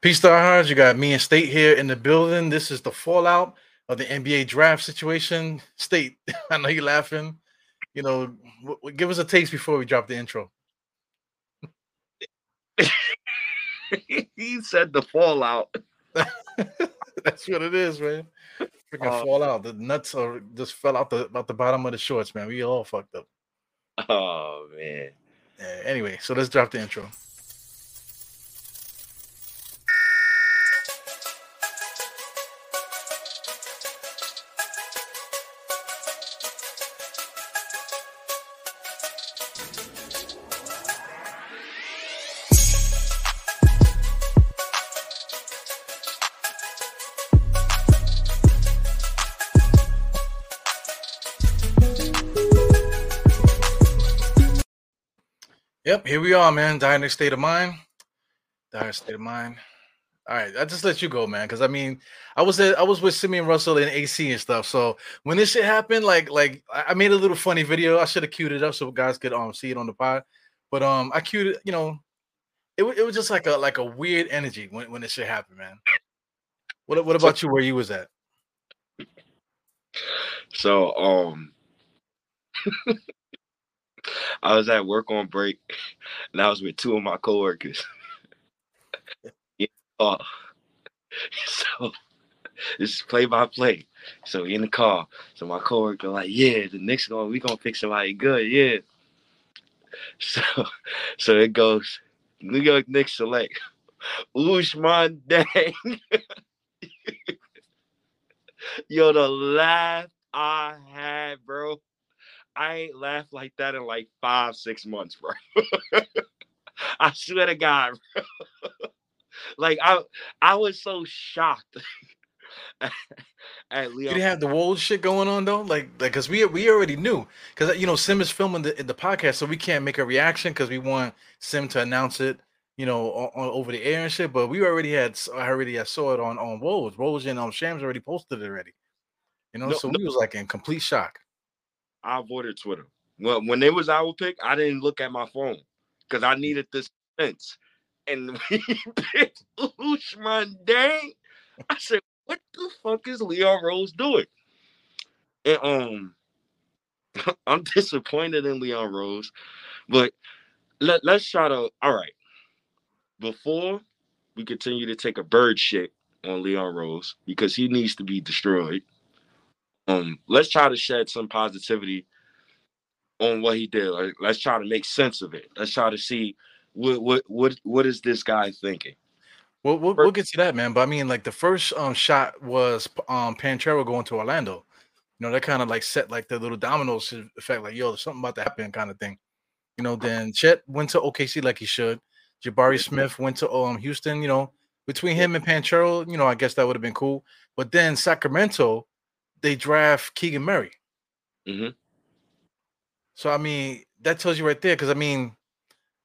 Peace to our You got me and State here in the building. This is the fallout of the NBA draft situation. State, I know you're laughing. You know, w- w- give us a taste before we drop the intro. he said the fallout. That's what it is, man. Freaking uh, fallout. The nuts are just fell out the about the bottom of the shorts, man. We all fucked up. Oh man. Yeah, anyway, so let's drop the intro. Are, man. Dire state of mind. Dire state of mind. All right, I just let you go, man. Because I mean, I was at, I was with Simeon Russell and AC and stuff. So when this shit happened, like like I made a little funny video. I should have queued it up so guys could um see it on the pod. But um, I queued it. You know, it, it was just like a like a weird energy when when this shit happened, man. What what about you? Where you was at? So um. I was at work on break, and I was with two of my coworkers. yeah, uh, so this is play by play. So in the car, so my coworker like, yeah, the Knicks going, we gonna pick somebody good, yeah. So, so it goes, New York Knicks select Ousmane Dieng. Yo, the laugh I had, bro. I ain't laughed like that in like five, six months, bro. I swear to God, bro. like I I was so shocked. at Leon. You didn't have the Wolves shit going on though, like like because we we already knew because you know Sim is filming the the podcast, so we can't make a reaction because we want Sim to announce it, you know, on, on, over the air and shit. But we already had I already I saw it on on Wolves. Wolves and um Shams already posted it already, you know. No, so no. we was like in complete shock. I avoided Twitter. Well, when it was our pick, I didn't look at my phone because I needed this sense. And we picked Ousmane Dieng. I said, "What the fuck is Leon Rose doing?" And um, I'm disappointed in Leon Rose, but let let's try to. All right, before we continue to take a bird shit on Leon Rose because he needs to be destroyed um, let's try to shed some positivity on what he did. Like, let's try to make sense of it. Let's try to see what what what what is this guy thinking. Well, we'll, we'll get to that, man. But I mean, like the first um shot was um Banchero going to Orlando. You know, that kind of like set like the little dominoes effect, like yo, there's something about to happen, kind of thing. You know, then Chet went to OKC like he should. Jabari Smith went to um Houston. You know, between him and Banchero, you know, I guess that would have been cool. But then Sacramento they draft Keegan Murray. Mm-hmm. So I mean, that tells you right there. Because I mean,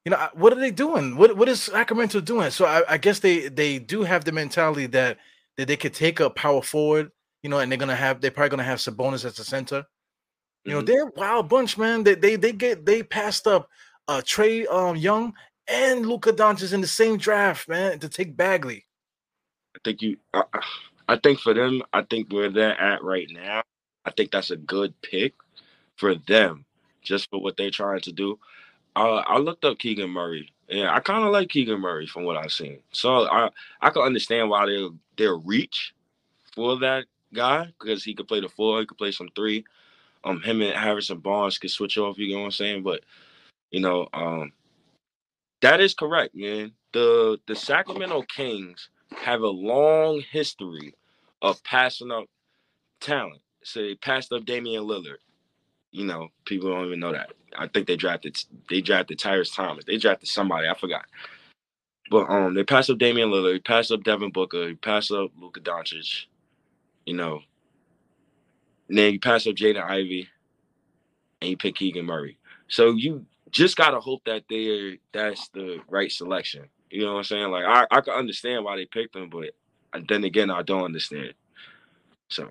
you know, what are they doing? What what is Sacramento doing? So I, I, guess they they do have the mentality that that they could take a power forward, you know, and they're gonna have they're probably gonna have Sabonis as the center. You mm-hmm. know, they're wild bunch, man. They they they get they passed up uh Trae um Young and Luka Doncic in the same draft, man, to take Bagley. I think you. Uh, I think for them, I think where they're at right now, I think that's a good pick for them, just for what they're trying to do. Uh, I looked up Keegan Murray. Yeah, I kind of like Keegan Murray from what I've seen. So I I can understand why they their reach for that guy because he could play the four, he could play some three. Um, him and Harrison Barnes could switch off. You know what I'm saying? But you know, um, that is correct, man. The the Sacramento Kings have a long history of passing up talent. So they passed up Damian Lillard. You know, people don't even know that. I think they drafted they drafted Tyrus Thomas. They drafted somebody, I forgot. But um they passed up Damian Lillard, they passed up Devin Booker, they passed up Luka Doncic, you know. And then you pass up Jaden Ivey and you pick Keegan Murray. So you just gotta hope that they that's the right selection. You know what I'm saying? Like I, I can understand why they picked him, but then again, I don't understand. So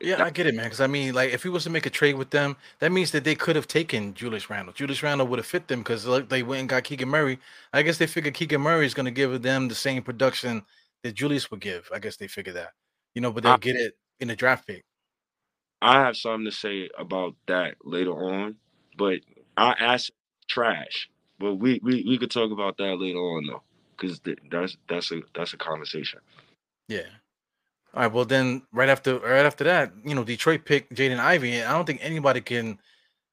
Yeah, I get it, man. Because I mean, like, if he was to make a trade with them, that means that they could have taken Julius Randle. Julius Randle would have fit them because like, they went and got Keegan Murray. I guess they figured Keegan Murray is going to give them the same production that Julius would give. I guess they figured that, you know, but they'll I, get it in the draft pick. I have something to say about that later on, but I asked trash. But we, we we could talk about that later on though, because that's that's a that's a conversation. Yeah. All right. Well, then right after right after that, you know, Detroit picked Jaden Ivey, and I don't think anybody can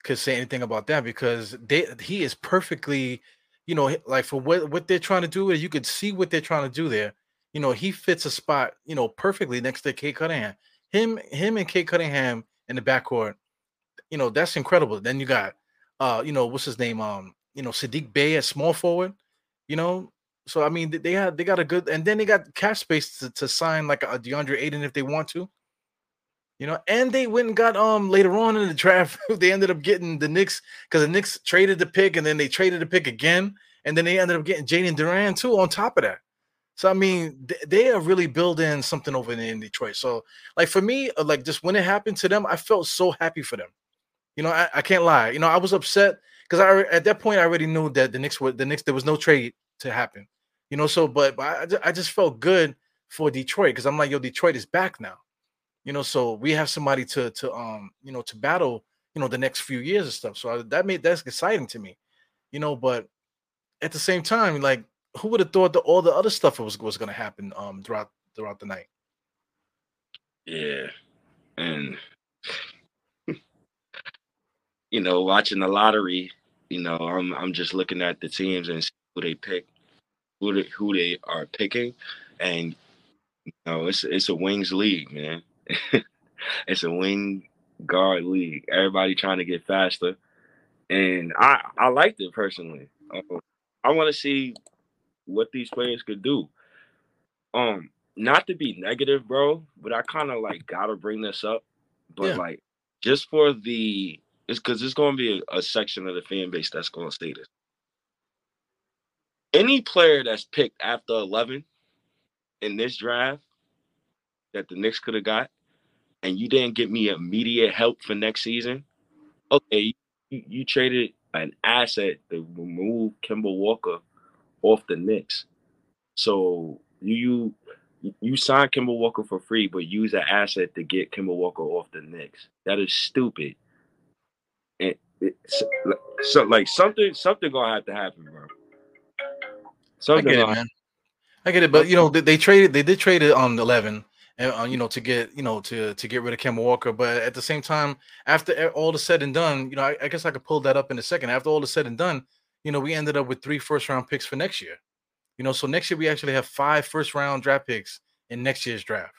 could say anything about that because they he is perfectly, you know, like for what what they're trying to do. You could see what they're trying to do there. You know, he fits a spot, you know, perfectly next to Cade Cunningham. Him him and Cade Cunningham in the backcourt, you know, that's incredible. Then you got, uh, you know, what's his name? Um, you know, Saddiq Bey at small forward. You know, so I mean, they had they got a good, and then they got cap space to, to sign like a DeAndre Ayton if they want to. You know, and they went and got um later on in the draft, they ended up getting the Knicks because the Knicks traded the pick and then they traded the pick again, and then they ended up getting Jalen Duren too on top of that. So I mean, they, are really building something over in Detroit. So like for me, uh, like just when it happened to them, I felt so happy for them. You know, I, I can't lie. You know, I was upset because I at that point I already knew that the Knicks were the Knicks. There was no trade to happen. You know, so but, but I, I just felt good for Detroit because I'm like, yo, Detroit is back now. You know, so we have somebody to to um you know to battle you know the next few years and stuff. So I, that made that's exciting to me. You know, but at the same time, like who would have thought that all the other stuff was was going to happen um throughout throughout the night? Yeah, and you know, watching the lottery, you know, I'm I'm just looking at the teams and who they pick who they, who they are picking, and you know it's it's a wings league, man. it's a wing guard league. Everybody trying to get faster, and I I liked it personally. Um, I want to see what these players could do. Um, not to be negative, bro, but I kind of like gotta bring this up. But yeah. like, just for the it's because it's gonna be a, a section of the fan base that's gonna say this any player that's picked after 11 in this draft that the Knicks could have got, and you didn't get me immediate help for next season, okay, you, you traded an asset to remove Kemba Walker off the Knicks. So you you you signed Kemba Walker for free, but use that asset to get Kemba Walker off the Knicks. That is stupid. And it, so, so like something something gonna have to happen, bro. So I get it, man. I get it, but you know they, they, traded. They did trade it on eleven, and uh, you know to get you know to to get rid of Kemba Walker. But at the same time, after all is said and done, you know I, I guess I could pull that up in a second. After all is said and done, you know we ended up with three first round picks for next year. You know, so next year we actually have five first round draft picks in next year's draft.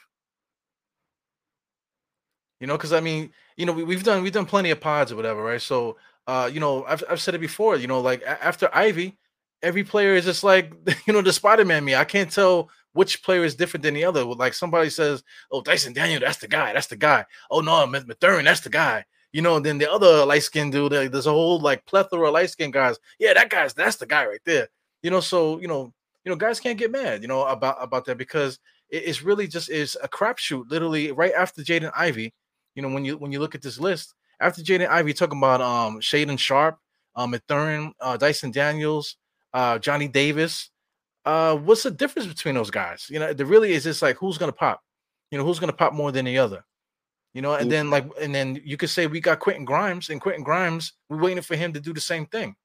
You know, because I mean, you know, we, have done we've done plenty of pods or whatever, right? So, uh, you know, I've I've said it before. You know, like after Ivey, every player is just like you know the Spider-Man me. I can't tell which player is different than the other. Like somebody says, "Oh, Dyson Daniel, that's the guy. That's the guy." Oh no, Mathurin, that's the guy. You know, then the other light skinned dude, there's a whole like plethora of light skinned guys. Yeah, that guy's that's the guy right there. You know, so you know, you know, guys can't get mad, you know, about about that because it's really just is a crapshoot. Literally, right after Jaden Ivey, you know, when you when you look at this list, after Jaden Ivey, talking about um Shaedon Sharpe, um Mathurin, uh, Dyson Daniels, uh, Johnny Davis. Uh, what's the difference between those guys? You know, there really is just like who's gonna pop. You know, who's gonna pop more than the other. You know, and then like, and then you could say we got Quentin Grimes, and Quentin Grimes, we're waiting for him to do the same thing.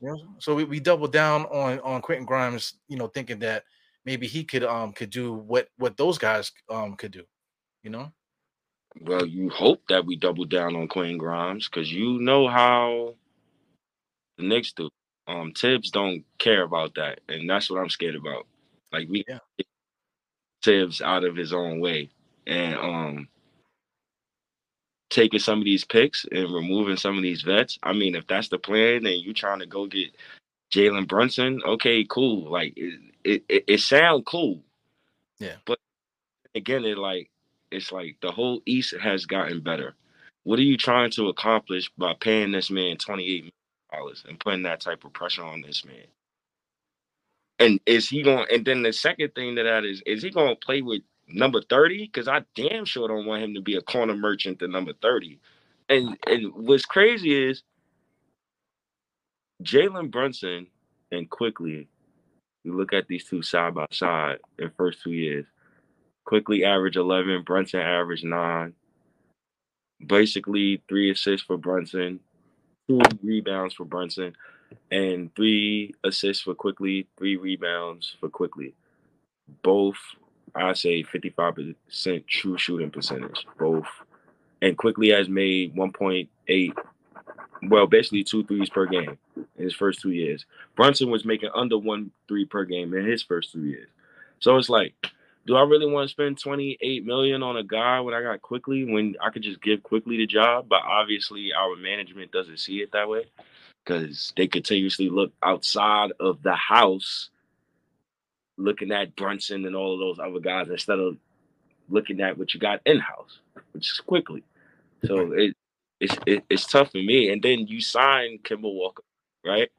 You know, so we, we double down on on Quentin Grimes, you know, thinking that maybe he could um could do what what those guys um could do, you know. Well, you hope that we double down on Quentin Grimes because you know how the Knicks do um Thibs don't care about that, and that's what I'm scared about. Like we yeah. Thibs out of his own way, and um taking some of these picks and removing some of these vets. I mean, if that's the plan, and you're trying to go get Jalen Brunson, okay, cool. Like it, it, it, it sound cool. Yeah. But again, it like it's like the whole East has gotten better. What are you trying to accomplish by paying this man twenty eight and putting that type of pressure on this man. And is he going? And then the second thing to that is, is he going to play with number 30? Because I damn sure don't want him to be a corner merchant to number 30. And and what's crazy is Jalen Brunson and Quickley. you look at these two side by side in first two years. Quickley average 11, Brunson average 9. Basically, three assists for Brunson, two rebounds for Brunson, and three assists for Quickley, three rebounds for Quickley. Both, I say, 55% true shooting percentage. Both. And Quickley has made 1.8, well, basically two threes per game in his first two years. Brunson was making under one three per game in his first two years. So it's like, do I really want to spend 28 million on a guy when I got Quickley when I could just give Quickley the job? But obviously our management doesn't see it that way because they continuously look outside of the house looking at Brunson and all of those other guys instead of looking at what you got in house, which is Quickley. So it, it's it, it's tough for me. And then you sign Kemba Walker, right?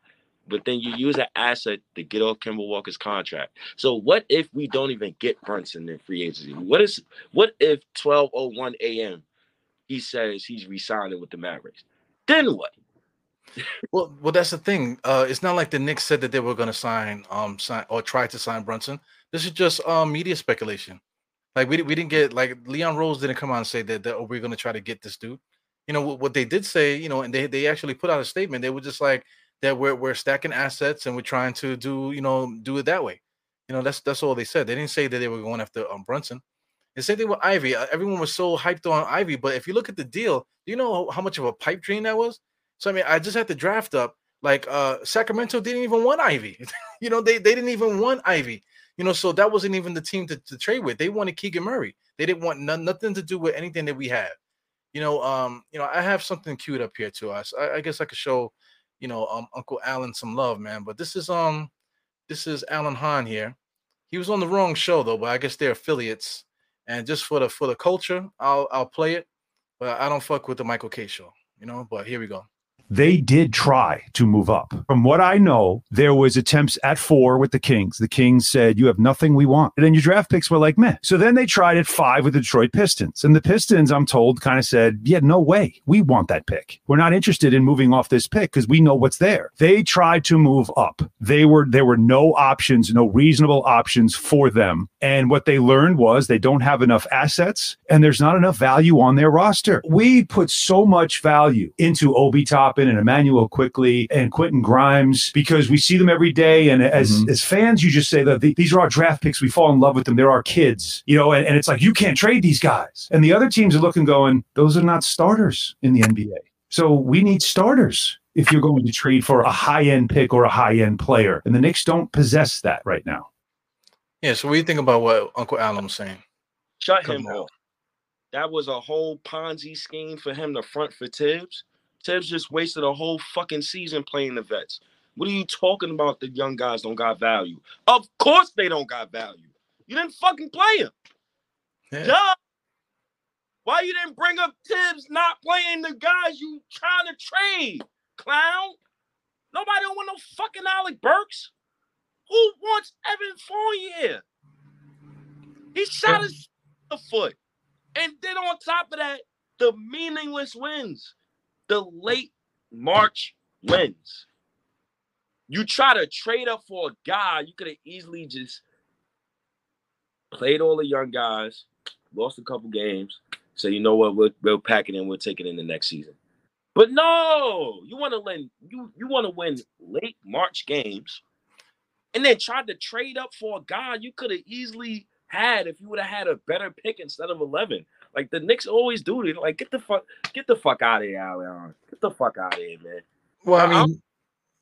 But then you use an asset to get off Kemba Walker's contract. So what if we don't even get Brunson in free agency? What is what if 12:01 a.m. he says he's resigning with the Mavericks? Then what? well, well, that's the thing. Uh, it's not like the Knicks said that they were going to sign, um, sign or try to sign Brunson. This is just um media speculation. Like we, we didn't get like Leon Rose didn't come out and say that, that oh, we're going to try to get this dude. You know what, what they did say, you know, and they they actually put out a statement. They were just like that we're we're stacking assets and we're trying to do you know do it that way. You know that's that's all they said. They didn't say that they were going after um, Brunson. The same thing with Ivey. Uh, everyone was so hyped on Ivy, but if you look at the deal, do you know how much of a pipe dream that was? So I mean, I just had to draft up. Like uh Sacramento didn't even want Ivy. you know, they they didn't even want Ivy. You know, so that wasn't even the team to, to trade with. They wanted Keegan Murray. They didn't want nothing to do with anything that we have. You know, um, you know, I have something queued up here to us. I, I guess I could show, you know, um, Uncle Alan some love, man. But this is um, this is Alan Hahn here. He was on the wrong show though, but I guess they're affiliates. And just for the for the culture, I'll I'll play it. But I don't fuck with the Michael Kay show, you know. But here we go they did try to move up. From what I know, there was attempts at four with the Kings. The Kings said, "You have nothing we want," and then your draft picks were like, "Meh." So then they tried at five with the Detroit Pistons, and the Pistons, I'm told, kind of said, "Yeah, no way, we want that pick. We're not interested in moving off this pick because we know what's there." They tried to move up. They were there were no options, no reasonable options for them, and what they learned was they don't have enough assets, and there's not enough value on their roster. We put so much value into Obi Top Toppin and Immanuel Quickley and Quentin Grimes because we see them every day. And as mm-hmm. as fans, you just say that the, these are our draft picks. We fall in love with them. They're our kids, you know. And, and it's like you can't trade these guys. And the other teams are looking, going, those are not starters in the NBA. So we need starters if you're going to trade for a high end pick or a high end player. And the Knicks don't possess that right now. Yeah. So what do you think about what Uncle Alan was saying? Shut Come him off. That was a whole Ponzi scheme for him to front for Thibs. Thibs just wasted a whole fucking season playing the vets. What are you talking about? The young guys don't got value. Of course they don't got value. You didn't fucking play him. Yeah. Duh. Why you didn't bring up Thibs not playing the guys you trying to trade, clown? Nobody don't want no fucking Alec Burks. Who wants Evan Fournier? He shot his foot. And then on top of that, the meaningless wins the late March wins. You try to trade up for a guy, you could have easily just played all the young guys, lost a couple games. So you know what, we'll, we'll pack it in, we'll take it in the next season. But no, you want to win. You you want to win late March games, and then try to trade up for a guy you could have easily had if you would have had a better pick instead of eleven. Like the Knicks always do it. Like get the fuck, get the fuck out of here, Alan. Get the fuck out of here, man. Well, I mean, I'm,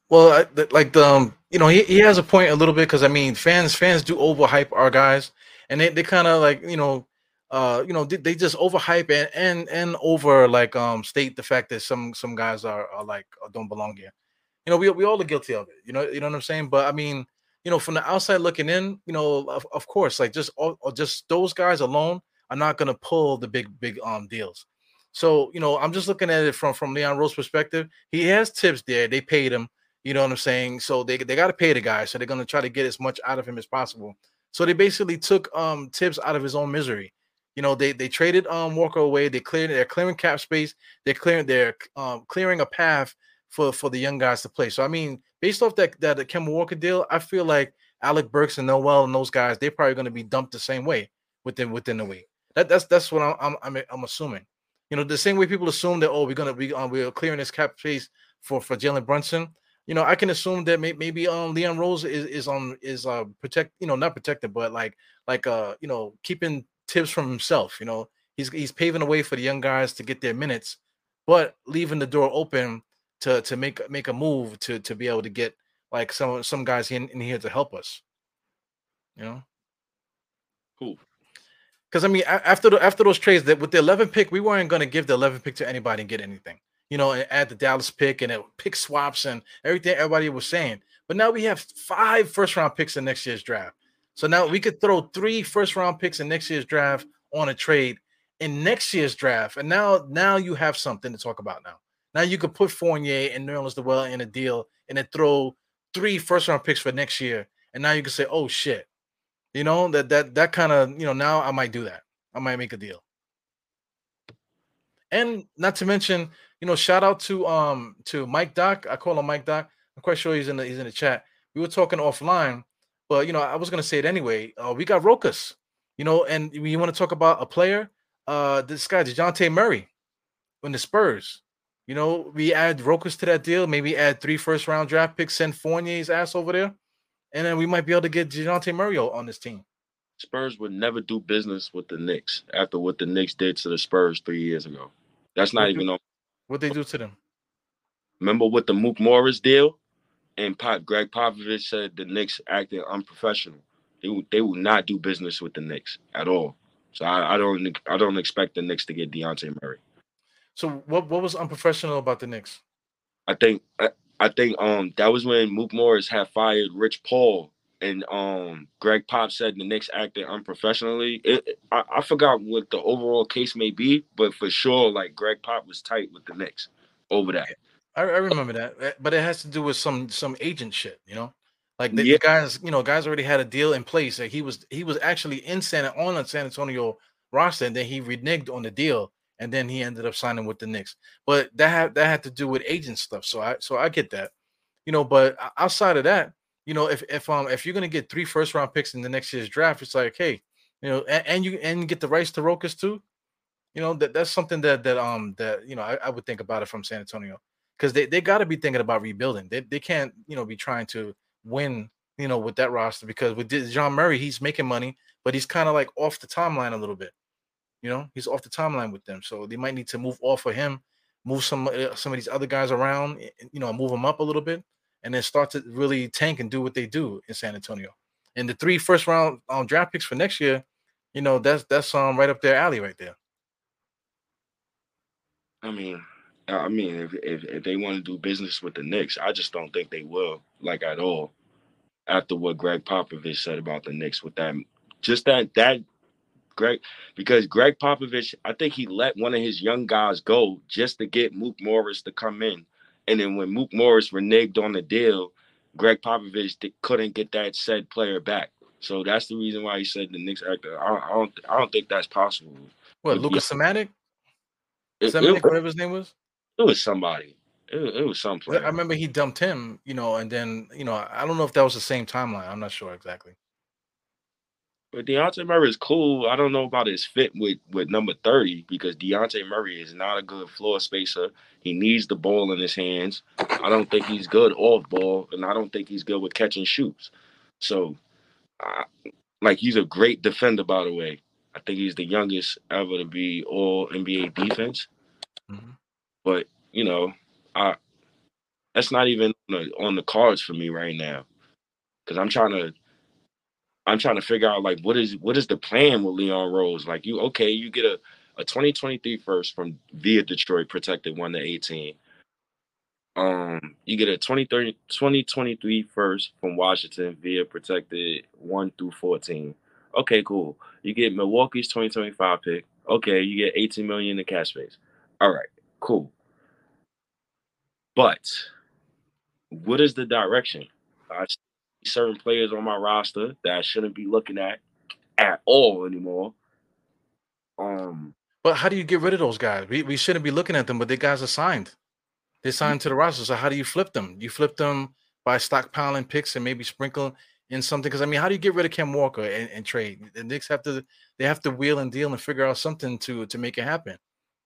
well, I, like the, um, you know, he, he has a point a little bit because I mean, fans fans do overhype our guys, and they, they kind of like you know, uh, you know, they, they just overhype and and and over like um state the fact that some some guys are, are like uh, don't belong here. You know, we we all are guilty of it. You know, you know what I'm saying. But I mean, you know, from the outside looking in, you know, of, of course, like just all, just those guys alone are not going to pull the big big um deals. So you know, I'm just looking at it from from Leon Rose's perspective. He has Thibs there. They paid him. You know what I'm saying? So they they got to pay the guy. So they're going to try to get as much out of him as possible. So they basically took um Thibs out of his own misery. You know, they they traded um Walker away. They cleared they're clearing cap space. They're clearing they're um clearing a path for for the young guys to play. So I mean, based off that that Kemba Walker deal, I feel like Alec Burks and Noel and those guys, they're probably going to be dumped the same way within within the week. That that's that's what I'm I'm I'm assuming. You know, the same way people assume that oh we're gonna be um, we're clearing this cap space for for Jalen Brunson. You know, I can assume that may, maybe um Leon Rose is is on is uh protect you know not protected but like like uh you know keeping Thibs from himself. You know, he's he's paving the way for the young guys to get their minutes, but leaving the door open to to make make a move to to be able to get like some some guys in, in here to help us. You know, Cool. Because I mean after the, after those trades that with the 11 pick, we weren't going to give the 11 pick to anybody and get anything. You know, and add the Dallas pick and it, pick swaps and everything everybody was saying. But now we have five first round picks in next year's draft. So now we could throw three first round picks in next year's draft on a trade in next year's draft. And now now you have something to talk about now. Now you could put Fournier and Nerlens Noel in a deal and then throw three first round picks for next year. And now you can say, oh shit. You know, that that that kind of, you know, now I might do that. I might make a deal. And not to mention, you know, shout out to um to Mike Doc. I call him Mike Doc. I'm quite sure he's in the he's in the chat. We were talking offline, but you know, I was gonna say it anyway. Uh, we got Rokas, you know, and we want to talk about a player. Uh, this guy, DeJounte Murray, in the Spurs. You know, we add Rokas to that deal, maybe add three first round draft picks, send Fournier's ass over there, and then we might be able to get DeJounte Murray on this team. Spurs would never do business with the Knicks after what the Knicks did to the Spurs three years ago. That's not What even on. What they do to them? Remember what the Mook Morris deal, and Pop, Greg Popovich said the Knicks acted unprofessional. They will, they will not do business with the Knicks at all. So I, I don't I don't expect the Knicks to get Dejounte Murray. So what what was unprofessional about the Knicks? I think I, think um that was when Mook Morris had fired Rich Paul and um Greg Pop said the Knicks acted unprofessionally. It, I, I forgot what the overall case may be, but for sure, like Greg Pop was tight with the Knicks over that. I, I remember that, eh, but it has to do with some some agent shit, you know. Like the, the guys, you know, guys already had a deal in place. Like he was he was actually in San on a San Antonio roster, and then he reneged on the deal, and then he ended up signing with the Knicks. But that had that had to do with agent stuff. So I so I get that, you know. But outside of that, you know, if if um if you're gonna get three first round picks in the next year's draft, it's like, hey, you know, and, and you and get the rights to Rokas too. You know that that's something that that um that you know I, I would think about it from San Antonio because they, they got to be thinking about rebuilding. They, they can't you know be trying to win you know with that roster because with John Murray he's making money, but he's kind of like off the timeline a little bit. You know he's off the timeline with them, so they might need to move off of him, move some uh, some of these other guys around, eh, you know, move them up a little bit, and then start to really tank and do what they do in San Antonio. And the three first round um, draft picks for next year, you know that's that's um right up their alley right there. I mean, I mean, if if, if they want to do business with the Knicks, I just don't think they will, like at all. After what Greg Popovich said about the Knicks, with that, just that that Greg, because Greg Popovich, I think he let one of his young guys go just to get Mook Morris to come in, and then when Mook Morris reneged on the deal, Greg Popovich couldn't get that said player back. So that's the reason why he said the Knicks actor. I, I don't, I don't think that's possible. What Lucas Sematic? It- whatever his name was. it was somebody. It, it was some player. I remember he dumped him, you know, and then you know I don't know if that was the same timeline. I'm not sure exactly. But Dejounte Murray is cool. I don't know about his fit with, with number 30 because Dejounte Murray is not a good floor spacer. He needs the ball in his hands. I don't think he's good off ball, and I don't think he's good with catching shoots. So, I, like, he's a great defender, by the way. I think he's the youngest ever to be all NBA defense. Mhm. But, you know, I that's not even on the, on the cards for me right now because I'm trying to I'm trying to figure out like what is what is the plan with Leon Rose? Like you okay, you get a, a 2023 first from via Detroit protected 1 to 18. Um you get a 2030 2023 first from Washington via protected 1 through 14. Okay, cool. You get Milwaukee's 2025 pick. Okay, you get 18 million in the cash space. All right, cool. But what is the direction? I certain players on my roster that I shouldn't be looking at at all anymore. Um, but how do you get rid of those guys? We we shouldn't be looking at them, but the guys are signed. They're signed to the roster. So how do you flip them? You flip them by stockpiling picks and maybe sprinkle in something. Because I mean, how do you get rid of Ken Walker and, and trade? The Knicks have to they have to wheel and deal and figure out something to to make it happen.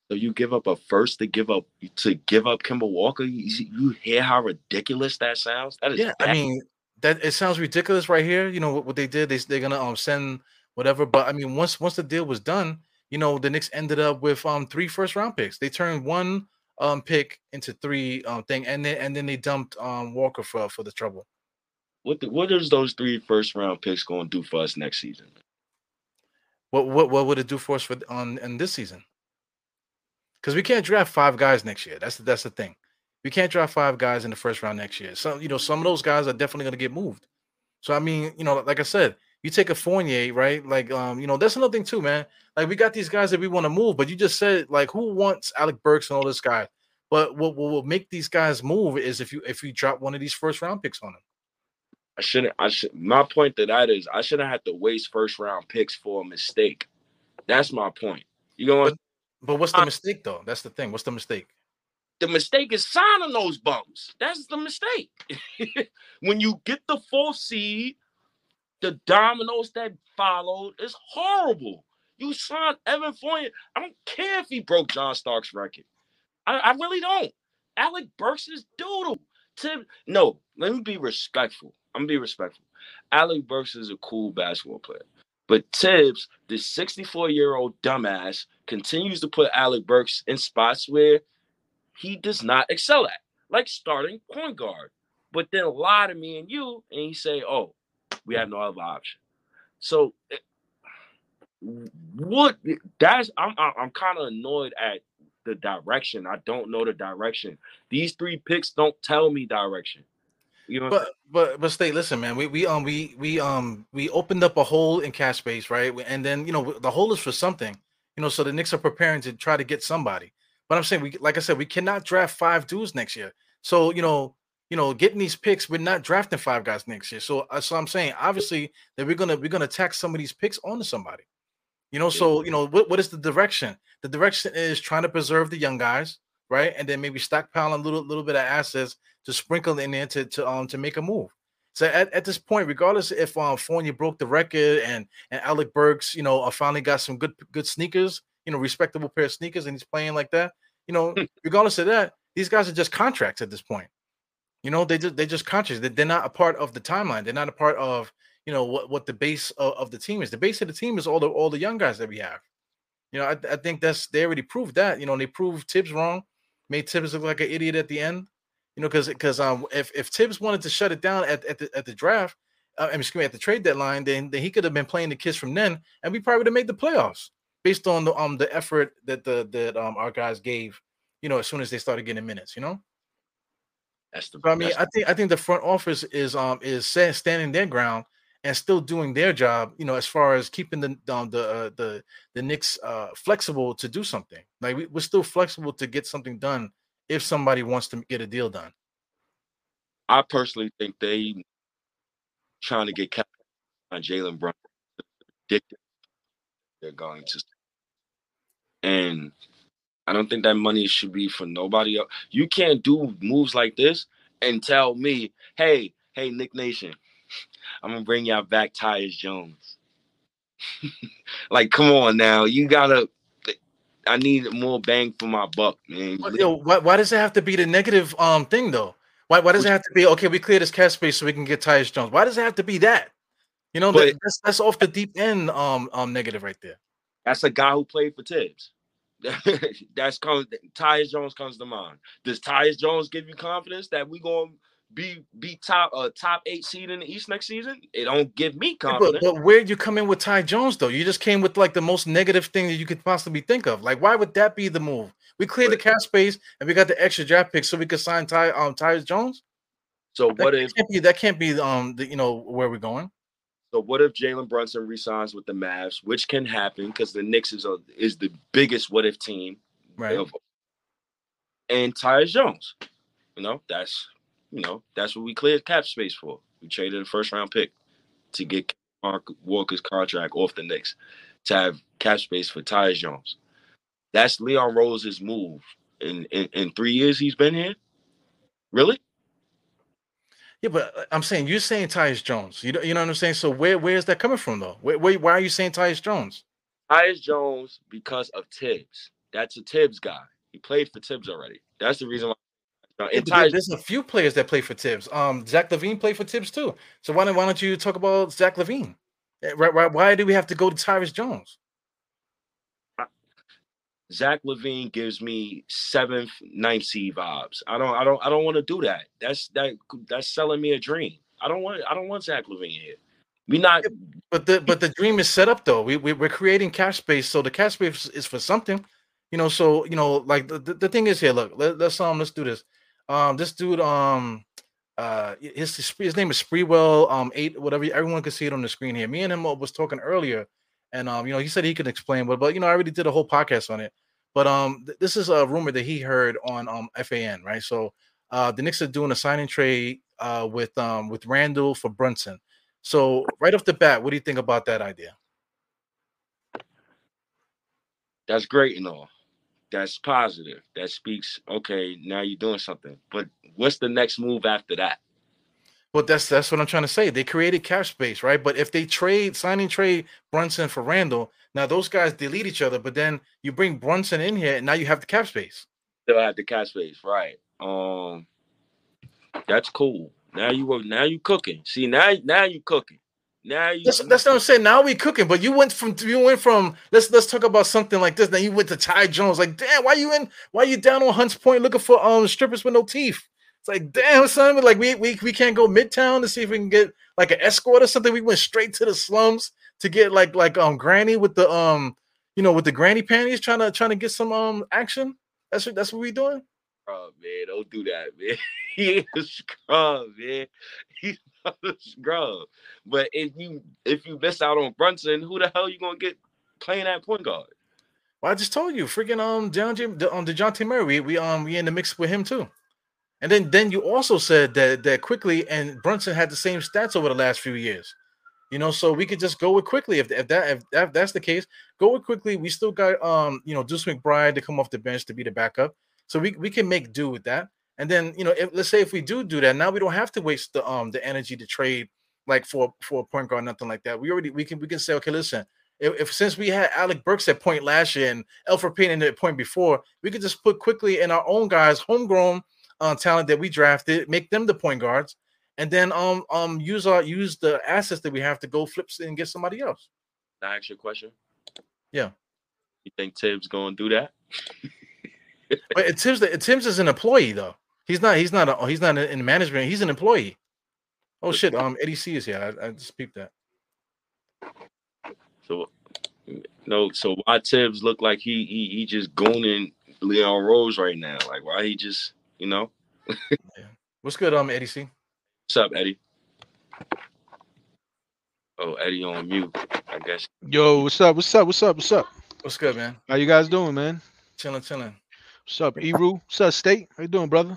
So you give up a first to give up to give up Kemba Walker. You, you hear how ridiculous that sounds? That is yeah. Bad. I mean, that it sounds ridiculous right here. You know what, what they did? They they're gonna um send whatever. But I mean, once once the deal was done, you know, the Knicks ended up with um three first round picks. They turned one um pick into three um thing, and then and then they dumped um Walker for for the trouble. What the, what is those three first round picks going to do for us next season? What what what would it do for us for on in this season? Because we can't draft five guys next year. That's the, that's the thing. We can't draft five guys in the first round next year. So you know some of those guys are definitely going to get moved. So I mean, you know, like I said, you take a Fournier, right? Like, um, you know, that's another thing too, man. Like, we got these guys that we want to move, but you just said, like, who wants Alec Burks and all this guy? But what, what will make these guys move is if you if you drop one of these first round picks on them. I shouldn't. I should. My point to that is, I shouldn't have to waste first round picks for a mistake. That's my point. You going? But, but what's the I, mistake though? That's the thing. What's the mistake? The mistake is signing those bums. That's the mistake. when you get the fourth seed the dominoes that followed is horrible. You signed Evan Fournier. I don't care if he broke John Starks' record. I, I really don't. Alec Burks is doodle. Tim, no, let me be respectful. I'm gonna be respectful. Alec Burks is a cool basketball player. But Thibs, this 64 year old dumbass, continues to put Alec Burks in spots where he does not excel at, like starting point guard. But then lie to me and you, and he say, "Oh, we have no other option. So eh, what that's I'm I'm kind of annoyed at the direction. I don't know the direction. These three picks don't tell me direction. You know, but but but stay. Listen, man. We we um we we um we opened up a hole in cash space, right? And then you know the hole is for something. You know, so the Knicks are preparing to try to get somebody. But I'm saying we like I said, we cannot draft five dudes next year. So you know you know, getting these picks, we're not drafting five guys next year. So, uh, so I'm saying, obviously, that we're gonna we're gonna tack some of these picks onto somebody. You know, so you know, what, what is the direction? The direction is trying to preserve the young guys, right? And then maybe stockpile a little little bit of assets to sprinkle in there to to um to make a move. So at, at this point, regardless if um Fournier broke the record and and Alec Burks, you know, uh, finally got some good good sneakers, you know, respectable pair of sneakers, and he's playing like that, you know, hmm. regardless of that, these guys are just contracts at this point. You know, they just they just conscious that they're not a part of the timeline. They're not a part of you know what, what the base of, of, the team is. The base of the team is all the all the young guys that we have. You know, I, I think that's they already proved that. You know, they proved Thibs wrong, made Thibs look like an idiot at the end. You know, because because um if if Thibs wanted to shut it down at, at the at the draft, uh, I mean, excuse me, at the trade deadline, then then he could have been playing the kids from then, and we probably would have made the playoffs based on the um the effort that the that um our guys gave. You know, as soon as they started getting minutes. You know. That's the. I mean, I think I think the front office is um is standing their ground and still doing their job. You know, as far as keeping the um, the uh, the the Knicks uh, flexible to do something. Like we, we're still flexible to get something done if somebody wants to get a deal done. I personally think they trying to get on Jalen Brown. They're going to, and I don't think that money should be for nobody else. You can't do moves like this and tell me, hey, hey, Knick Nation, I'm gonna bring y'all back Tyus Jones. like, come on now, you gotta. I need more bang for my buck, man. yo, why, why does it have to be the negative um thing though? Why, why does it have to be okay? We clear this cash space so we can get Tyus Jones. Why does it have to be that? You know, but, that's that's off the deep end um um negative right there. That's a guy who played for Thibs. that's comes Tyus Jones comes to mind. Does Tyus Jones give you confidence that we're gonna be be top uh top eight seed in the East next season? It don't give me confidence. But, but where'd you come in with Ty Jones though? You just came with like the most negative thing that you could possibly think of. Like, why would that be the move? We cleared but, the cap space and we got the extra draft pick so we could sign Ty um Tyus Jones. So what is that what if can't be, that can't be um the, you know where we're going? So what if Jalen Brunson resigns with the Mavs, which can happen because the Knicks is a, is the biggest what if team, right? And Tyus Jones, you know that's you know, that's what we cleared cap space for. We traded a first round pick to get Mark Walker's contract off the Knicks to have cap space for Tyus Jones. That's Leon Rose's move. In, in in three years he's been here. Really? Yeah, but uh, I'm saying you're saying Tyus Jones. You know, you know what I'm saying. So where where is that coming from though? Where, where why are you saying Tyus Jones? Tyus Jones because of Thibs. That's a Thibs guy. He played for Thibs already. That's the reason why. Yeah, Tyus, there's a few players that play for Thibs. Um, Zach LaVine played for Thibs too. So why don't why don't you talk about Zach LaVine? Eh, right, right. Why do we have to go to Tyus Jones? Zach LaVine gives me seventh, ninth seed vibes. I don't, I don't, I don't want to do that. That's that that's selling me a dream. I don't want, I don't want Zach LaVine here. We not. But the but the dream is set up though. We, we we're creating cash space, so the cash space is for something. You know, so you know, like the, the, the thing is here. Look, let, let's um let's do this. Um, this dude um uh his his name is Sprewell um eight whatever everyone can see it on the screen here. Me and him was talking earlier and um, you know, he said he could explain, but but you know, I already did a whole podcast on it. But um, th- this is a rumor that he heard on um FAN, right? So uh, the Knicks are doing a signing trade uh with um with Randle for Brunson. So right off the bat, what do you think about that idea? That's great and all. That's positive. That speaks. Okay, now you're doing something. But what's the next move after that? Well, that's that's what I'm trying to say. They created cap space, right? But if they trade, signing trade Brunson for Randle, now those guys delete each other. But then you bring Brunson in here, and now you have the cap space. Still have the cap space, right? Um, that's cool. Now you were now you cooking. See now now you cooking. Now you. That's, that's what I'm saying. Now we cooking. But you went from you went from let's let's talk about something like this. Then you went to Ty Jones. Like damn, why you in? Why you down on Hunts Point looking for um strippers with no teeth? It's like, damn, son, but like we, we we can't go midtown to see if we can get like an escort or something. We went straight to the slums to get like like um granny with the um you know with the granny panties trying to trying to get some um action. That's what that's what we doing. Oh man, don't do that, man. he is scrub, man. He's not a scrub. But if you if you miss out on Brunson, who the hell you gonna get playing that point guard? Well, I just told you, freaking um, Jim, um, Dejounte Murray, we, we um, we in the mix with him too. And then then you also said that that Quickley and Brunson had the same stats over the last few years. You know, so we could just go with Quickley if, if that if, if that's the case. Go with Quickley. We still got um you know Deuce McBride to come off the bench to be the backup, so we, we can make do with that. And then you know, if, let's say if we do do that, now we don't have to waste the um the energy to trade like for for a point guard, nothing like that. We already we can we can say okay, listen, if, if, since we had Alec Burks at point last year and Elfrid Payton at point before, we could just put Quickley in our own guys, homegrown uh, talent that we drafted, make them the point guards, and then um um use our use the assets that we have to go flip and get somebody else. Can I ask you a question? Yeah. You think Thibs gonna do that? but Thibs, Thibs is an employee though. He's not. He's not. A, he's not in management. He's an employee. Oh shit. Um, Eddie C is here. I, I just peeped that. So, no. So why Thibs look like he he he just gooning Leon Rose right now? Like why he just you know. yeah. What's good, um, Eddie C? What's up, Eddie? Oh, Eddie on mute, I guess. Yo, what's up? What's up? What's up? What's up? What's good, man? How you guys doing, man? Chilling, chilling. What's up, Eru? What's up, State? How you doing, brother?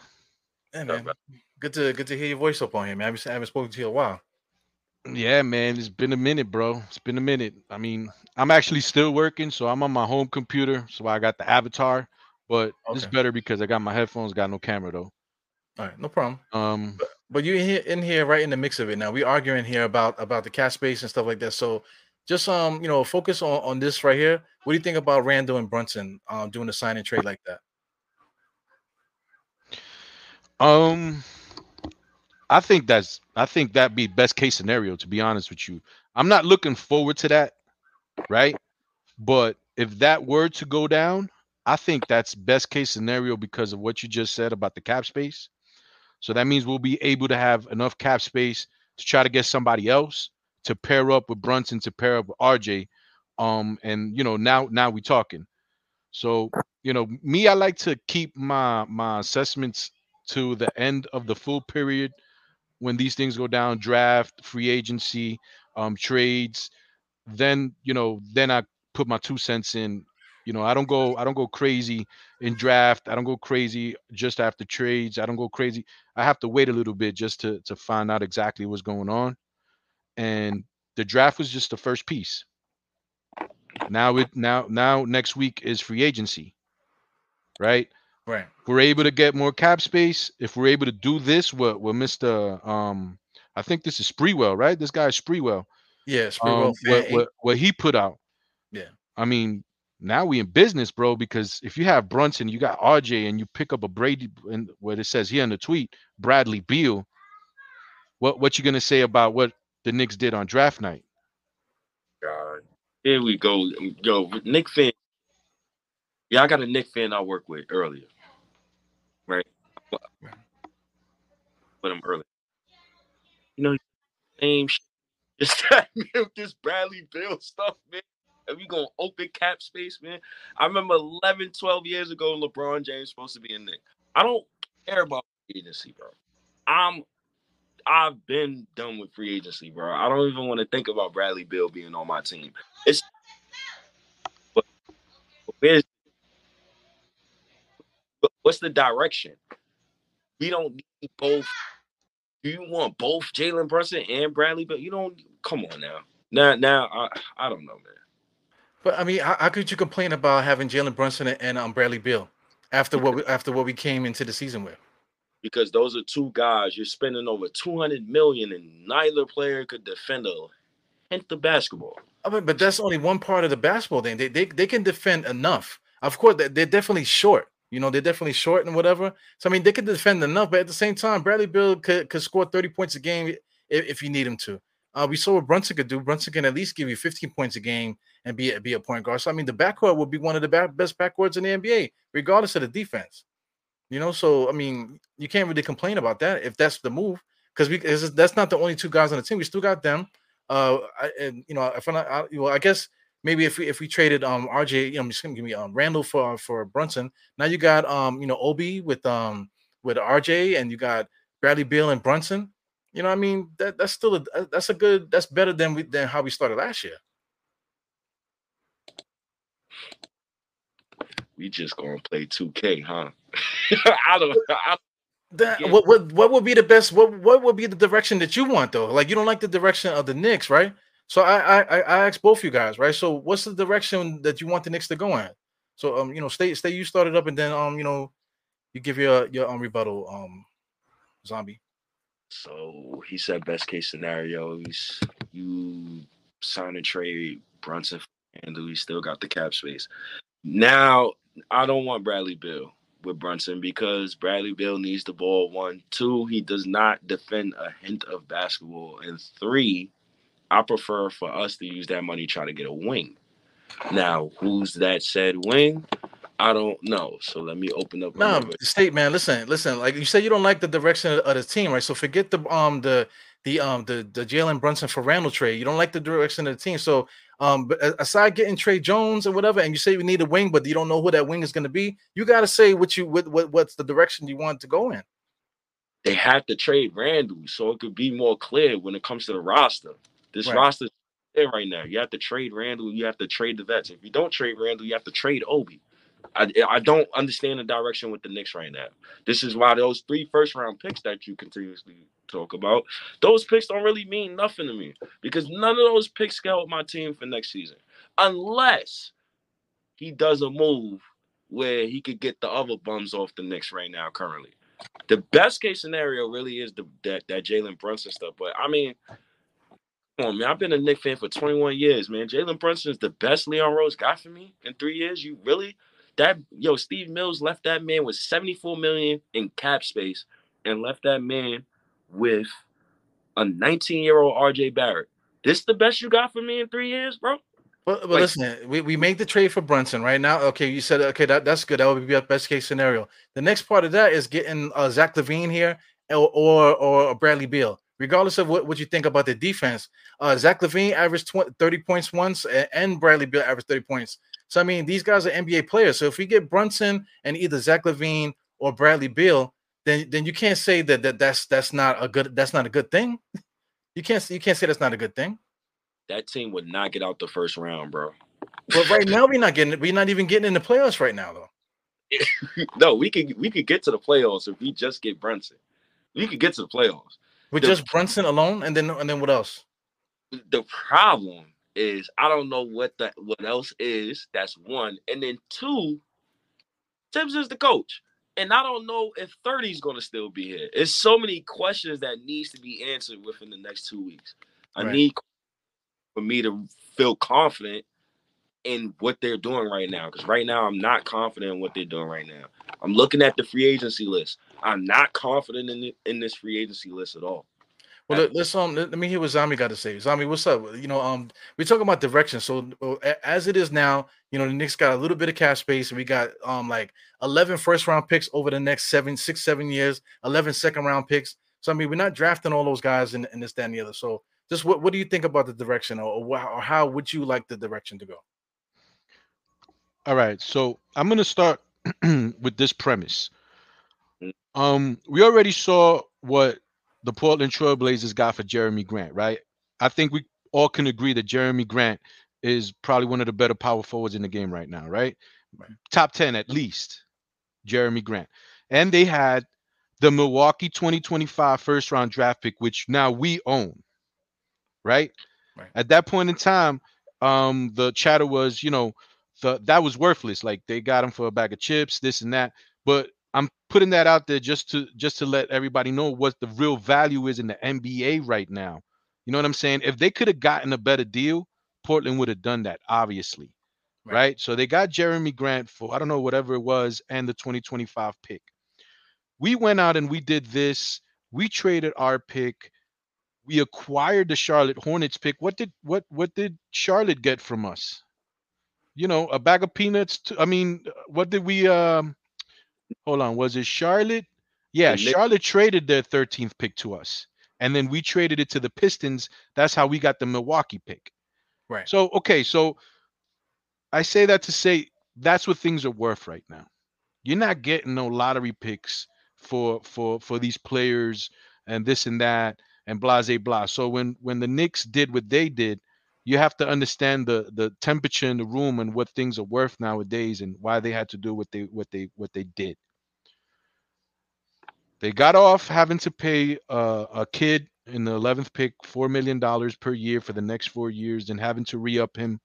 Hey, man. Good to good to hear your voice up on here, man. I haven't, I haven't spoken to you in a while. Yeah, man. It's been a minute, bro. It's been a minute. I mean, I'm actually still working, so I'm on my home computer, so I got the avatar but okay. it's better because I got my headphones, got no camera though. All right, no problem. Um, but, but you're here in here right in the mix of it now. We arguing here about about the cap space and stuff like that. So just um, you know, focus on on this right here. What do you think about Randle and Brunson um doing a sign and trade like that? Um, I think that's I think that'd be best case scenario. To be honest with you, I'm not looking forward to that, right? But if that were to go down, I think that's best case scenario because of what you just said about the cap space. So that means we'll be able to have enough cap space to try to get somebody else to pair up with Brunson to pair up with RJ. Um, and you know, now now we talking. So, you know, me, I like to keep my my assessments to the end of the full period when these things go down, draft, free agency, um, trades. Then, you know, then I put my two cents in You know, I don't go I don't go crazy in draft. I don't go crazy just after trades. I don't go crazy. I have to wait a little bit just to to find out exactly what's going on. And the draft was just the first piece. Now it now now next week is free agency. Right? Right. If we're able to get more cap space, if we're able to do this, what what Mr. Um I think this is Sprewell, right? This guy is Sprewell. Yeah, Sprewell. Um, what, what what he put out. Yeah. I mean, now we in business, bro. Because if you have Brunson, you got RJ, and you pick up a Brady, and what it says here in the tweet, Bradley Beal. What what you gonna say about what the Knicks did on draft night? God, here we go. Yo, Knick fan. Yeah, I got a Knick fan I work with earlier. Right. With him earlier. You know, same shit. Just that this Bradley Beal stuff, man. And we gonna open cap space, man. I remember 11, 12 years ago, LeBron James supposed to be in Nick. I don't care about free agency, bro. I'm I've been done with free agency, bro. I don't even want to think about Bradley Beal being on my team. It's but but what's the direction? We don't need both. Do you want both Jalen Brunson and Bradley Beal? You don't come on now. Now now I, I don't know, man. But I mean, how, how could you complain about having Jalen Brunson and, and um, Bradley Beal after what we, after what we came into the season with? Because those are two guys you're spending over 200 million and neither player could defend a hint of basketball. I mean, but that's only one part of the basketball thing. They they, they can defend enough. Of course, they- they're definitely short. You know, they're definitely short and whatever. So I mean, they can defend enough, but at the same time, Bradley Beal could, could score 30 points a game if, if you need him to. Uh, we saw what Brunson could do. Brunson can at least give you 15 points a game and be be a point guard. So I mean, the backcourt will be one of the ba- best backcourts in the NBA, regardless of the defense. You know, so I mean, you can't really complain about that if that's the move, because we that's not the only two guys on the team. We still got them. Uh, and you know, if I'm not, I, well, I guess maybe if we if we traded um RJ, you know, I'm just gonna give me um Randle for for Brunson. Now you got um you know Obi with um with RJ, and you got Bradley Beal and Brunson. You know, what I mean that that's still a that's a good that's better than we than how we started last year. We just gonna play 2K, huh? I don't I, That, Yeah. what what what would be the best? What what would be the direction that you want though? Like you don't like the direction of the Knicks, right? So I I I I asked both you guys, right? So what's the direction that you want the Knicks to go in? So um you know stay stay you started up and then um you know you give your your um rebuttal um zombie. So he said best case scenario you sign and trade Brunson and we still got the cap space. Now I don't want Bradley Beal with Brunson because Bradley Beal needs the ball one. Two, he does not defend a hint of basketball. And three, I prefer for us to use that money try to get a wing. Now, who's that said wing? I don't know. So let me open up No, another- state man, listen, listen. Like you said, you don't like the direction of, the team, right? So forget the um the the um the the Jalen Brunson for Randle trade. You don't like the direction of the team. So um, but aside getting Trey Jones or whatever, and you say we need a wing, but you don't know who that wing is going to be. You got to say what you what, what what's the direction you want to go in. they have to trade Randle so it could be more clear when it comes to the roster. This Right. roster is there right now. You have to trade Randle. You have to trade the vets. If you don't trade Randle, you have to trade Obi. I, I don't understand the direction with the Knicks right now. This is why those three first round picks that you continuously talk about, those picks don't really mean nothing to me because none of those picks can help my team for next season unless he does a move where he could get the other bums off the Knicks right now currently the best case scenario really is the that, that Jalen Brunson stuff. But I mean, come on, man. I've been a Knick fan for 21 years, man. Jalen Brunson is the best Leon Rose got for me in three years. You really that yo, Steve Mills left that man with 74 million in cap space and left that man with a 19-year-old RJ Barrett. This the best you got for me in three years, bro? But, but Like- listen, we, we made the trade for Brunson right now. Okay, you said okay, that, that's good. That would be our best case scenario. The next part of that is getting uh, Zach LaVine here or, or or Bradley Beal. Regardless of what, what you think about the defense, uh, Zach LaVine averaged 20, 30 points once, a- and Bradley Beal averaged 30 points. So I mean, these guys are NBA players. So if we get Brunson and either Zach LaVine or Bradley Beal, then then you can't say that, that that's that's not a good that's not a good thing. You can't you can't say that's not a good thing. That team would not get out the first round, bro. But right now we're not getting it. We're not even getting in the playoffs right now, though. no, we could we could get to the playoffs if we just get Brunson. We could get to the playoffs. With The- just Brunson alone, and then and then what else? The problem is I don't know what that what else is. That's one, and then two. Thibs is the coach, and I don't know if 30 is going to still be here. It's so many questions that needs to be answered within the next two weeks. I Right. need for me to feel confident in what they're doing right now. Because right now I'm not confident in what they're doing right now. I'm looking at the free agency list. I'm not confident in it, in this free agency list at all. Well, let, us um let, let me hear what Zami got to say. Zami, what's up? You know, um, we're talking about direction. So uh, a- as it is now, you know, the Knicks got a little bit of cap space, and we got um like 11 first round picks over the next seven, six, seven years, 11 second round picks. So I mean, we're not drafting all those guys in, in this, that, and the other. So just what what do you think about the direction, or, or, or how would you like the direction to go? All right, so I'm gonna start with this premise. Mm. Um, we already saw what the Portland Trailblazers got for Jerami Grant, right? I think we all can agree that Jerami Grant is probably one of the better power forwards in the game right now, right? Right. Top 10 at least, Jerami Grant. And they had the Milwaukee 2025 first round draft pick, which now we own, right? Right. At that point in time, um, the chatter was, you know, the that was worthless. Like they got him for a bag of chips, this and that. But I'm putting that out there just to just to let everybody know what the real value is in the NBA right now. You know what I'm saying? If they could have gotten a better deal, Portland would have done that, obviously. Right. Right. So they got Jerami Grant for I don't know whatever it was and the 2025 pick. We went out and we did this. We traded our pick. We acquired the Charlotte Hornets pick. What did what what did Charlotte get from us? You know, a bag of peanuts. To, I mean, what did we um hold on, was it Charlotte? Yeah, Charlotte traded their 13th pick to us. And then we traded it to the Pistons. That's how we got the Milwaukee pick. Right. So, okay, so I say that to say that's what things are worth right now. You're not getting no lottery picks for for for these players and this and that and blah blah blah. So when when the Knicks did what they did, you have to understand the the temperature in the room and what things are worth nowadays and why they had to do what they what they what they did. They got off having to pay uh, a kid in the 11th pick four million dollars per year for the next four years, and having to re-up him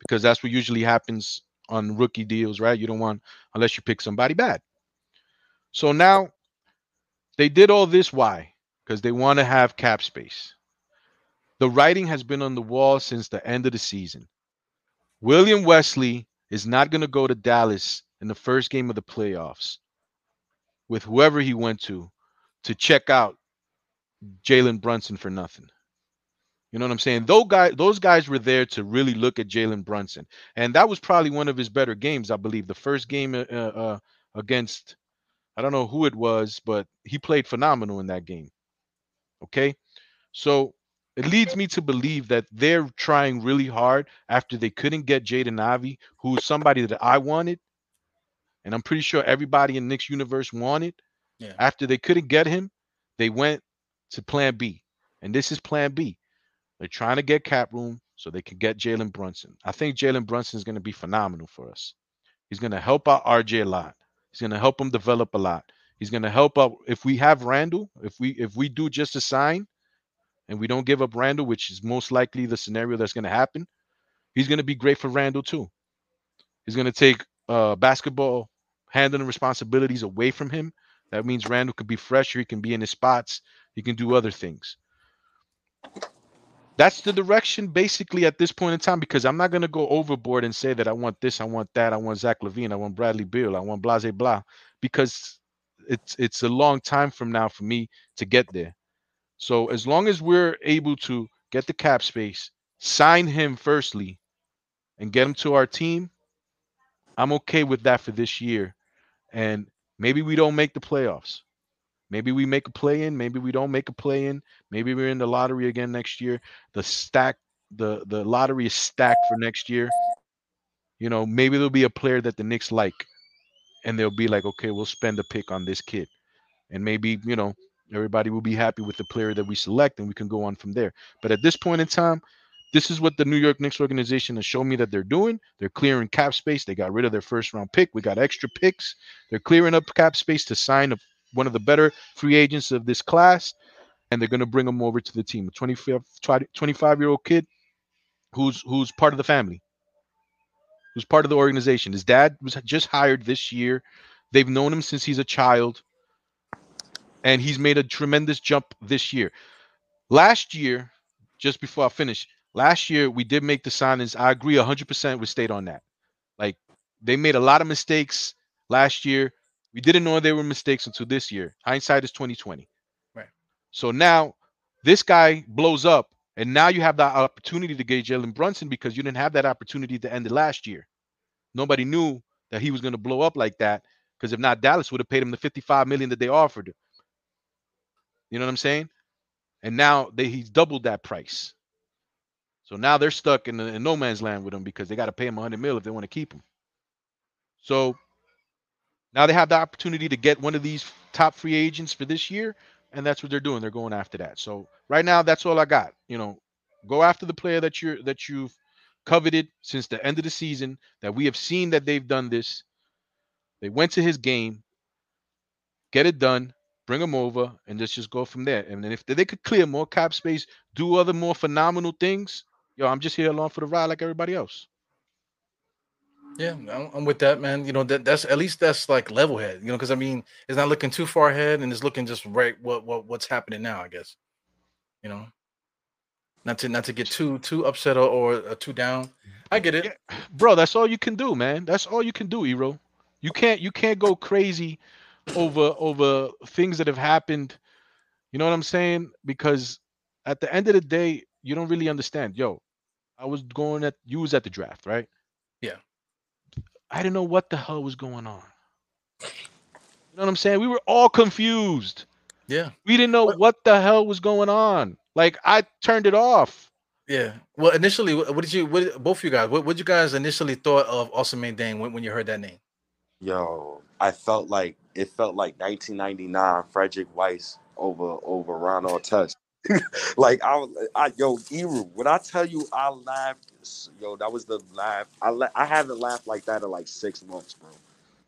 because that's what usually happens on rookie deals, right? You don't want unless you pick somebody bad. So now they did all this. Why? Because they want to have cap space. The writing has been on the wall since the end of the season. William Wesley is not going to go to Dallas in the first game of the playoffs with whoever he went to to check out Jalen Brunson for nothing. You know what I'm saying? Those guys, those guys were there to really look at Jalen Brunson, and that was probably one of his better games, I believe. The first game uh, uh, against, I don't know who it was, but he played phenomenal in that game. Okay, so it leads me to believe that they're trying really hard after they couldn't get Jaden Ivey, who's somebody that I wanted, and I'm pretty sure everybody in Knicks universe wanted. Yeah. After they couldn't get him, they went to Plan B, and this is Plan B. They're trying to get cap room so they can get Jalen Brunson. I think Jalen Brunson is going to be phenomenal for us. He's going to help out RJ a lot. He's going to help him develop a lot. He's going to help out if we have Randle. If we if we do just a sign, and we don't give up Randle, which is most likely the scenario that's going to happen, he's going to be great for Randle too. He's going to take uh, basketball handling responsibilities away from him. That means Randle could be fresher. He can be in his spots. He can do other things. That's the direction basically at this point in time because I'm not going to go overboard and say that I want this, I want that, I want Zach LaVine, I want Bradley Beal, I want Blase Blah because it's it's a long time from now for me to get there. So as long as we're able to get the cap space, sign him firstly, and get him to our team, I'm okay with that for this year. And maybe we don't make the playoffs. Maybe we make a play in, maybe we don't make a play in. Maybe we're in the lottery again next year. The stack the the lottery is stacked for next year. You know, maybe there'll be a player that the Knicks like and they'll be like, "Okay, we'll spend a pick on this kid." And maybe, you know, everybody will be happy with the player that we select and we can go on from there. But at this point in time, this is what the New York Knicks organization has shown me that they're doing. They're clearing cap space. They got rid of their first round pick. We got extra picks. They're clearing up cap space to sign a, one of the better free agents of this class, and they're going to bring him over to the team. A 25, 25 year old kid who's who's part of the family, who's part of the organization. His dad was just hired this year. They've known him since he's a child, and he's made a tremendous jump this year. Last year, just before I finish, last year we did make the signings. I agree 100% with State on that. Like they made a lot of mistakes last year. We didn't know they were mistakes until this year. Hindsight is 2020. Right. So now this guy blows up, and now you have the opportunity to get Jalen Brunson because you didn't have that opportunity at the end of last year. Nobody knew that he was going to blow up like that because if not, Dallas would have paid him the 55 million that they offered. You know what I'm saying? And now they he's doubled that price. So now they're stuck in, the, in no man's land with him because they got to pay him 100 mil if they want to keep him. So now they have the opportunity to get one of these top free agents for this year, and that's what they're doing. They're going after that. So right now, that's all I got. You know, go after the player that you're that you've coveted since the end of the season. That we have seen that they've done this. They went to his game, get it done, bring him over, and just just go from there. And then if they could clear more cap space, do other more phenomenal things, yo, I'm just here along for the ride like everybody else. Yeah, I'm, I'm with that, man. You know that that's at least that's like level head. You know, because I mean, it's not looking too far ahead, and it's looking just right what what what's happening now. I guess. You know, not to not to get too too upset or, or too down. I get it, yeah, bro. That's all you can do, man. That's all you can do, Ero. You can't you can't go crazy over over things that have happened. You know what I'm saying? Because at the end of the day, you don't really understand. Yo, I was going at you was at the draft, right? Yeah. I didn't know what the hell was going on. You know what I'm saying? We were all confused. Yeah. We didn't know what, what the hell was going on. Like I turned it off. Yeah. Well, initially, what did you? What both of you guys? What, what you guys initially thought of Ousmane Dieng when, when you heard that name? Yo, I felt like it felt like 1999 Frederic Weis over over Ron Artest. like I, I, yo, Eru, when I tell you I laughed, yo, that was the laugh. I, la- I haven't laughed like that in like six months, bro.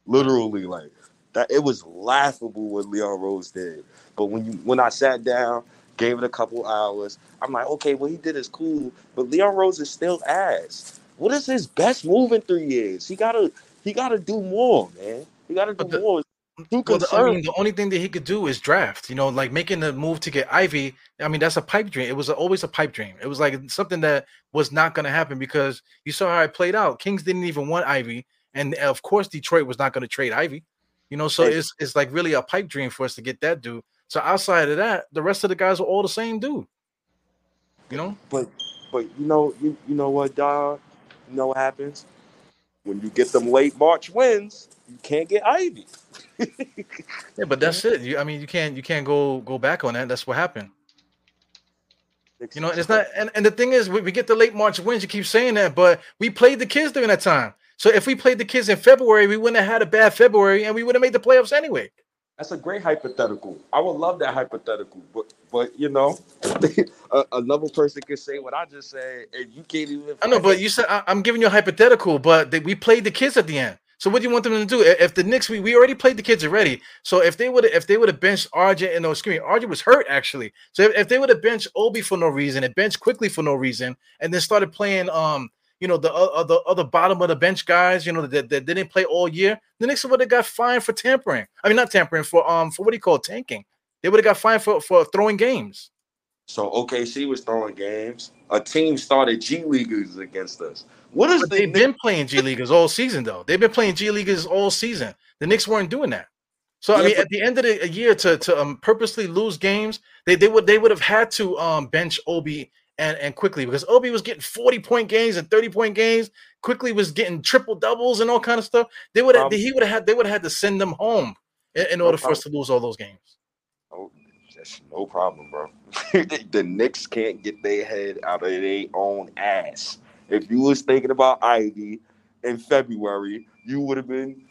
Literally, like that. It was laughable what Leon Rose did. But when you, when I sat down, gave it a couple hours, I'm like, okay, what he did is cool, but Leon Rose is still ass. What is his best move in three years? He gotta, he gotta do more, man. He gotta do the, more. Well, the, I mean, the only thing that he could do is draft. You know, like making the move to get Ivey. I mean, that's a pipe dream. It was always a pipe dream. It was like something that was not going to happen because you saw how it played out. Kings didn't even want Ivey, and of course, Detroit was not going to trade Ivey. You know, so it's it's like really a pipe dream for us to get that dude. So outside of that, the rest of the guys are all the same dude. You know, but but you know you you know what, dog. You know what happens when you get them late March wins. You can't get Ivey. yeah, but that's it. You, I mean, you can't you can't go go back on that. That's what happened. You know, and it's not. And, and the thing is, we, we get the late March wins. You keep saying that, but we played the kids during that time. So if we played the kids in February, we wouldn't have had a bad February, and we would have made the playoffs anyway. That's a great hypothetical. I would love that hypothetical, but but you know, another person could say what I just said, and you can't even. I know, but you said I, am giving you a hypothetical, but they, we played the kids at the end. So what do you want them to do? If the Knicks, we, we already played the kids already. So if they would if they would have benched RJ and no, excuse me, RJ was hurt actually. So if, if they would have benched Obi for no reason and benched Quickley for no reason, and then started playing um you know the other other bottom of the bench guys, you know that, that didn't play all year, the Knicks would have got fined for tampering. I mean not tampering for um for what do you call it, tanking. They would have got fined for for throwing games. So OKC was throwing games. A team started G leaguers against us. What is they've been playing G leaguers all season though. They've been playing G leaguers all season. The Knicks weren't doing that. So yeah, I mean, but- at the end of the year, to to um, purposely lose games, they they would they would have had to um, bench Obi and and Quickley because Obi was getting forty point games and thirty point games. Quickley was getting triple doubles and all kind of stuff. They would have um, he would have had they would have had to send them home in, in order for us to lose all those games. Oh, that's no problem, bro. the Knicks can't get their head out of their own ass. If you was thinking about Ivey in February, you would have been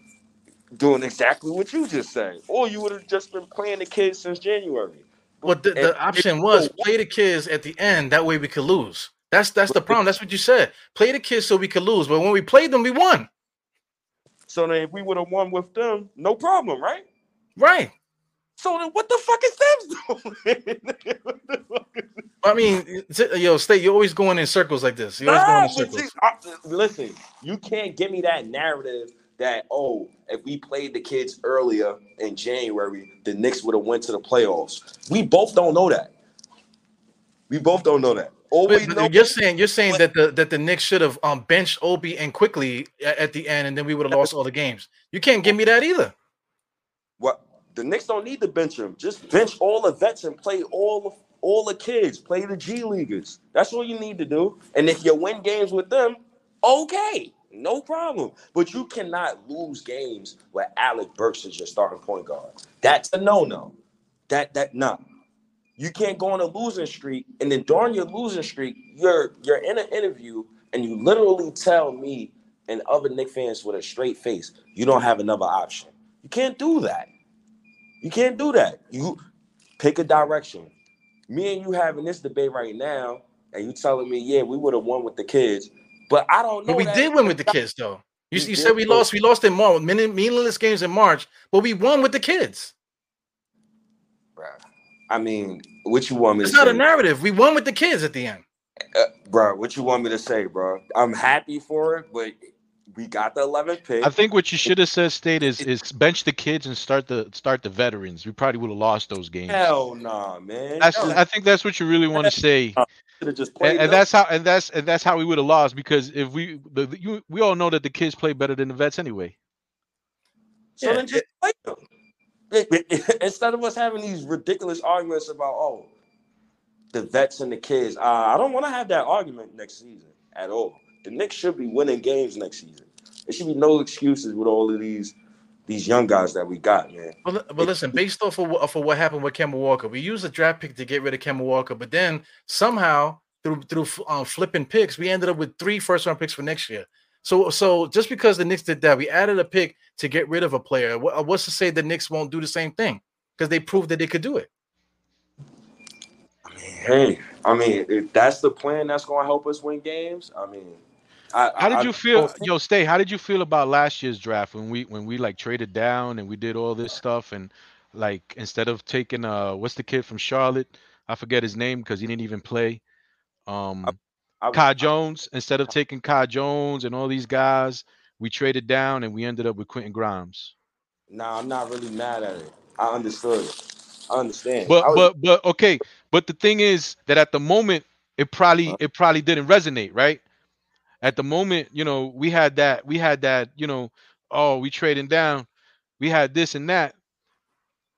doing exactly what you just said, or you would have just been playing the kids since January. Well, the, the option was play the kids at the end. That way we could lose. That's that's the problem. That's what you said. Play the kids so we could lose, but when we played them, we won. So then if we would have won with them, no problem, right? Right. So then what the fuck is them doing? I mean, yo, stay. You're always going in circles like this. You're always Nah, going in but circles. see, I- listen, you can't give me that narrative that oh, if we played the kids earlier in January, the Knicks would have went to the playoffs. We both don't know that. We both don't know that. All we But- know you're saying you're saying but- that the that the Knicks should have um benched Obi and Quickley at, at the end, and then we would have lost all the games. You can't give me that either. what the Knicks don't need to bench him. Just bench all the vets and play all of all the kids. Play the G leaguers. That's all you need to do. And if you win games with them, okay, no problem. But you cannot lose games where Alec Burks is your starting point guard. That's a no-no. That that no. You can't go on a losing streak, and then during your losing streak, you're you're in an interview and you literally tell me and other Knick fans with a straight face, you don't have another option. You can't do that. You can't do that. You pick a direction. Me and you having this debate right now, and you telling me, yeah, we would have won with the kids, but I don't know. But we did win with the kids, though. You, you said we lost. We lost in March, meaning- meaningless games in March, but we won with the kids. Bruh. I mean, what you want me It's not say? a narrative. We won with the kids at the end. uh, bro, what you want me to say, bro? I'm happy for it, but we got the 11th pick. I think what you should have said, State, is is bench the kids and start the start the veterans. We probably would have lost those games. Hell nah, man. That's Hell, I think that's what you really want to say, just and, and that's how and that's and that's how we would have lost because if we the, the- you we all know that the kids play better than the vets anyway. So Yeah, then just play them. Instead of us having these ridiculous arguments about oh, the vets and the kids. Uh, I don't want to have that argument next season at all. The Knicks should be winning games next season. There should be no excuses with all of these these young guys that we got, man. But, but listen, based off of what, for what happened with Kemba Walker, we used a draft pick to get rid of Kemba Walker, but then somehow through through uh, flipping picks, we ended up with three first round picks for next year. So so just because the Knicks did that, we added a pick to get rid of a player. What, what's to say the Knicks won't do the same thing? Because they proved that they could do it. I mean, hey, I mean, if that's the plan that's going to help us win games, I mean, I, How did I you feel, think- yo, stay? How did you feel about last year's draft when we when we like traded down and we did all this stuff and like instead of taking uh what's the kid from Charlotte? I forget his name because he didn't even play. Um, I, Kai Jones. Instead of taking Kai Jones and all these guys, we traded down and we ended up with Quentin Grimes. Nah, I'm not really mad at it. I understood it. I understand. But I was- but but okay. But the thing is that at the moment it probably it probably didn't resonate, right? At the moment, you know, we had that we had that, you know, oh, we trading down, we had this and that.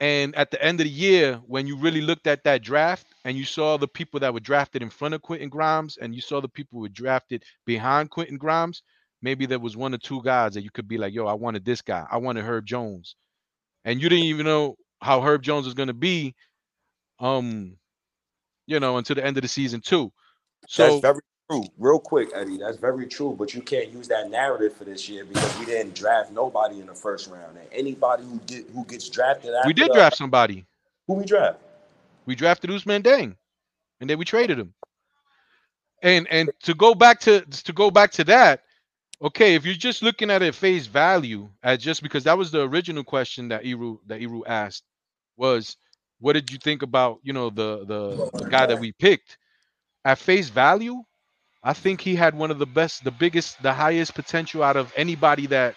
And at the end of the year, when you really looked at that draft and you saw the people that were drafted in front of Quentin Grimes and you saw the people who were drafted behind Quentin Grimes, maybe there was one or two guys that you could be like, yo, I wanted this guy. I wanted Herb Jones. And you didn't even know how Herb Jones was going to be um you know until the end of the season too so that's very true. Real quick, Eddie, that's very true. But you can't use that narrative for this year because we didn't draft nobody in the first round. And anybody who did who gets drafted after we did the- draft somebody who we draft. we drafted Ousmane Dieng and then we traded him and and to go back to to go back to that okay if you're just looking at it face value at just because that was the original question that Iru that Iru asked was what did you think about you know the the, the guy that we picked at face value I think he had one of the best the biggest the highest potential out of anybody that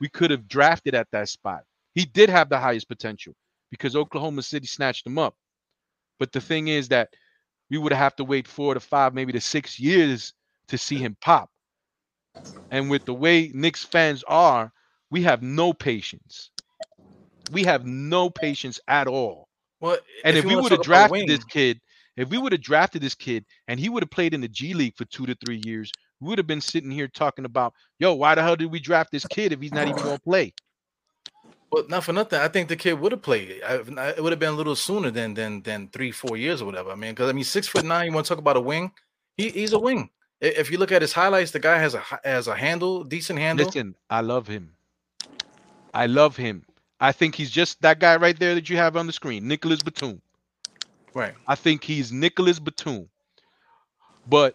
we could have drafted at that spot he did have the highest potential because Oklahoma City snatched him up but the thing is that we would have to wait four to five, maybe to six years to see him pop. And with the way Knicks fans are, we have no patience. We have no patience at all. Well, And if, you we would have drafted this kid, if we would have drafted this kid and he would have played in the G League for two to three years, we would have been sitting here talking about, yo, why the hell did we draft this kid if he's not even going to play? Well, not for nothing. I think the kid would have played. I, it would have been a little sooner than than than three, four years or whatever. I mean, because I mean, six foot nine. You want to talk about a wing? He, he's a wing. If you look at his highlights, the guy has a has a handle, decent handle. Listen, I love him. I love him. I think he's just that guy right there that you have on the screen, Nicolas Batum. Right. I think he's Nicolas Batum. But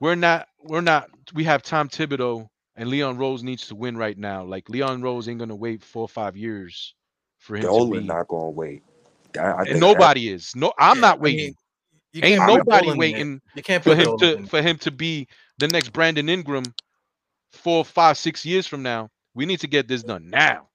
we're not we're not we have Tom Thibodeau and Leon Rose needs to win right now. Like Leon Rose ain't gonna wait four or five years for him Dolan to be. not gonna wait. That- I and nobody is. No, I'm Yeah, not I mean, waiting. Ain't nobody Dolan in there. waiting You can't for him Dolan to in. for him to be the next Brandon Ingram four, five, six years from now. We need to get this done now.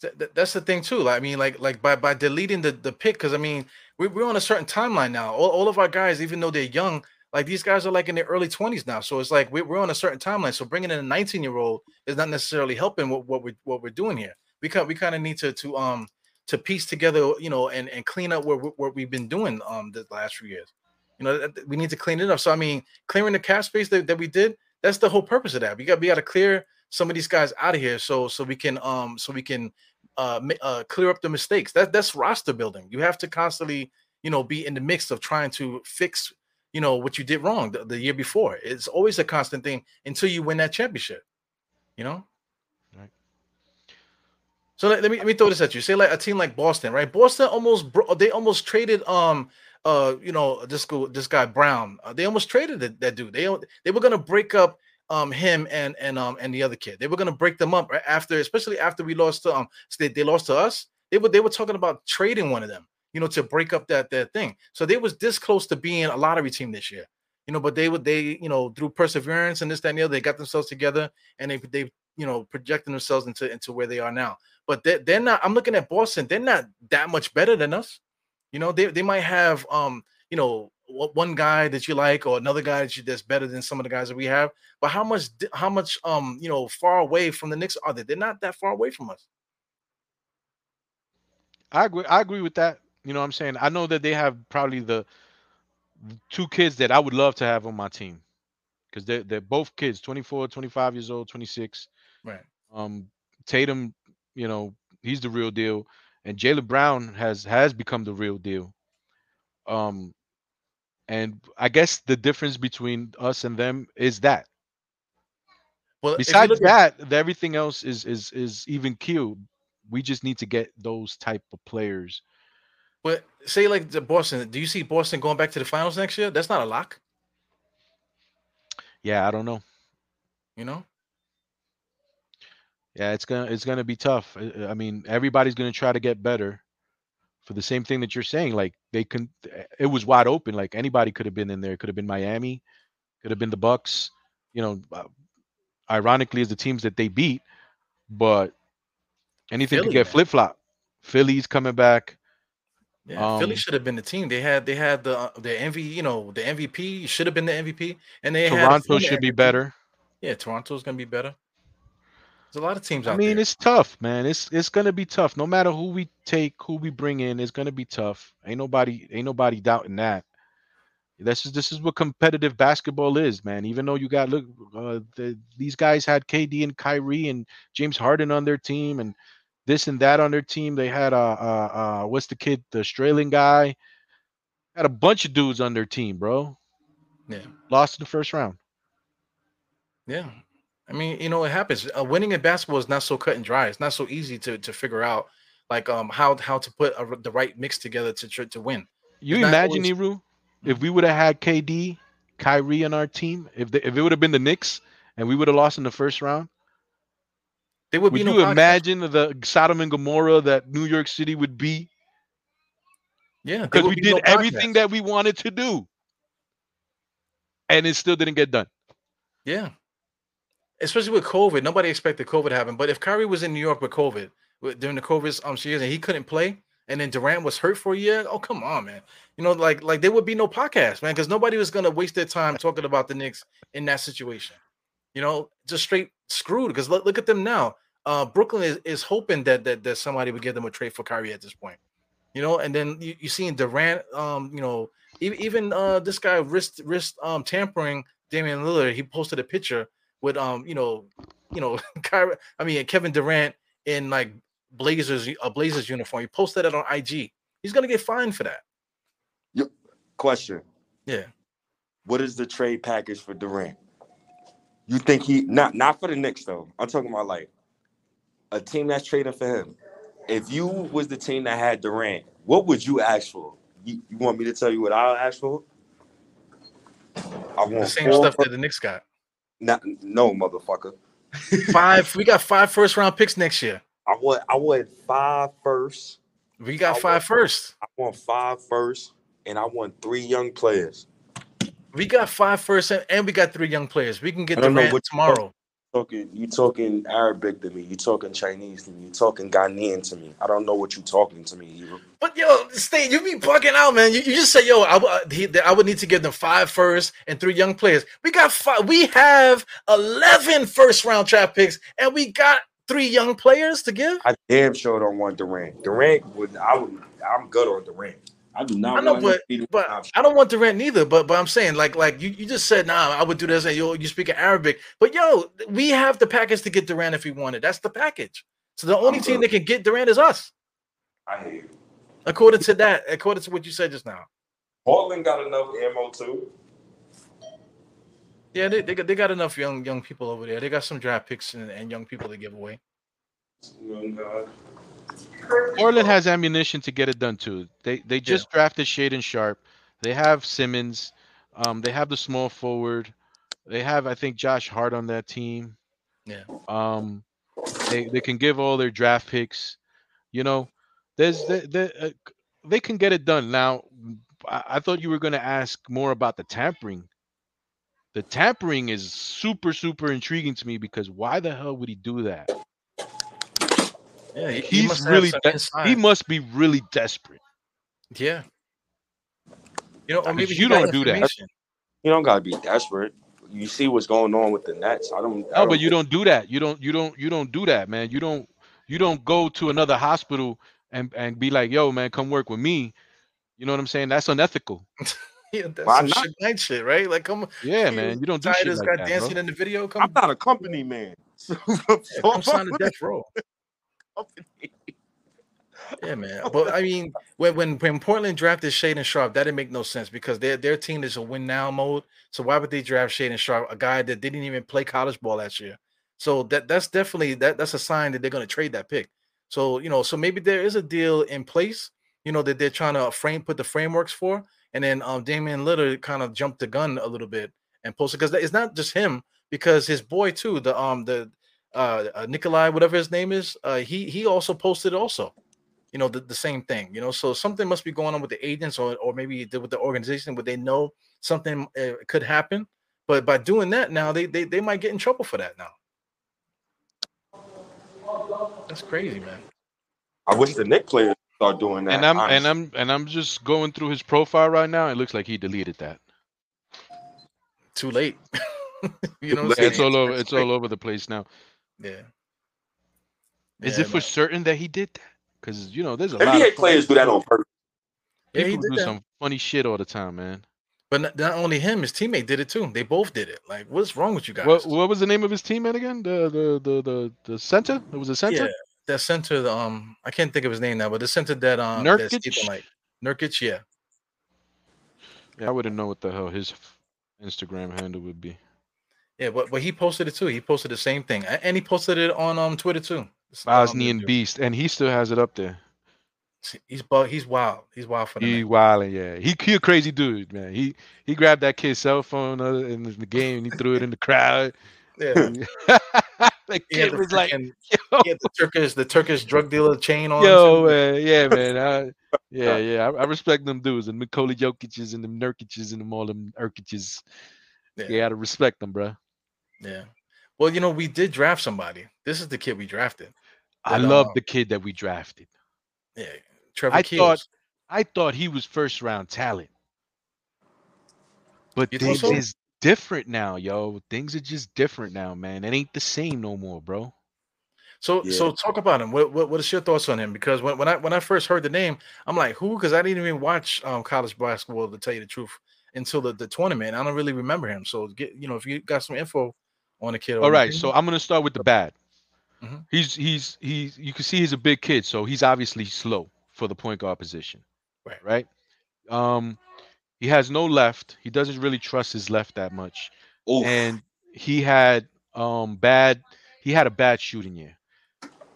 Th- th- that's the thing too. I mean, like like by by deleting the the pick, because I mean, we, we're on a certain timeline now. All, all of our guys, even though they're young, like these guys are like in their early twenties now. So it's like we, we're on a certain timeline. So bringing in a 19 year old is not necessarily helping what, what we what we're doing here. We kind we kind of need to to um to piece together, you know, and and clean up what what we've been doing um the last few years. You know, we need to clean it up. So I mean, clearing the cap space that, that we did, that's the whole purpose of that. We got we got to clear some of these guys out of here so so we can um so we can uh, uh clear up the mistakes. That that's roster building. You have to constantly, you know, be in the mix of trying to fix, you know, what you did wrong the, the year before. It's always a constant thing until you win that championship. You know. Right. So let, let me let me throw this at you. Say like a team like Boston, right? Boston almost bro- they almost traded um uh you know this go this guy Brown. Uh, they almost traded that, that dude. They they were gonna break up um him and and um and the other kid. They were gonna break them up right after, especially after we lost to um they, they lost to us. They were they were talking about trading one of them, you know, to break up that that thing. So they was this close to being a lottery team this year. You know, but they would they you know through perseverance and this that and the other, they got themselves together and they they you know projecting themselves into into where they are now. But they they're not. I'm looking at Boston. They're not that much better than us. You know, they they might have um you know one guy that you like or another guy that you that's better than some of the guys that we have. But how much how much um you know far away from the Knicks are they? They're not that far away from us. I agree. I agree with that. You know what I'm saying? I know that they have probably the two kids that I would love to have on my team because they're they're both kids, 24, 25 years old, 26. Right. Um, Tatum, you know, he's the real deal, and Jaylen Brown has has become the real deal. Um, and I guess the difference between us and them is that. Well, Besides look at- that, everything else is is is even keeled. We just need to get those type of players. but say like the Boston. Do you see Boston going back to the finals next year? That's not a lock. Yeah, I don't know. You know. Yeah, it's gonna it's gonna be tough. I- I mean, everybody's gonna try to get better for the same thing that you're saying. Like they can, it was wide open. Like anybody could have been in there. Could have been Miami, could have been the Bucks. You know, uh, ironically, is the teams that they beat, but anything Philly, could get flip flop. Philly's coming back. Yeah, Philly Um, should have been the team. They had they had the uh, the MV, you know, the MVP should have been the MVP, and they had Toronto should be better. Yeah, Toronto's gonna be better. There's a lot of teams out I mean, there. it's tough, man. It's it's gonna be tough. No matter who we take, who we bring in, it's gonna be tough. Ain't nobody ain't nobody doubting that. This is this is what competitive basketball is, man. Even though you got look, uh, the, these guys had KD and Kyrie and James Harden on their team, and this and that on their team. They had uh uh, uh what's the kid, the Australian guy, had a bunch of dudes on their team, bro. yeah, Lost in the first round. yeah. I mean, you know, it happens. Uh, winning in basketball is not so cut and dry. It's not so easy to to figure out, like um how how to put a, the right mix together to tr- to win. You It's imagine, always- Eru, if we would have had KD, Kyrie on our team, if they, if it would have been the Knicks and we would have lost in the first round, There would, would be no you podcast. imagine the Sodom and Gomorrah that New York City would be? Yeah, Because we be did no everything podcast. that we wanted to do, and it still didn't get done. Yeah. Especially with COVID, nobody expected COVID to happen. But if Kyrie was in New York with COVID during the COVID um years and he couldn't play, and then Durant was hurt for a year, oh come on, man. You know, like like there would be no podcast, man, because nobody was gonna waste their time talking about the Knicks in that situation. You know, just straight screwed. Because look, look at them now. Uh, Brooklyn is, is hoping that, that that somebody would give them a trade for Kyrie at this point. You know, and then you, you seeing Durant, um, you know, even even uh this guy wrist wrist um tampering Damian Lillard, he posted a picture with um, you know, you know, Kyrie, I mean Kevin Durant in like Blazers a Blazers uniform. He posted it on IG. He's gonna get fined for that. Yep. Question: Yeah. What is the trade package for Durant? You think he not not for the Knicks though? I'm talking about like a team that's trading for him. If you was the team that had Durant, what would you ask for? You, you want me to tell you what I'll ask for? I want The same stuff fir- that the Knicks got. Not, no, motherfucker. Five. we got five first round picks next year. I won. I won five first. We got I five first. I won five first, and I won three young players. We got five first, and, and we got three young players. We can get I don't know what- tomorrow. Talking, you talking Arabic to me. You talking Chinese to me. You talking Ghanaian to me. I don't know what you talking to me. Hero. But yo, stay. You be bugging out, man. You, you just say, yo, I, uh, he, I would need to give them five first and three young players. We got five. We have 11 first round draft picks, and we got three young players to give. I damn sure don't want Durant. Durant would. I would. I'm good on Durant. I do not I know, want but him to be the but option. I don't want Durant neither. But but I'm saying like like you, you just said nah I would do this and you you speak Arabic. But yo, we have the package to get Durant if we wanted. That's the package. So the only I'm team good. that can get Durant is us, I hear you. according to that. According to what you said just now. Portland got enough ammo too. Yeah, they, they got they got enough young young people over there. They got some draft picks and, and young people to give away. Young guys. Portland has ammunition to get it done too. They they just drafted Shaedon Sharpe. They have Simons. Um, they have the small forward. They have I think Josh Hart on that team. Yeah. Um, they they can give all their draft picks. You know, there's they they, uh, they can get it done. Now, I, I thought you were going to ask more about the tampering. The tampering is super super intriguing to me because why the hell would he do that? Yeah, he- he He's must really de- he must be really desperate. yeah. You know, or maybe you don't do that. You don't gotta be desperate. You see what's going on with the Nets. I don't. I No, but you don't do that. You don't you don't you don't do that, man. You don't you don't go to another hospital and and be like, "Yo, man, come work with me." You know what I'm saying? That's unethical. Yeah, that's Why some not? shit night shit, right? Like, come Yeah, Hey, man. You don't do tired shit like got that, dancing bro. in the video. Come, I'm not a company man. So, come sign a death row. Yeah, man. But I mean, when when when Portland drafted Shaedon Sharpe, that didn't make no sense because their their team is a win now mode. So why would they draft Shaedon Sharpe, a guy that didn't even play college ball last year? So that that's definitely that that's a sign that they're going to trade that pick. So you know, so maybe there is a deal in place. You know that they're trying to frame put the frameworks for, and then um Damian Lillard kind of jumped the gun a little bit and posted because it's not just him because his boy too the um the uh, uh Nikolai whatever his name is uh he he also posted also you know the, the same thing you know so something must be going on with the agents or or maybe the- with the organization where they know something uh, could happen but by doing that now they, they they might get in trouble for that now that's crazy man I wish the Knick players start doing that. And I'm honestly. and I'm and I'm just going through his profile right now. It looks like he deleted that. too late you know what I'm late. It's all over. It's It's all over the place now. Yeah Is Yeah, it for man. certain that he did that? Because you know, there's a lot of players do that on purpose. yeah, he people do that. some funny shit all the time, man. but not, not only him his teammate did it too they both did it like what's wrong with you guys What what was the name of his teammate again? The the the the, the center? It was a center. Yeah, that center. Um, I can't think of his name now, but the center that um, that's Nurkic? Ethan like Nurkic. Yeah, Yeah, I wouldn't know what the hell his Instagram handle would be. Yeah, but but he posted it too. He posted the same thing, and he posted it on um Twitter too. Um, Bosnian. Beast, and he still has it up there. He's bu- he's wild. He's wild for the He wilding, yeah. He he a crazy dude, man. He he grabbed that kid's cell phone uh, in the game and he threw it in the crowd. Yeah, the kid was like, freaking- yo, he the Turkish the Turkish drug dealer chain on. yo, man, yeah, man. I, yeah, yeah. I, I respect them dudes and Nikola Jokic's and them Nurkic's and them all them Urkic's. Yeah. You gotta respect them, bro. Yeah. Well, you know, we did draft somebody. This is the kid we drafted. I love um, the kid that we drafted. Yeah, Trevor I Keels. thought- I thought he was first round talent. But You things so? is different now, yo. Things are just different now, man. It ain't the same no more, bro. So Yeah. so talk about him. What, what what is your thoughts on him? Because when, when I when I first heard the name, I'm like, who? Because I didn't even watch um, college basketball to tell you the truth until the, the tournament. I don't really remember him. So get you know if you got some info on the kid. All right, so I'm gonna start with the bad. Mhm. He's he's he's you can see he's a big kid, so he's obviously slow for the point guard position. Right. Right. Um, he has no left. He doesn't really trust his left that much, Oof. and he had um bad. He had a bad shooting year.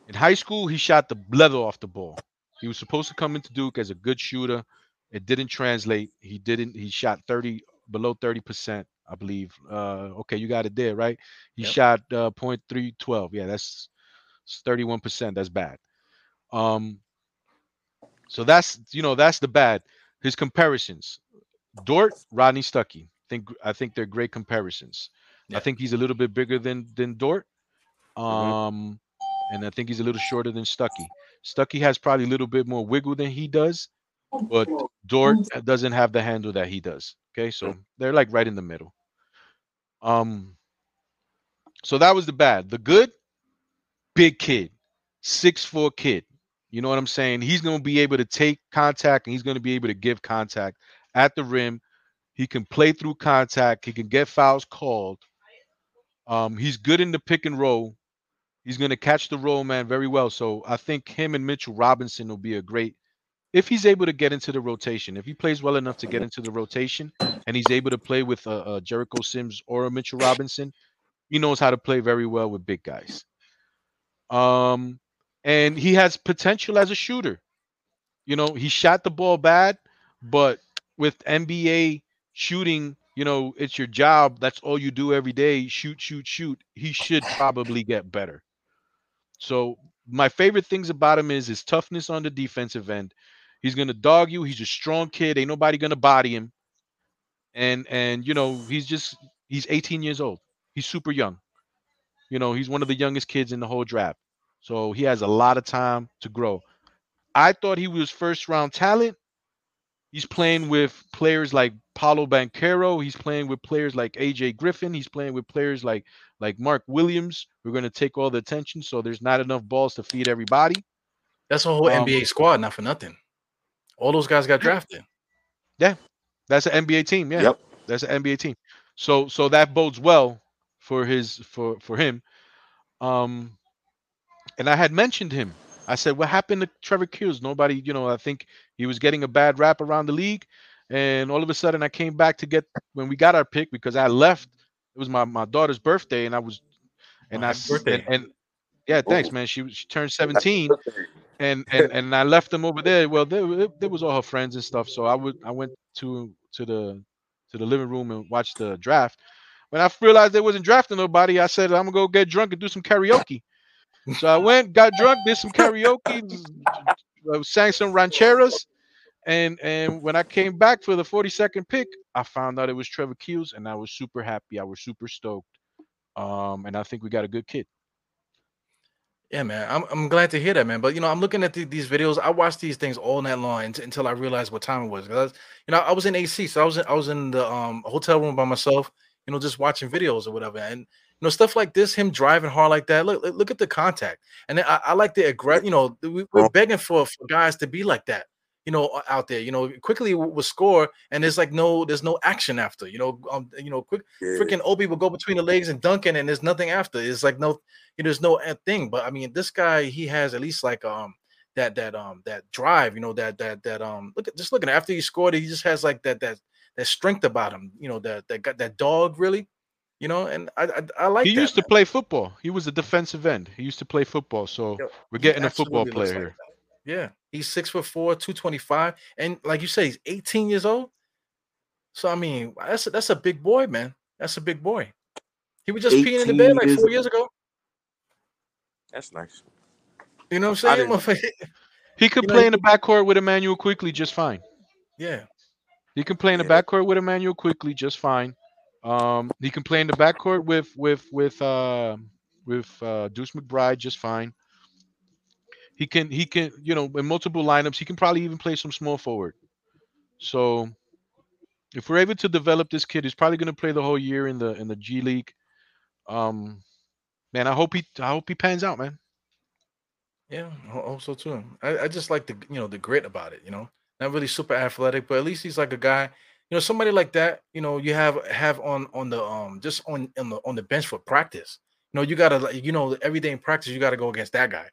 In high school, he shot the leather off the ball. He was supposed to come into Duke as a good shooter. It didn't translate. He didn't. He shot 30 below 30 percent I believe. Uh, okay, you got it there, right? He Yep. shot uh, point three twelve. Yeah, that's thirty one percent. That's bad. Um, so that's you know that's the bad. His comparisons, Dort, Rodney Stuckey. Think I think they're great comparisons. I think he's a little bit bigger than than Dort. Mhm. Um, and I think he's a little shorter than Stuckey. Stuckey has probably a little bit more wiggle than he does, but Dort doesn't have the handle that he does. Okay, so they're like right in the middle. Um, so that was the bad. The good, big kid, six four kid. You know what I'm saying? He's gonna be able to take contact and he's gonna be able to give contact at the rim. He can play through contact. He can get fouls called. Um, he's good in the pick and roll. He's going to catch the roll man very well. So I think him and Mitchell Robinson will be a great if he's able to get into the rotation. If he plays well enough to get into the rotation and he's able to play with a, a Jericho Sims or Mitchell Robinson, he knows how to play very well with big guys. Um, and he has potential as a shooter. You know, he shot the ball bad, but with NBA shooting, you know, it's your job. That's all you do every day. Shoot, shoot, shoot. He should probably get better. So my favorite things about him is his toughness on the defensive end. He's gonna dog you. He's a strong kid. Ain't nobody gonna body him. And and you know he's just he's 18 years old. He's super young. You know he's one of the youngest kids in the whole draft. So he has a lot of time to grow. I thought he was first round talent. He's playing with players like Paolo Banchero. He's playing with players like AJ Griffin. He's playing with players like like Mark Williams. We're going to take all the attention, so there's not enough balls to feed everybody. That's a whole Um, NBA squad, not for nothing. All those guys got drafted. Yeah, that's an NBA team. Yeah, Yep. that's an NBA team. So so that bodes well for his for for him. Um, and I had mentioned him. I said, "What happened to Trevor Keels? Nobody, you know, I think he was getting a bad rap around the league, and all of a sudden, I came back to get when we got our pick because I left. It was my my daughter's birthday, and I was, and Oh, I birthday. and, and yeah, thanks, Ooh. man. She she turned 17, and and and I left them over there. Well, there, there was all her friends and stuff. So I would I went to to the to the living room and watched the draft. When I realized they wasn't drafting nobody, I said I'm gonna go get drunk and do some karaoke. So I went, got drunk, did some karaoke, uh, sang some rancheras, and and when I came back for the 42nd pick, I found out it was Trevor Keels, and I was super happy. I was super stoked. Um, and I think we got a good kid. Yeah, man. I'm I'm glad to hear that, man. But you know, I'm looking at the, these videos. I watched these things all night long unt- until I realized what time it was. Because you know, I was in AC, so I was in, I was in the um hotel room by myself. You know, just watching videos or whatever, and you know, stuff like this. Him driving hard like that. Look, look, look at the contact, and then I, I like the aggressive. You know, we, we're begging for, for guys to be like that. You know, out there. You know, Quickley will will score, and there's like no, there's no action after. You know, um, you know, quick Yeah. freaking Obi will go between the legs and dunking, and there's nothing after. It's like no, you know, there's no uh, thing. But I mean, this guy, he has at least like um that that um that drive, you know, that that that um look at just looking after he scored, he just has like that that that strength about him, you know, that that got that dog really, you know, and I I, I like he that, used to man. play football. He was a defensive end. He used to play football. So Yo, we're getting a football player like here. that. Yeah, he's six foot four, 225, and like you say, he's 18 years old. So I mean, that's a, that's a big boy, man. That's a big boy. He was just peeing in the bed like four years ago. That's nice. You know what I I'm saying? He could You play he- in the backcourt with Immanuel Quickley just fine. Yeah, He can play in the Yeah. backcourt with Immanuel Quickley just fine. Um, he can play in the backcourt with with with uh with uh, Deuce McBride just fine. He can he can you know in multiple lineups he can probably even play some small forward. So if we're able to develop this kid, he's probably going to play the whole year in the in the G League. Um, man, I hope he I hope he pans out, man. yeah, I hope so too. I, I just like the you know the grit about it. You know, not really super athletic, but at least he's like a guy. You know, somebody like that. You know, you have have on on the um just on on the on the bench for practice. You know, you gotta you know every day in practice you got to go against that guy.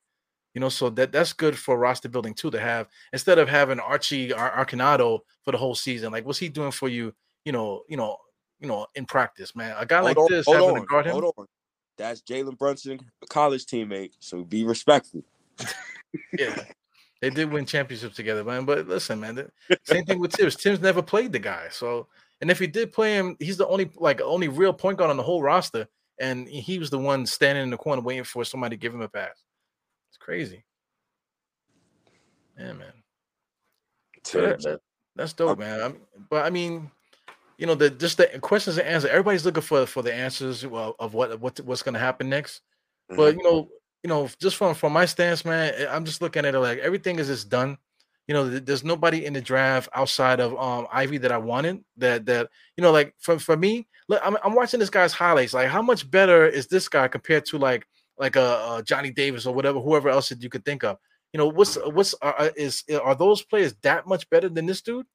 You know, so that that's good for roster building too to have instead of having Archie Ar- Arcidiacono for the whole season. Like, what's he doing for you? You know, you know, you know, in practice, man. A guy like on, this having on, to guard him. hold on. That's Jalen Brunson, college teammate. So be respectful. Yeah, they did win championships together, man. But listen, man, the- same thing with Thibs. Thibs never played the guy, so And if he did play him, he's the only like only real point guard on the whole roster, and he was the one standing in the corner waiting for somebody to give him a pass. It's crazy. Yeah, man. So that- that- that's dope, man. I mean, but I mean, you know, the just the questions and answers. Everybody's looking for for the answers of what what what's going to happen next. But you know, you know, just from from my stance, man, eh, I'm just looking at it like everything is just done. You know, there's nobody in the draft outside of um Ivey that I wanted. That that you know, like for for me, look, I'm I'm watching this guy's highlights. Like, how much better is this guy compared to like like a uh, uh, Johnny Davis or whatever, whoever else that you could think of? You know, what's what's uh, uh, is are those players that much better than this dude?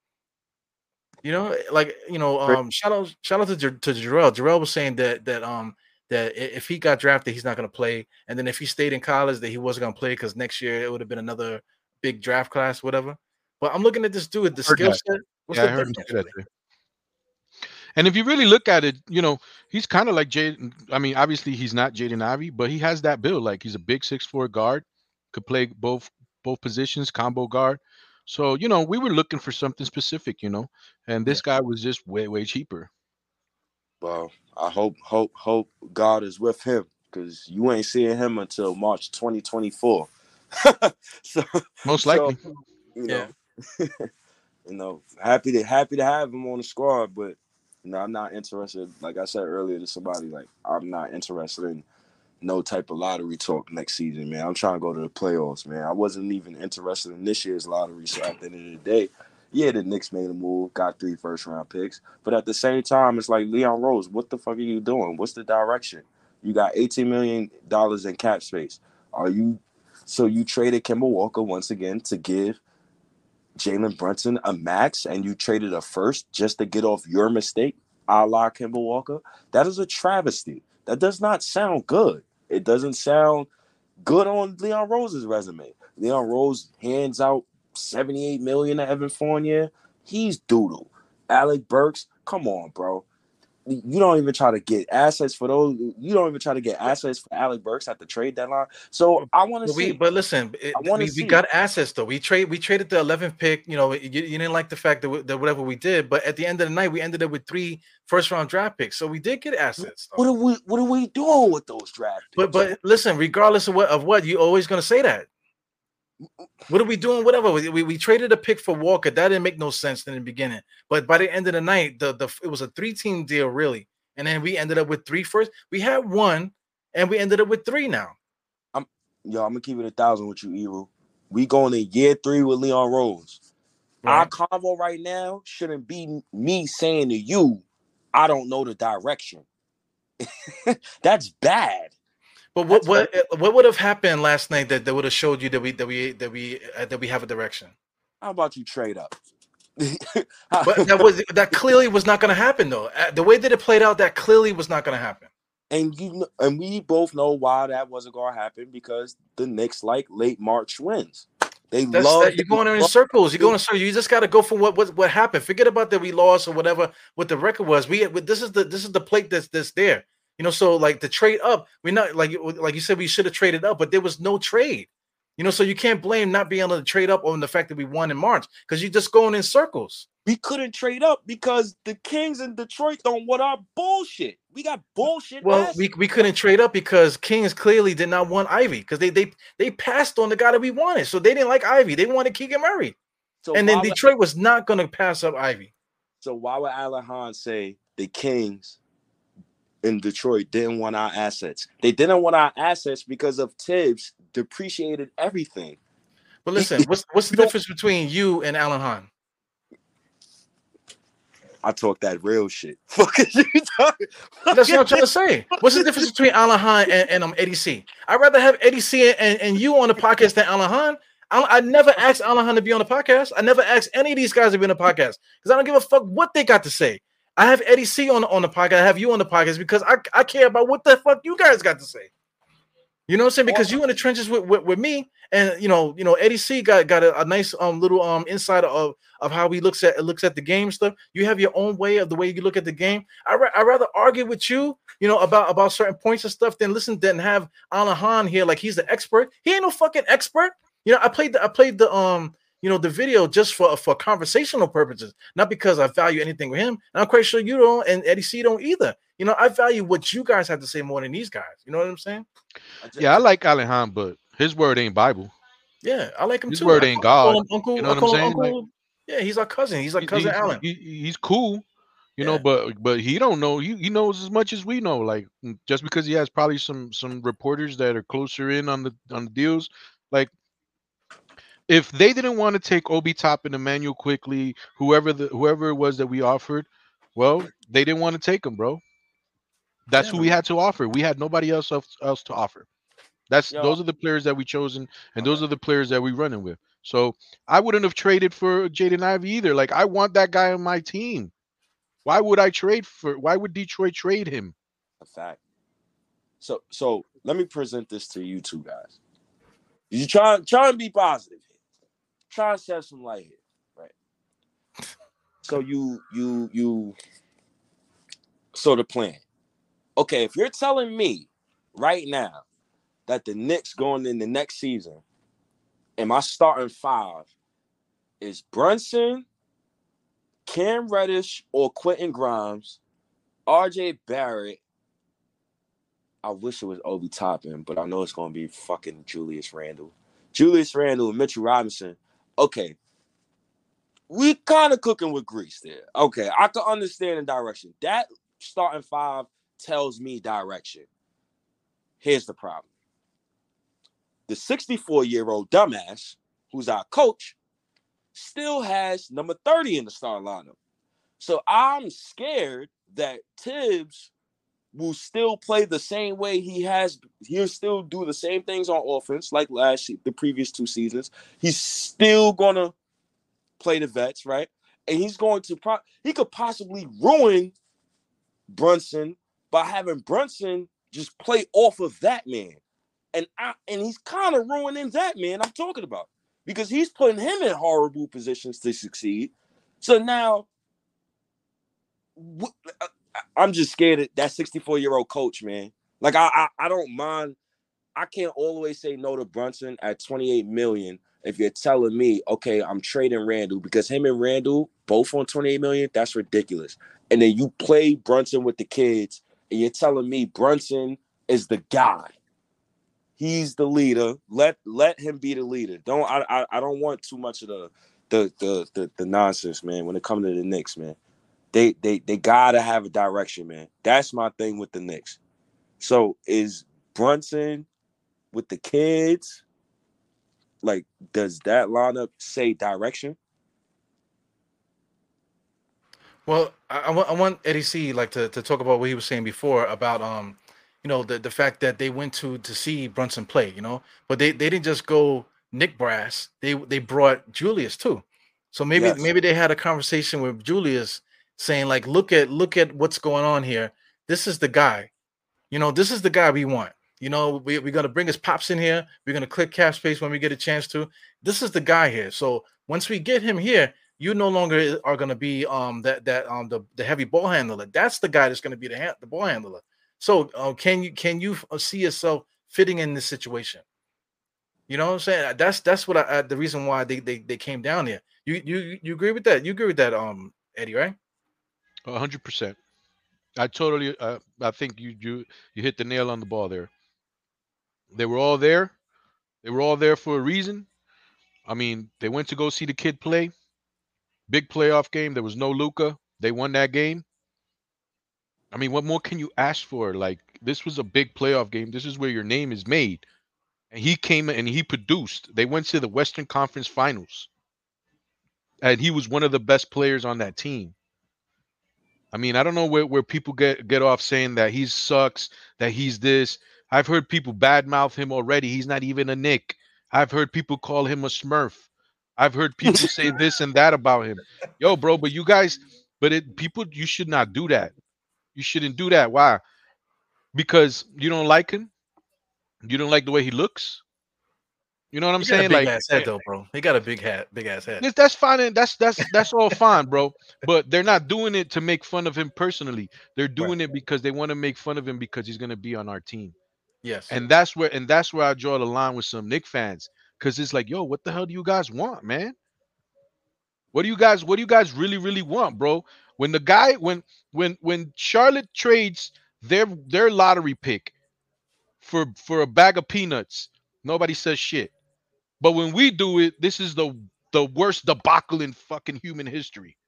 You know, like you know, um, shout out shout out to to Jarrell. Jarrell was saying that that um that if he got drafted, he's not going to play, and then if he stayed in college, that he wasn't going to play because next year it would have been another big draft class, whatever. But I'm looking at this dude, the skill set. What's yeah, the difference, say that really? too. And if you really look at it, you know, he's kind of like Jaden. I mean, obviously he's not Jaden Ivey, but he has that build. Like he's a big six four guard, could play both both positions, combo guard. So you know, we were looking for something specific, you know, and this guy was just way way cheaper. Well, I hope hope hope God is with him because you ain't seeing him until March 2024. so Most so, likely. you Yeah. you know, happy to happy to have him on the squad, but you know, I'm not interested. Like I said earlier to somebody, like I'm not interested in no type of lottery talk next season, man. I'm trying to go to the playoffs, man. I wasn't even interested in this year's lottery. So at the end of the day, yeah, the Knicks made a move, got three first round picks. But at the same time, it's like Leon Rose, what the fuck are you doing? What's the direction? You got 18 million dollars in cap space. Are you so you traded Kemba Walker once again to give Jalen Brunson a max and you traded a first just to get off your mistake, a la Kemba Walker? That is a travesty. That does not sound good. It doesn't sound good on Leon Rose's resume. Leon Rose hands out 78 million to Evan Fournier. He's doodle. Alec Burks, come on, bro. You don't even try to get assets for those. You don't even try to get assets for Alec Burks at the trade deadline. So I want to see. but listen, it, I wanna we, we got assets though. We trade, we traded the 11th pick. You know, you, you didn't like the fact that, we, that whatever we did, but at the end of the night, we ended up with three first round draft picks. So we did get assets. though. what are we? What are we doing with those draft But picks? but listen, regardless of what of what, you always gonna say that. What are we doing? Whatever. We, we, we traded a pick for Walker. That didn't make no sense in the beginning. But by the end of the night, the, the it was a three team deal, really. And then we ended up with three first. We had one, and we ended up with three now. I'm yo, I'm gonna keep it a thousand with you, Evo. We going in year three with Leon Rose. Our Right? convo right now shouldn't be me saying to you, I don't know the direction. That's bad. But what what uh, what would have happened last night that, that would have showed you that we that we that we uh, that we have a direction? How about you trade up? But that was that clearly was not going to happen though. Uh, The way that it played out, that clearly was not going to happen. and you and we both know why that wasn't gonna happen because the Knicks like late March wins. They That's love that, you're going in circles. You're going in circles. You just got to go for what, what what happened. Forget about that we lost or whatever. What the record was. We this is the this is the plate that's that's there. You know, so like the trade up, we're not like like you said we should have traded up, but there was no trade. You know, so you can't blame not being able to trade up on the fact that we won in March because you're just going in circles. we couldn't trade up because the Kings in Detroit don't want our bullshit. We got bullshit. Well, we, we couldn't trade up because Kings clearly did not want Ivey because they they they passed on the guy that we wanted, so they didn't like Ivey. They wanted Keegan Murray, so and then why would- Detroit was not going to pass up Ivey. So why would Alan Hahn say the Kings in Detroit didn't want our assets? They didn't want our assets because of Thibs depreciated everything. But listen, what's what's the difference between you and Alan Hahn? I talk that real shit. Fuck you talking? That's what I'm trying to say. What's the difference between Alan Hahn and, and um Eddie C? I'd rather have Eddie C and, and you on the podcast than Alan Hahn. I, I never asked Alan Hahn to be on the podcast. I never asked any of these guys to be on the podcast because I don't give a fuck what they got to say. I have Eddie C on, on the podcast. I have you on the podcast because I, I care about what the fuck you guys got to say. You know what I'm saying? Because you in the trenches with, with, with me, and you know, you know, Eddie C got got a, a nice um little um insight of of how he looks at looks at the game stuff. You have your own way of the way you look at the game. I ra- I rather argue with you, you know, about about certain points and stuff than listen than have Alan Hahn here like he's the expert. He ain't no fucking expert. You know, I played the I played the um you know, the video just for for conversational purposes, not because I value anything with him. And I'm quite sure you don't, and Eddie C don't either. You know, I value what you guys have to say more than these guys. You know what I'm saying? I just- Yeah, I like Alan Hahn, but his word ain't Bible. Yeah, I like him too. His too. word I ain't call- I call God. Uncle, You know what I'm call him saying? Like- yeah, he's our cousin. He's like cousin he's, Alan. he- he's cool, you know, but but he don't know. He, he knows as much as we know. Like just because he has probably some some reporters that are closer in on the on the deals, like if they didn't want to take Obi Top and Immanuel Quickley, whoever the whoever it was that we offered, well, they didn't want to take him, bro. That's who we had to offer. We had nobody else else, to offer. That's Yo. those are the players that we chosen, and those are the players that we running with. So I wouldn't have traded for Jaden Ivey either. Like I want that guy on my team. Why would I trade for? Why would Detroit trade him? a fact. So so let me present this to you two guys. You try try and be positive. Try and shed some light here, right? So you you you so the plan. Okay, if you're telling me right now that the Knicks going in the next season and my starting five is Brunson, Cam Reddish, or Quentin Grimes, RJ Barrett, I wish it was Obi Toppin, but I know it's gonna be fucking Julius Randle. Julius Randle and Mitchell Robinson. Okay. We kind of cooking with grease there. Okay, I can understand the direction. That starting five tells me direction. Here's the problem. The 64-year-old dumbass, who's our coach, still has number 30 in the star lineup. So I'm scared that Thibs will still play the same way he has. He'll still do the same things on offense like last the previous two seasons. He's still gonna play the vets, right? And he's going to pro- he could possibly ruin Brunson by having Brunson just play off of that man. And I, and he's kind of ruining that man I'm talking about because he's putting him in horrible positions to succeed. So now I- I'm just scared of that 64 year old coach, man. Like I, I I don't mind. I can't always say no to Brunson at 28 million if you're telling me, okay, I'm trading Randle because him and Randle both on 28 million, that's ridiculous. And then you play Brunson with the kids, and you're telling me Brunson is the guy. He's the leader. Let let him be the leader. Don't I I, I don't want too much of the the, the the the nonsense, man, when it comes to the Knicks, man. They they they gotta have a direction, man. That's my thing with the Knicks. So is Brunson with the kids? Like, does that lineup say direction? Well, I, I want want Eddie C like to, to talk about what he was saying before about um, you know, the, the fact that they went to to see Brunson play, you know, but they, they didn't just go Knick Brass, they they brought Julius too. So maybe Yes. maybe they had a conversation with Julius saying, like, look at look at what's going on here. This is the guy. You know, this is the guy we want. You know, we, we're gonna bring his pops in here. We're gonna click cap space when we get a chance to. This is the guy here. So once we get him here, you no longer are to be um that that um the, the heavy ball handler. That's the guy that's to be the ha- the ball handler. So uh, can you can you uh, see yourself fitting in this situation? You know what I'm saying? That's that's what I, uh, the reason why they, they they came down here. You you you agree with that? You agree with that, um, Eddie? Right? Hundred percent. I totally. Uh, I think you you you hit the nail on the ball there. They were all there. They were all there for a reason. I mean, they went to go see the kid play. Big playoff game. There was no Luka. They won that game. I mean, what more can you ask for? Like this was a big playoff game. This is where your name is made. And he came and he produced. They went to the Western Conference Finals. And he was one of the best players on that team. I mean, I don't know where, where people get get off saying that he sucks, that he's this. I've heard people badmouth him already. He's not even a Knick. I've heard people call him a Smurf. I've heard people say this and that about him. Yo, bro, but you guys, but it people, you should not do that. You shouldn't do that. Why? Because you don't like him. You don't like the way he looks. You know what I'm He saying? Like ass head though, bro. He got a big hat, big ass head. That's fine, and that's that's that's all fine, bro. But they're not doing it to make fun of him personally. They're doing it because they want to make fun of him because he's gonna be on our team. Yes. And that's where and that's where I draw the line with some Knick fans. Cause it's like, yo, what the hell do you guys want, man? What do you guys what do you guys really really want, bro? When the guy when when when Charlotte trades their their lottery pick for for a bag of peanuts, nobody says shit. But when we do it, this is the the worst debacle in fucking human history.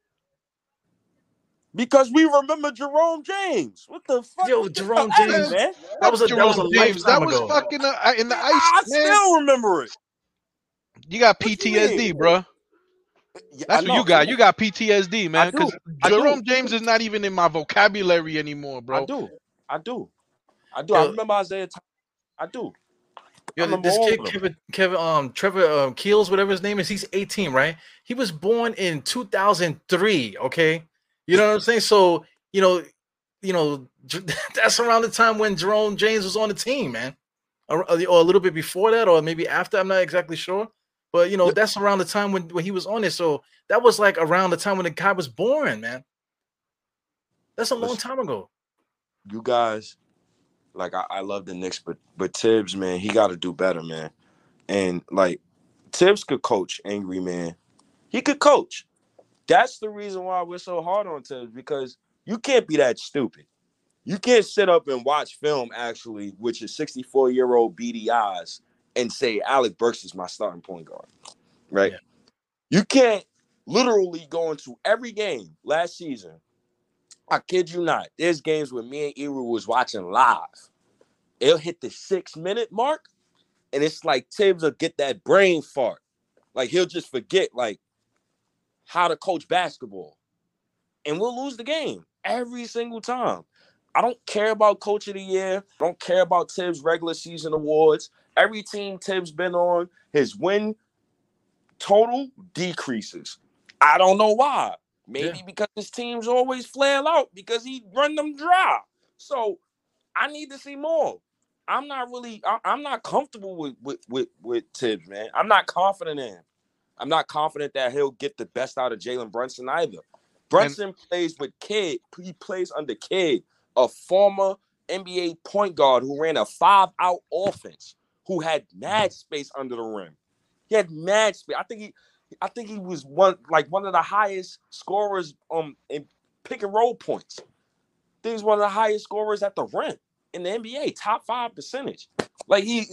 Because we remember Jerome James. What the fuck? Yo, Get Jerome fuck outta James. man. That was a that was a Jerome James. That was ago. fucking uh, in the I ice, man. still remember it. You got What you PTSD, mean? bro. Yeah, That's I what you got. You got PTSD, man. Because I do. Jerome James is not even in my vocabulary anymore, bro. I do. I do. I do. I remember Isaiah. Thomas. I do. Yo, this kid. Kevin, Kevin, um, Trevor um, Keels, whatever his name is, he's 18, right? He was born in 2003. Okay, you know what I'm saying? So you know, you know, that's around the time when Jerome James was on the team, man, or, or a little bit before that, or maybe after. I'm not exactly sure, but you know, that's around the time when when he was on it. So that was like around the time when the guy was born, man. That's a long time ago. You guys, like I, I love the Knicks, but but Thibs, man, he got to do better, man. And like Thibs could coach, angry man. He could coach. That's the reason why we're so hard on Thibs because you can't be that stupid. You can't sit up and watch film actually, which is 64 year old beady eyes, and say Alec Burks is my starting point guard, right? Yeah. You can't literally go into every game last season. I kid you not. There's games where me and Eru was watching live. It'll hit the six minute mark, and it's like Thibs will get that brain fart. Like he'll just forget like how to coach basketball. And we'll lose the game every single time. I don't care about coach of the year. I don't care about Thibs regular season awards. Every team Thibs been on, his win total decreases. I don't know why. Maybe Yeah. because his teams always flail out because he run them dry. So I need to see more. I'm not really. I, am not comfortable with with with with Thibs, man. I'm not confident in him. I'm not confident that he'll get the best out of Jalen Brunson either. Brunson plays with Kidd. He plays under Kidd, a former NBA point guard who ran a five out offense, who had mad space under the rim. He had mad space. I think he, I think he was one like one of the highest scorers um in pick and roll points. I think he's one of the highest scorers at the rim in the NBA, top five percentage. Like he,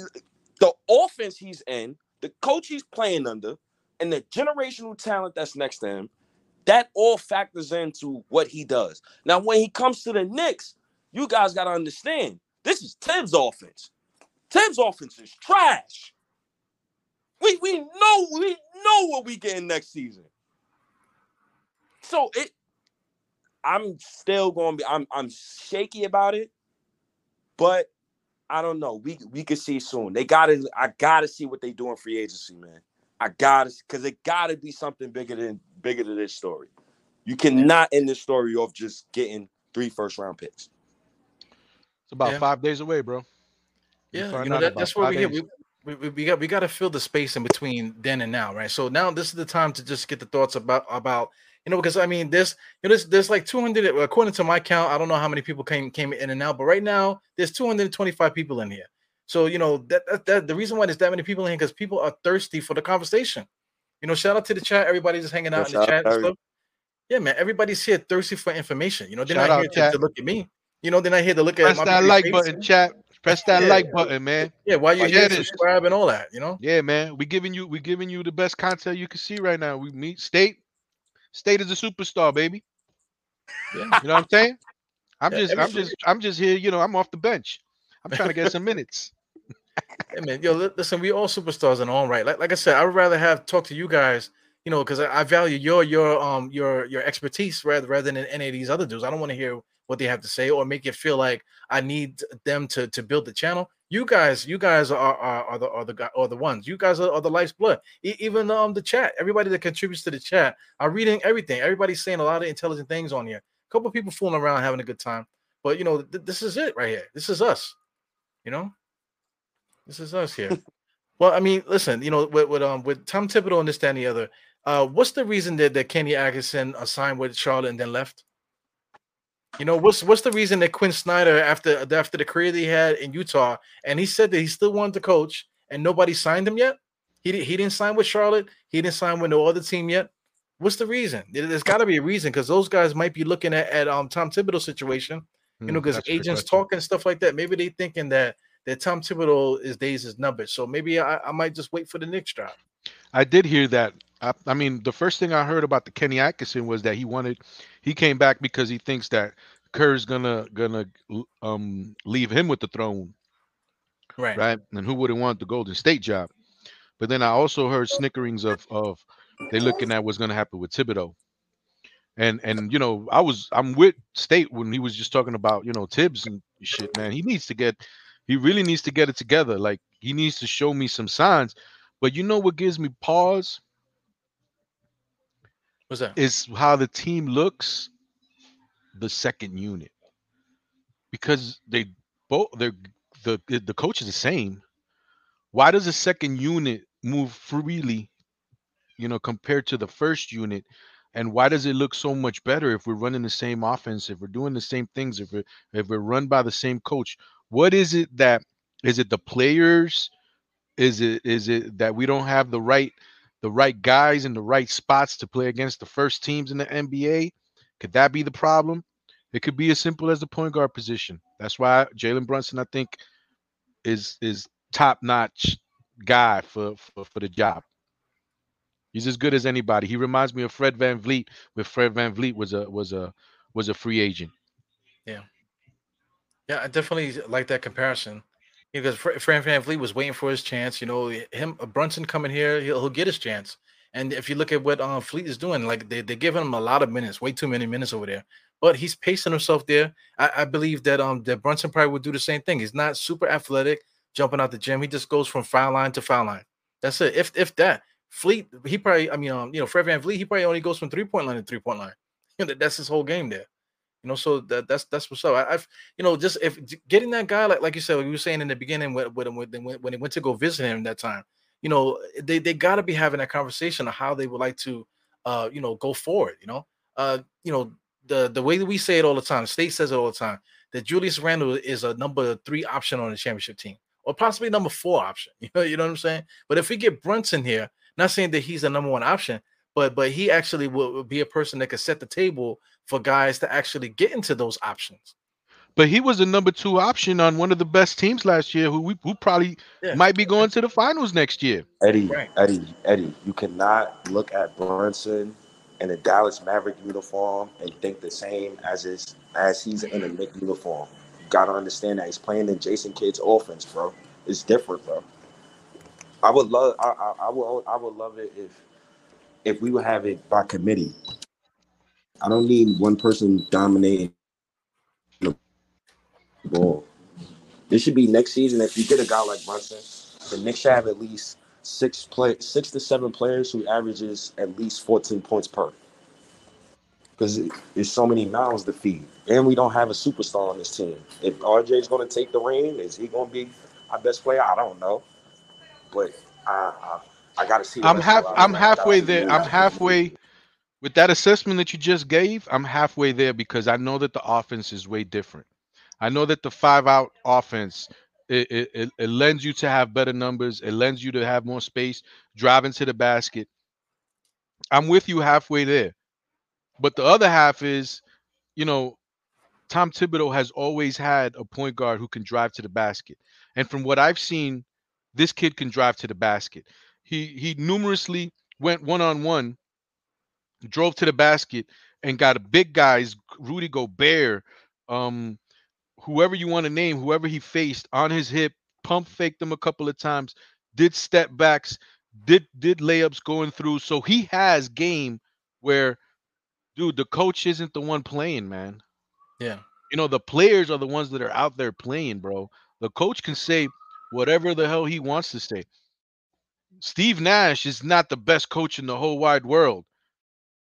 the offense he's in, the coach he's playing under, and the generational talent that's next to him, that all factors into what he does. Now, when he comes to the Knicks, you guys got to understand this is Thibs' offense. Thibs' offense is trash. We we know we know what we getting next season. So it, I'm still going to be. I'm I'm shaky about it, but I don't know. We we could see soon. They got to. I got to see what they do in free agency, man. I got to because it got to be something bigger than bigger than this story. You cannot end this story off just getting three first round picks. It's about Yeah. five days away, bro. Yeah, find you know that, that's where we get. We, we, we got we got to fill the space in between then and now, right? So now this is the time to just get the thoughts about about you know because I mean there's you know there's, there's like 200 according to my count. I don't know how many people came came in and out, but right now there's 225 people in here. So you know that, that, that the reason why there's that many people in here because people are thirsty for the conversation. You know, shout out to the chat. Everybody just hanging out in the chat. Yeah, man. Everybody's here thirsty for information. You know, they're Shout not here to, to look at me. You know, they're not here to look at Press my that like face. button, chat. Press that Yeah. like button, man. Yeah, while you're here, subscribe and all that. You know. Yeah, man. We giving you we giving you the best content you can see right now. We meet state. State is a superstar, baby. Yeah. You know what I'm saying? I'm Yeah, just I'm just I'm just here, you know, I'm off the bench. I'm trying to get some minutes. Hey man, yo, listen, we all superstars in our own right. Like, like I said, I would rather have talk to you guys, you know, because I, I value your your um your your expertise rather rather than any of these other dudes. I don't want to hear what they have to say or make it feel like I need them to to build the channel. You guys, you guys are are, are the are the guy are the ones. You guys are, are the life's blood. E- even um the chat, everybody that contributes to the chat are reading everything. Everybody's saying a lot of intelligent things on here. A couple people fooling around having a good time, but you know th- this is it right here. This is us. You know. This is us here. well, I mean, listen, you know, with, with um with Tom Thibodeau and this, that, and the other, uh, what's the reason that, that Kenny Atkinson uh, signed with Charlotte and then left? You know, what's what's the reason that Quin Snyder, after after the career that he had in Utah, and he said that he still wanted to coach, and nobody signed him yet? He, he didn't sign with Charlotte. He didn't sign with no other team yet. What's the reason? There- There's got to be a reason because those guys might be looking at, at um Tom Thibodeau situation, you know, Mm, because that's agents question. talking stuff like that. Maybe they thinking that that Tom Thibodeau is days is numbered. So maybe I, I might just wait for the Knicks drop. I did hear that. I, I mean, the first thing I heard about the Kenny Atkinson was that he wanted, he came back because he thinks that Kerr's gonna gonna um leave him with the throne, Right. right? And who wouldn't want the Golden State job? But then I also heard snickerings of of they looking at what's gonna happen with Thibodeau. And and you know, I was I'm with State when he was just talking about, you know, Thibs and shit, man. He needs to get he really needs to get it together. Like he needs to show me some signs. But you know what gives me pause What's that? is how the team looks the second unit. Because they both they're the the coach is the same. Why does the second unit move freely, you know, compared to the first unit? And why does it look so much better if we're running the same offense, if we're doing the same things, if we're if we're run by the same coach? What is it that is it the players? Is it is it that we don't have the right the right guys in the right spots to play against the first teams in the NBA? Could that be the problem? It could be as simple as the point guard position. That's why Jalen Brunson, I think, is is top notch guy for, for for the job. He's as good as anybody. He reminds me of Fred VanVleet, where Fred VanVleet was a was a was a free agent. Yeah, Yeah, I definitely like that comparison. Because Fr- Fran VanVleet was waiting for his chance. You know, him uh, Brunson coming here, he'll, he'll get his chance. And if you look at what um, Fleet is doing, like they, they're giving him a lot of minutes, way too many minutes over there. But he's pacing himself there. I, I believe that um that Brunson probably would do the same thing. He's not super athletic, jumping out the gym. He just goes from foul line to foul line. That's it. If if that Fleet, he probably, I mean, um, you know, Fred VanVleet, he probably only goes from three point line to three point line. You know, that's his whole game there. You know, so that that's that's what's up. I, I've you know just if getting that guy like like you said, we were saying in the beginning when when when when they went to go visit him that time, you know, they they got to be having that conversation of how they would like to, uh, you know, go forward. You know, uh, you know the the way that we say it all the time, state says it all the time that Julius Randle is a number three option on the championship team, or possibly number four option. You know, you know what I'm saying. But if we get Brunson here, not saying that he's the number one option, but but he actually will, will be a person that could set the table for guys to actually get into those options. But he was the number two option on one of the best teams last year, who we who probably Yeah. might be going to the finals next year. Eddie, Right. Eddie, Eddie, you cannot look at Brunson in a Dallas Maverick uniform and think the same as is as he's in a Knick uniform. You gotta understand that he's playing in Jason Kidd's offense, bro. It's different, bro. I would love, I, I, I would, I would love it if, if we would have it by committee. I don't need one person dominating the ball. This should be next season. If you get a guy like Brunson, the Knicks should have at least six play six to seven players who averages at least 14 points per. Because there's so many mouths to feed. And we don't have a superstar on this team. If RJ's gonna take the reign, is he gonna be our best player? I don't know. But I I, I gotta see. I'm half. I'm halfway there. I'm halfway with that assessment that you just gave. I'm halfway there because I know that the offense is way different. I know that the five out offense it, it, it, lends you to have better numbers. It lends you to have more space, driving to the basket. I'm with you halfway there, but the other half is, you know, Tom Thibodeau has always had a point guard who can drive to the basket, and from what I've seen, this kid can drive to the basket. He he numerously went one on one, drove to the basket, and got a big guys, Rudy Gobert, um, whoever you want to name, whoever he faced on his hip, pump faked them a couple of times, did step backs, did did layups going through. So he has game where, dude, the coach isn't the one playing, man. Yeah. You know, the players are the ones that are out there playing, bro. The coach can say whatever the hell he wants to say. Steve Nash is not the best coach in the whole wide world.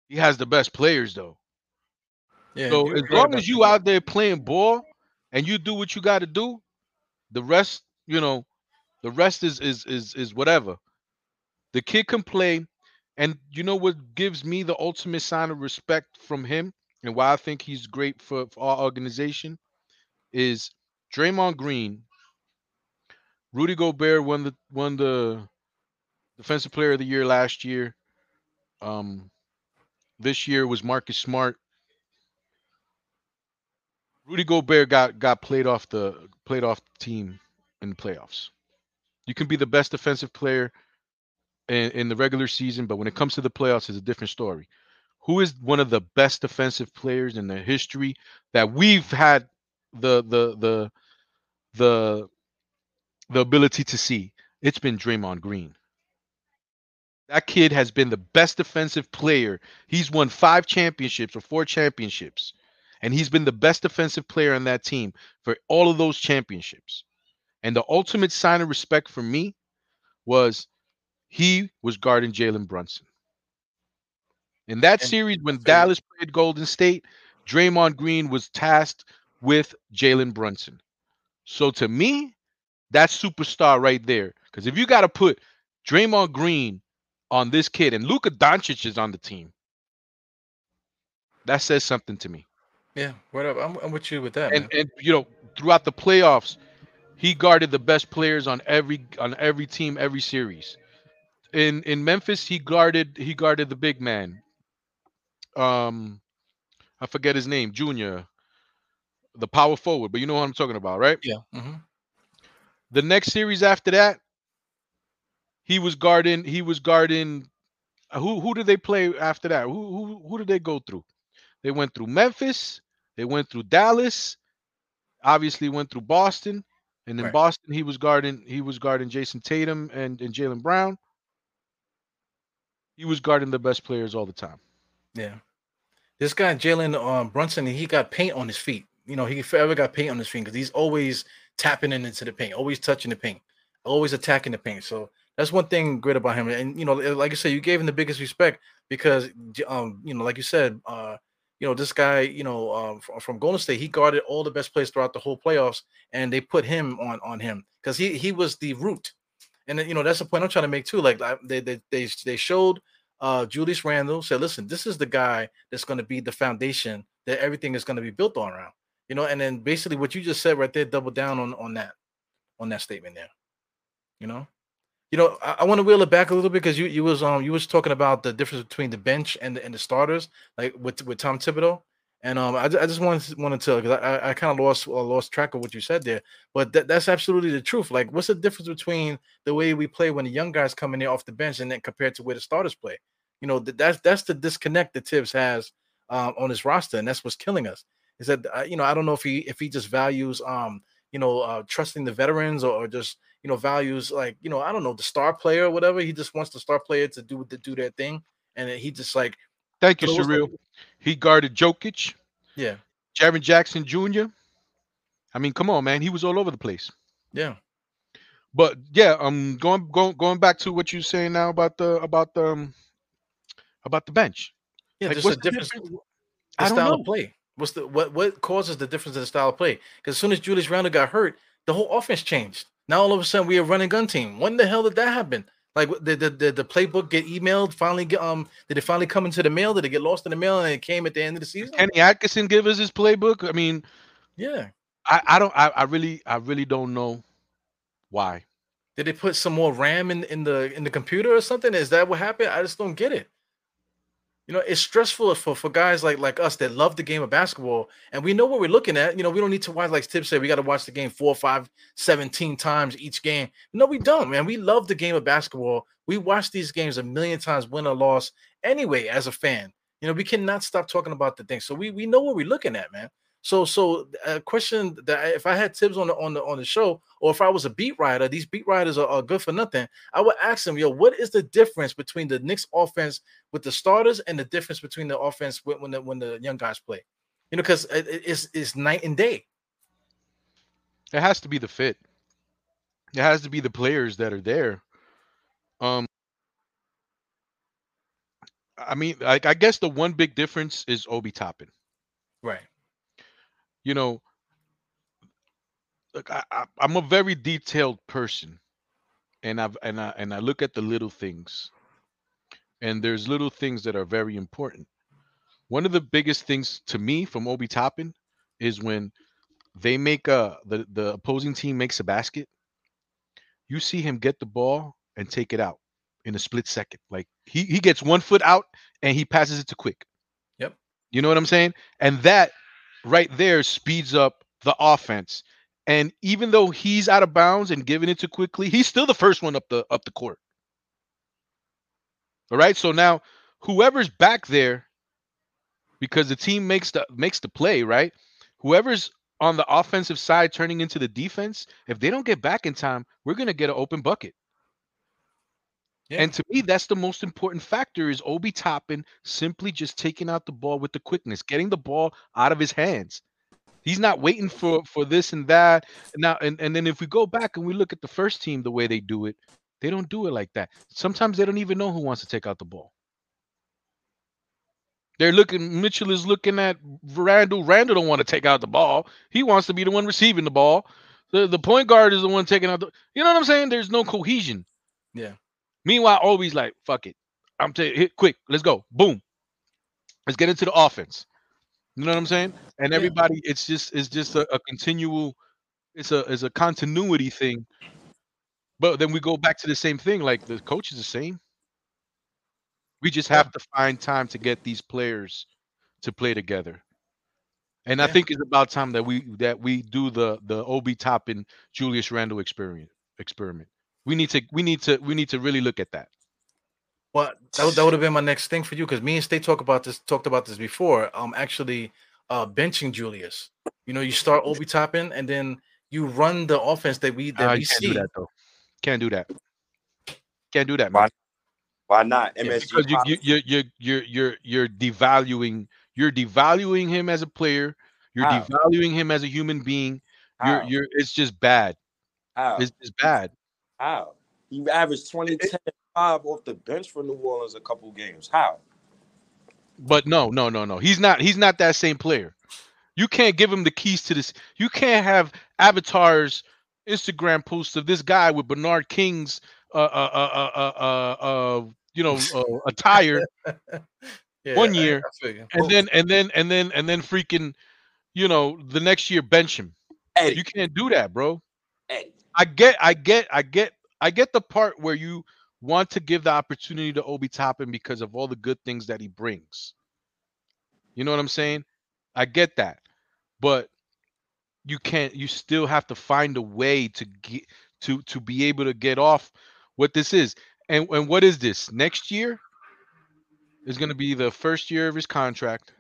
He has the best players though. Yeah. So as long as you that. out there playing ball and you do what you got to do, the rest, you know, the rest is is is is whatever. The kid can play, and you know what gives me the ultimate sign of respect from him, and why I think he's great for, for our organization, is Draymond Green. Rudy Gobert won the won the defensive player of the year last year. Um, this year was Marcus Smart. Rudy Gobert got got played off the played off the team in the playoffs. You can be the best defensive player in, in the regular season, but when it comes to the playoffs, it's a different story. Who is one of the best defensive players in the history that we've had the the the the the ability to see? It's been Draymond Green. That kid has been the best defensive player. He's won five championships or four championships, and he's been the best defensive player on that team for all of those championships. And the ultimate sign of respect for me was he was guarding Jalen Brunson. In that series, when Dallas played Golden State, Draymond Green was tasked with Jalen Brunson. So to me, that's superstar right there. Because if you got to put Draymond Green on this kid and Luka Doncic is on the team, that says something to me. Yeah, whatever. I'm, I'm with you with that. And man. and you know, throughout the playoffs, he guarded the best players on every on every team, every series. In in Memphis, he guarded he guarded the big man. Um, I forget his name, Junior, the power forward, but you know what I'm talking about, right? yeah. hmm The next series after that, he was guarding. He was guarding. uh, Who who did they play after that? Who who who did they go through? They went through Memphis. They went through Dallas. Obviously, went through Boston. And in Right. Boston, he was guarding. He was guarding Jayson Tatum and and Jaylen Brown. He was guarding the best players all the time. Yeah. This guy Jalen um, Brunson, he got paint on his feet. You know, he forever got paint on his feet because he's always tapping into the paint, always touching the paint, always attacking the paint. So that's one thing great about him. And you know, like I said, you gave him the biggest respect because um, you know, like you said, uh, you know, this guy, you know, um, from, Golden State, he guarded all the best players throughout the whole playoffs, and they put him on on him because he he was the root. And you know, that's the point I'm trying to make too. Like they they they, they showed uh Julius Randle said, listen, this is the guy that's going to be the foundation that everything is going to be built on around. You know, and then basically what you just said right there, double down on on that, on that statement there. You know, you know, I, I want to wheel it back a little bit because you you was um you was talking about the difference between the bench and the and the starters, like with with Tom Thibodeau. And um, I, I just wanted wanted to tell because I, I- kind of lost uh, lost track of what you said there, but that, that's absolutely the truth. Like, what's the difference between the way we play when the young guys come in there off the bench and then compared to where the starters play? You know, th- that's that's the disconnect that Thibs has um, on his roster, and that's what's killing us. Is that uh, you know I don't know if he if he just values um you know uh, trusting the veterans or, or just you know values like you know I don't know the star player or whatever. He just wants the star player to do what to do their thing, and then he just like Thank you, what's. He guarded Jokic, yeah Jaren Jackson Jr. I mean, come on, man. He was all over the place. yeah But yeah, um, going going going back to what you're saying now about the about the um, about the bench. yeah. Like, just a the difference. difference? the I don't style know. of play. What's the what what causes the difference in the style of play? Because as soon as Julius Randle got hurt, the whole offense changed. Now all of a sudden we are running gun team. When the hell did that happen? Like did the, the, the playbook get emailed? Finally, get, um, did it finally come into the mail? Did it get lost in the mail and it came at the end of the season? Kenny Atkinson give us his playbook. I mean, Yeah. I, I don't I, I really I really don't know why. Did they put some more RAM in, in the in the computer or something? Is that what happened? I just don't get it. You know, it's stressful for, for guys like like us that love the game of basketball and we know what we're looking at. You know, we don't need to watch like Tip said, we got to watch the game four, five, 17 times each game. No, we don't, man. We love the game of basketball. We watch these games a million times, win or loss, anyway, as a fan. You know, we cannot stop talking about the thing. So we we know what we're looking at, man. So so a question that if I had Thibs on the on the on the show, or if I was a beat writer, these beat writers are, are good for nothing. I would ask him, yo, what is the difference between the Knicks offense with the starters and the difference between the offense when when the, when the young guys play? You know, because it, it- it's it's night and day. It has to be the fit. It has to be the players that are there. Um I mean, like I guess the one big difference is Obi Toppin. Right. You know, look, I, I, I'm a very detailed person, and I've and I and I look at the little things, and there's little things that are very important. One of the biggest things to me from Obi Toppin is when they make a the the opposing team makes a basket. You see him get the ball and take it out in a split second. Like he he gets one foot out and he passes it to quick. Yep. You know what I'm saying? And that right there speeds up the offense. And even though he's out of bounds and giving it to Quickley, he's still the first one up the up the court. All right. So now whoever's back there, because the team makes the makes the play, right? Whoever's on the offensive side turning into the defense, if they don't get back in time, we're gonna get an open bucket. Yeah. And to me, that's the most important factor is Obi Toppin simply just taking out the ball with the quickness, getting the ball out of his hands. He's not waiting for for this and that. Now and, and then if we go back and we look at the first team, the way they do it, they don't do it like that. Sometimes they don't even know who wants to take out the ball. They're looking. Mitchell is looking at Randle. Randle don't want to take out the ball. He wants to be the one receiving the ball. The the point guard is the one taking out the. You know what I'm saying? There's no cohesion. Yeah. Meanwhile, always like fuck it. I'm taking hit quick. Let's go. Boom. Let's get into the offense. You know what I'm saying? And Yeah. everybody, it's just it's just a, a continual. It's a it's a continuity thing. But then we go back to the same thing. Like the coach is the same. We just have to find time to get these players to play together. And I think it's about time that we that we do the the Obi Toppin Julius Randle experiment experiment. We need to we need to we need to really look at that. Well, that, would- that would have been my next thing for you because me and State talk about this talked about this before. Um, actually, uh, benching Julius. You know, you start Obi Toppin and then you run the offense that we that Uh, we you can't see. do that though. Can't do that. Can't do that, Why man. Why not? Yeah, MSG Because you, you policy? you you you're you're you're devaluing you're devaluing him as a player. You're How? devaluing him as a human being. You're you're it's just bad. How? It's just bad. How? He averaged 20, 10, 5 off the bench for New Orleans a couple games. How? But no, no, no, no. He's not. He's not that same player. You can't give him the keys to this. You can't have avatars, Instagram posts of this guy with Bernard King's, uh, uh, uh, uh, uh, uh, you know, uh, attire, Yeah, one year, I feel you. and then and then and then and then freaking, you know, the next year bench him. Eddie. You can't do that, bro. Eddie. I get, I get, I get, I get the part where you want to give the opportunity to Obi Toppin because of all the good things that he brings. You know what I'm saying? I get that, but you can't. You still have to find a way to get to to be able to get off what this is. And and what is this? Next year is going to be the first year of his contract.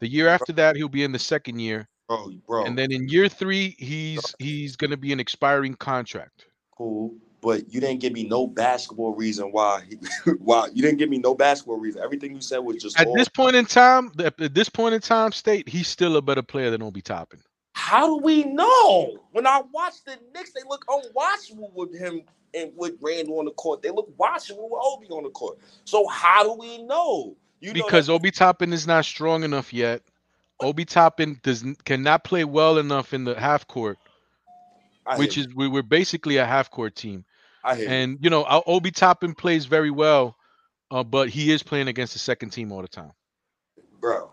The year after that, he'll be in the second year, Bro, bro. and then in year three, he's he's going to be an expiring contract. cool. But you didn't give me no basketball reason why. Why you didn't give me no basketball reason. Everything you said was just At all- this point in time, at this point in time, state he's still a better player than Obi Toppin. How do we know? When I watch the Knicks, they look unwatchable with him and with Randle on the court. They look watchable with Obi on the court. So how do we know? You know because that- Obi Toppin is not strong enough yet. Obi Toppin does cannot play well enough in the half court, I which is we, we're basically a half court team. you. I hear you. And you know, our Obi Toppin plays very well, uh, but he is playing against the second team all the time. bro.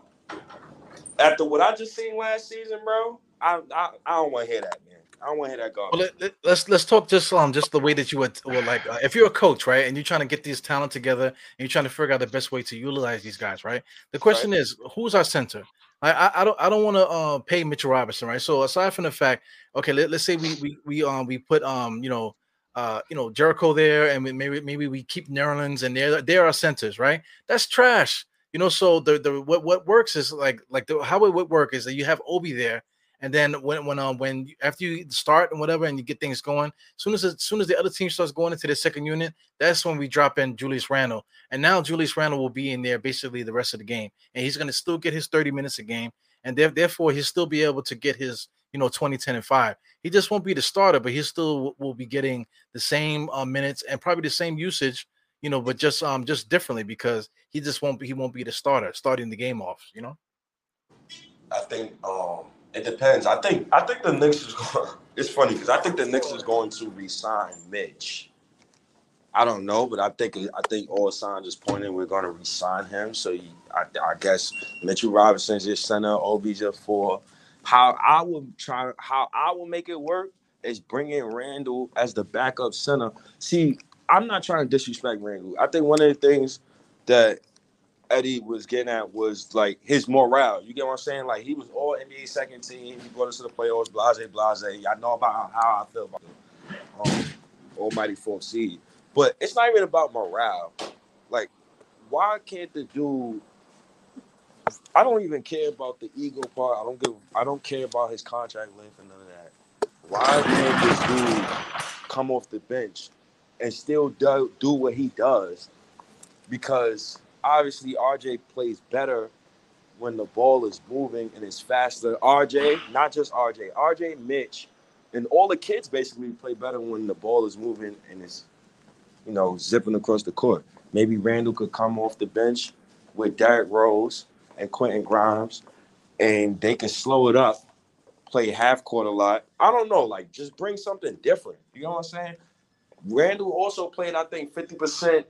After what I just seen last season, bro, I I, I don't want to hear that, man. I don't want to hear that Well, garbage. let, let- let's let's talk just um just the way that you would well like uh, if you're a coach right and you're trying to get these talent together and you're trying to figure out the best way to utilize these guys right the question is who's our center I I, don't I don't want to uh, pay Mitchell Robinson right? So aside from the fact okay let, let's say we we we um we put um you know uh you know Jericho there and we- maybe maybe we keep Nerlens and they're they're our centers right? That's trash you know? So the the what what works is like like the how it would work is that you have Obi there and then when when um when after you start and whatever and you get things going, soon as as soon as the other team starts going into the second unit, that's when we drop in Julius Randle. And now Julius Randle will be in there basically the rest of the game, and he's going to still get his 30 minutes a game, and there- therefore he'll still be able to get his you know 20, 10, and five. He just won't be the starter, but he still will, will be getting the same uh, minutes and probably the same usage, you know, but just um just differently because he just won't be he won't be the starter starting the game off, you know. I think um it depends. I think I think the Knicks is going. It's funny because I think the Knicks is going to resign Mitch. I don't know, but I think I think all signs is pointing we're going to resign him. So I, I guess Mitchell Robinson's your center, Obi's your four. How I would try, how I will make it work is bring in Randle as the backup center. See, I'm not trying to disrespect Randle. I think one of the things that Eddie was getting at was like his morale. You get what I'm saying? Like he was all NBA second team. He brought us to the playoffs. Blase, blase. I know about how I feel about the um, almighty fourth seed, but it's not even about morale. Like, why can't the dude? I don't even care about the ego part. I don't give. I don't care about his contract length and none of that. Why can't this dude come off the bench and still do, do what he does? Because obviously RJ plays better when the ball is moving and it's faster. RJ, not just RJ, RJ, Mitch, and all the kids basically play better when the ball is moving and it's, you know, zipping across the court. Maybe Randle could come off the bench with Derrick Rose and Quentin Grimes, and they can slow it up, play half court a lot. I don't know, like just bring something different. You know what I'm saying? Randle also played, I think, 50%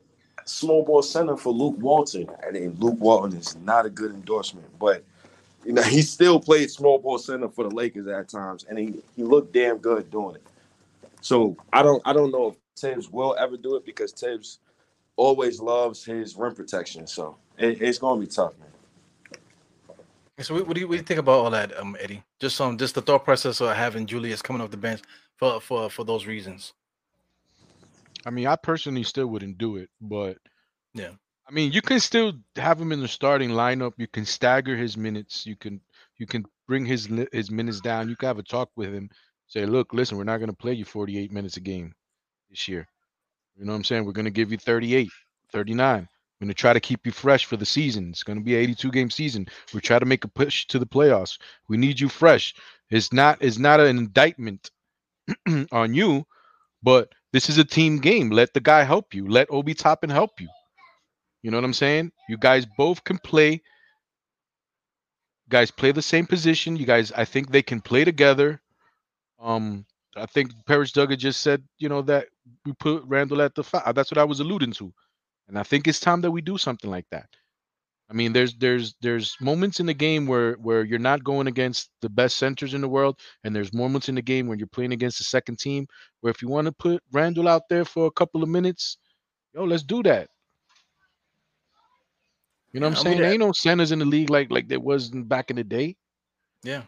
small ball center for Luke Walton. I And Luke Walton is not a good endorsement, but you know, he still played small ball center for the Lakers at times, and he, he looked damn good doing it. So I don't I don't know if Thibs will ever do it because Thibs always loves his rim protection. So it, it's gonna be tough, man. So what do you what do you think about all that, um, Eddie? Just um, just the thought process of having Julius coming off the bench for for for those reasons. I mean, I personally still wouldn't do it, but Yeah. I mean, you can still have him in the starting lineup. You can stagger his minutes. You can you can bring his his minutes down. You can have a talk with him. Say, look, listen, we're not going to play you 48 minutes a game this year. You know what I'm saying? We're going to give you 38, 39. We're going to try to keep you fresh for the season. It's going to be an 82 game season. We try to make a push to the playoffs. We need you fresh. It's not it's not an indictment on you, but this is a team game. Let the guy help you. Let Obi Toppin help you. You know what I'm saying? You guys both can play. Guys play the same position. You guys, I think they can play together. Um, I think Paris Duggar just said, you know, that we put Randle at the five. That's what I was alluding to, and I think it's time that we do something like that. I mean, there's there's there's moments in the game where where you're not going against the best centers in the world, and there's moments in the game when you're playing against the second team. Where if you want to put Randle out there for a couple of minutes, yo, let's do that. You know what I'm Yeah, I saying? mean, There ain't no centers in the league like like there was back in the day. Yeah,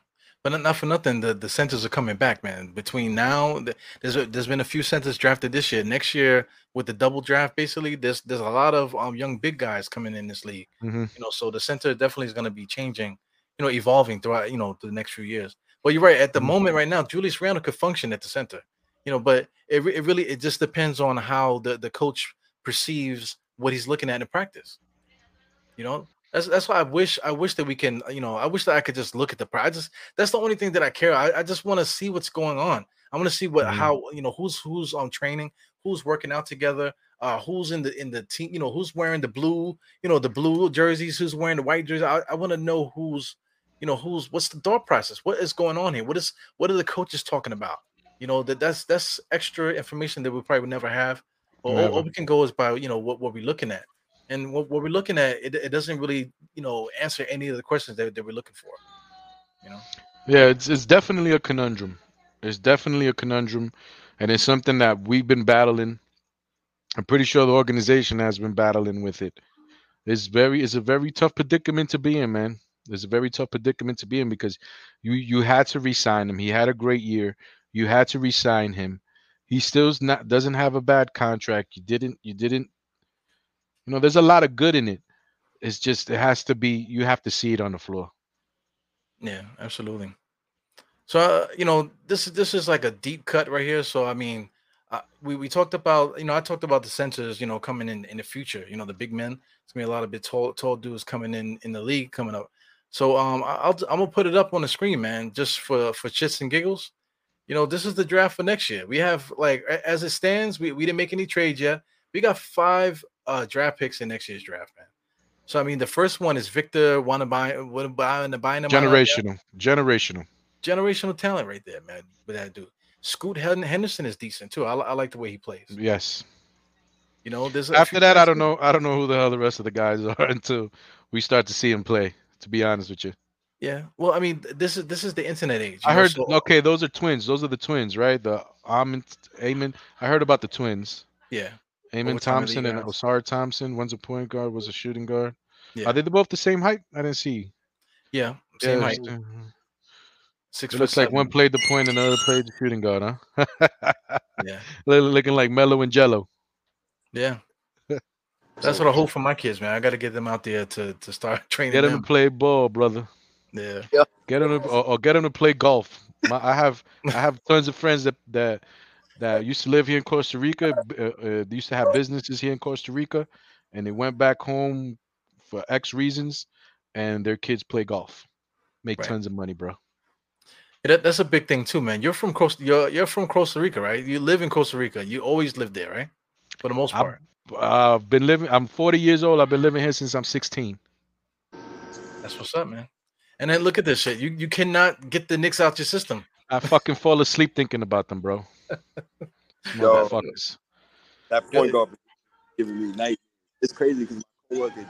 but not- for nothing. The the centers are coming back, man. Between now, there's a, there's been a few centers drafted this year. Next year, with the double draft, basically, there's there's a lot of um, young big guys coming in this league. Mhm. You know, so the center definitely is going to be changing. You know, evolving throughout. You know, the next few years. But you're right. At the Mhm. moment, right now, Julius Randle could function at the center. You know, but it, it really it just depends on how the the coach perceives what he's looking at in practice. You know, that's that's why I wish I wish that we can. You know, I wish that I could just look at the. I just that's the only thing that I care. I, I just want to see what's going on. I want to see what Mhm. how you know who's who's on training, who's working out together, uh, who's in the in the team. You know, who's wearing the blue. You know, the blue jerseys. Who's wearing the white jersey. I, I want to know who's you know who's what's the thought process. What is going on here? What is what are the coaches talking about? You know that that's that's extra information that we probably would never have. Or all Never. we can go is by you know what, what we're looking at and what, what we're looking at it, it doesn't really you know answer any of the questions that, that we're looking for you know Yeah, it's it's definitely a conundrum. It's definitely a conundrum, and it's something that we've been battling. I'm pretty sure the organization has been battling with it. It's very it's a very tough predicament to be in, man. It's a very tough predicament to be in because you you had to re-sign him. He had a great year. You had to re-sign him. He still's not doesn't have a bad contract. You didn't you didn't you know, there's a lot of good in it. It's just it has to be you have to see it on the floor. yeah absolutely. So uh, you know this is this is like a deep cut right here. So i mean uh, we, we talked about you know i talked about the centers you know coming in in the future you know the big men. It's gonna be a lot of big tall tall dudes coming in in the league coming up. So um i'll i'm gonna put it up on the screen man just for for chits and giggles. You know this is the draft for next year. We have like as it stands we, we didn't make any trades yet. We got five uh draft picks in next year's draft man so i mean the first one is victor Wanabai- Wanabai- Generational. Generational. generational talent right there, man. With that dude, Scoot Henderson is decent too. I, I like the way he plays. Yes. You know, there's After that, I don't know. I don't know who the hell the rest of the guys are until we start to see him play. To be honest with you, Yeah, well, I mean, this is this is the internet age. I know, heard. so- Okay, those are twins. Those are the twins, right? The Amen, Amen. I heard about the twins. yeah, Amen Thompson and guys. Ausar Thompson. One's a point guard, was a shooting guard. Yeah. Are they both the same height? I didn't see. Yeah, same Yeah, height. Six It foot looks like one played the point and the other played the shooting guard, huh? Yeah, Look- Looking like Mellow and Jello. yeah. That's what I hope for my kids, man. I got to get them out there to to start training Get them them. to play ball, brother. Yeah, Get them to, or, or get them to play golf. My, I have I have tons of friends that that that used to live here in Costa Rica. Uh, uh, they used to have businesses here in Costa Rica, and they went back home for X reasons, and their kids play golf, make Right. tons of money, bro. Yeah, that, that's a big thing too, man. You're from Costa. You're you're from Costa Rica, right? You live in Costa Rica. You always lived there, right? For the most part. Uh, I've been living. I'm 40 years old. I've been living here since I'm 16. That's what's up, man. And then look at this shit. You you cannot get the Knicks out your system. I fucking fall asleep thinking about them, bro. Yo. Motherfuckers. That point guard been giving me night. It's crazy because my coworker,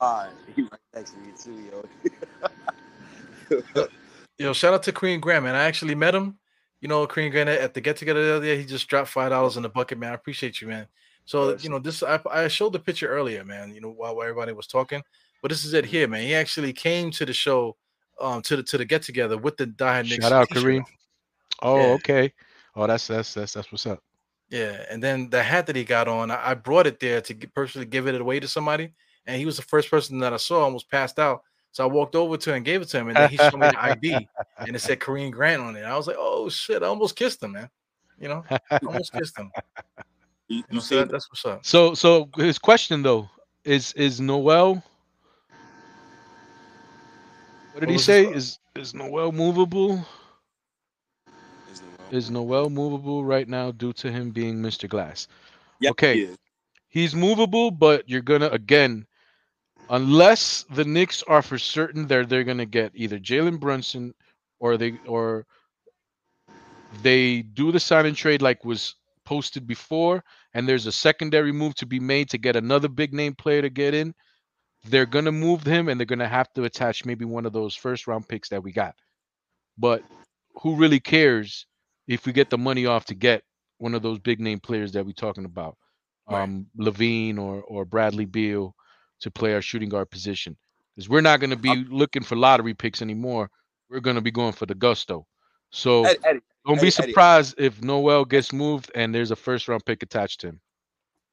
hi, he right next to me too, yo. Yo, shout out to Kareem Grant, man. I actually met him. You know, Kareem Grant at the get together the other day. He just dropped five dollars in the bucket, man. I appreciate you, man. So Yes. you know, this I, I showed the picture earlier, man. You know, while, while everybody was talking, but this is it here, man. He actually came to the show, um, to the to the get together with the Die Hard Knicks. Shout out t-shirt Kareem. Oh, Yeah. okay. Oh, that's that's that's that's what's up. Yeah, and then the hat that he got on, I, I brought it there to g- personally give it away to somebody, and he was the first person that I saw almost passed out. So I walked over to him and gave it to him, and then he showed me the ID, and it said Kareem Grant on it. I was like, "Oh shit!" I almost kissed him, man. You know, I almost kissed him. You, You you know, see, so that, that's what's up. So so his question though is is Noel what did What he say? Is is Noel movable? Is the well- Is Noel movable right now due to him being Mr. Glass? Yeah, okay. he. He's movable, but you're gonna again, unless the Knicks are for certain they're they're gonna get either Jalen Brunson or they or they do the sign and trade like was posted before, and there's a secondary move to be made to get another big name player to get in. They're gonna move him, and they're gonna have to attach maybe one of those first round picks that we got. But who really cares if we get the money off to get one of those big name players that we're talking about? Right. um, LaVine or or Bradley Beal to play our shooting guard position because we're not going to be looking for lottery picks anymore. We're going to be going for the gusto. So Eddie, Eddie, don't be Eddie. surprised if Noel gets moved and there's a first round pick attached to him.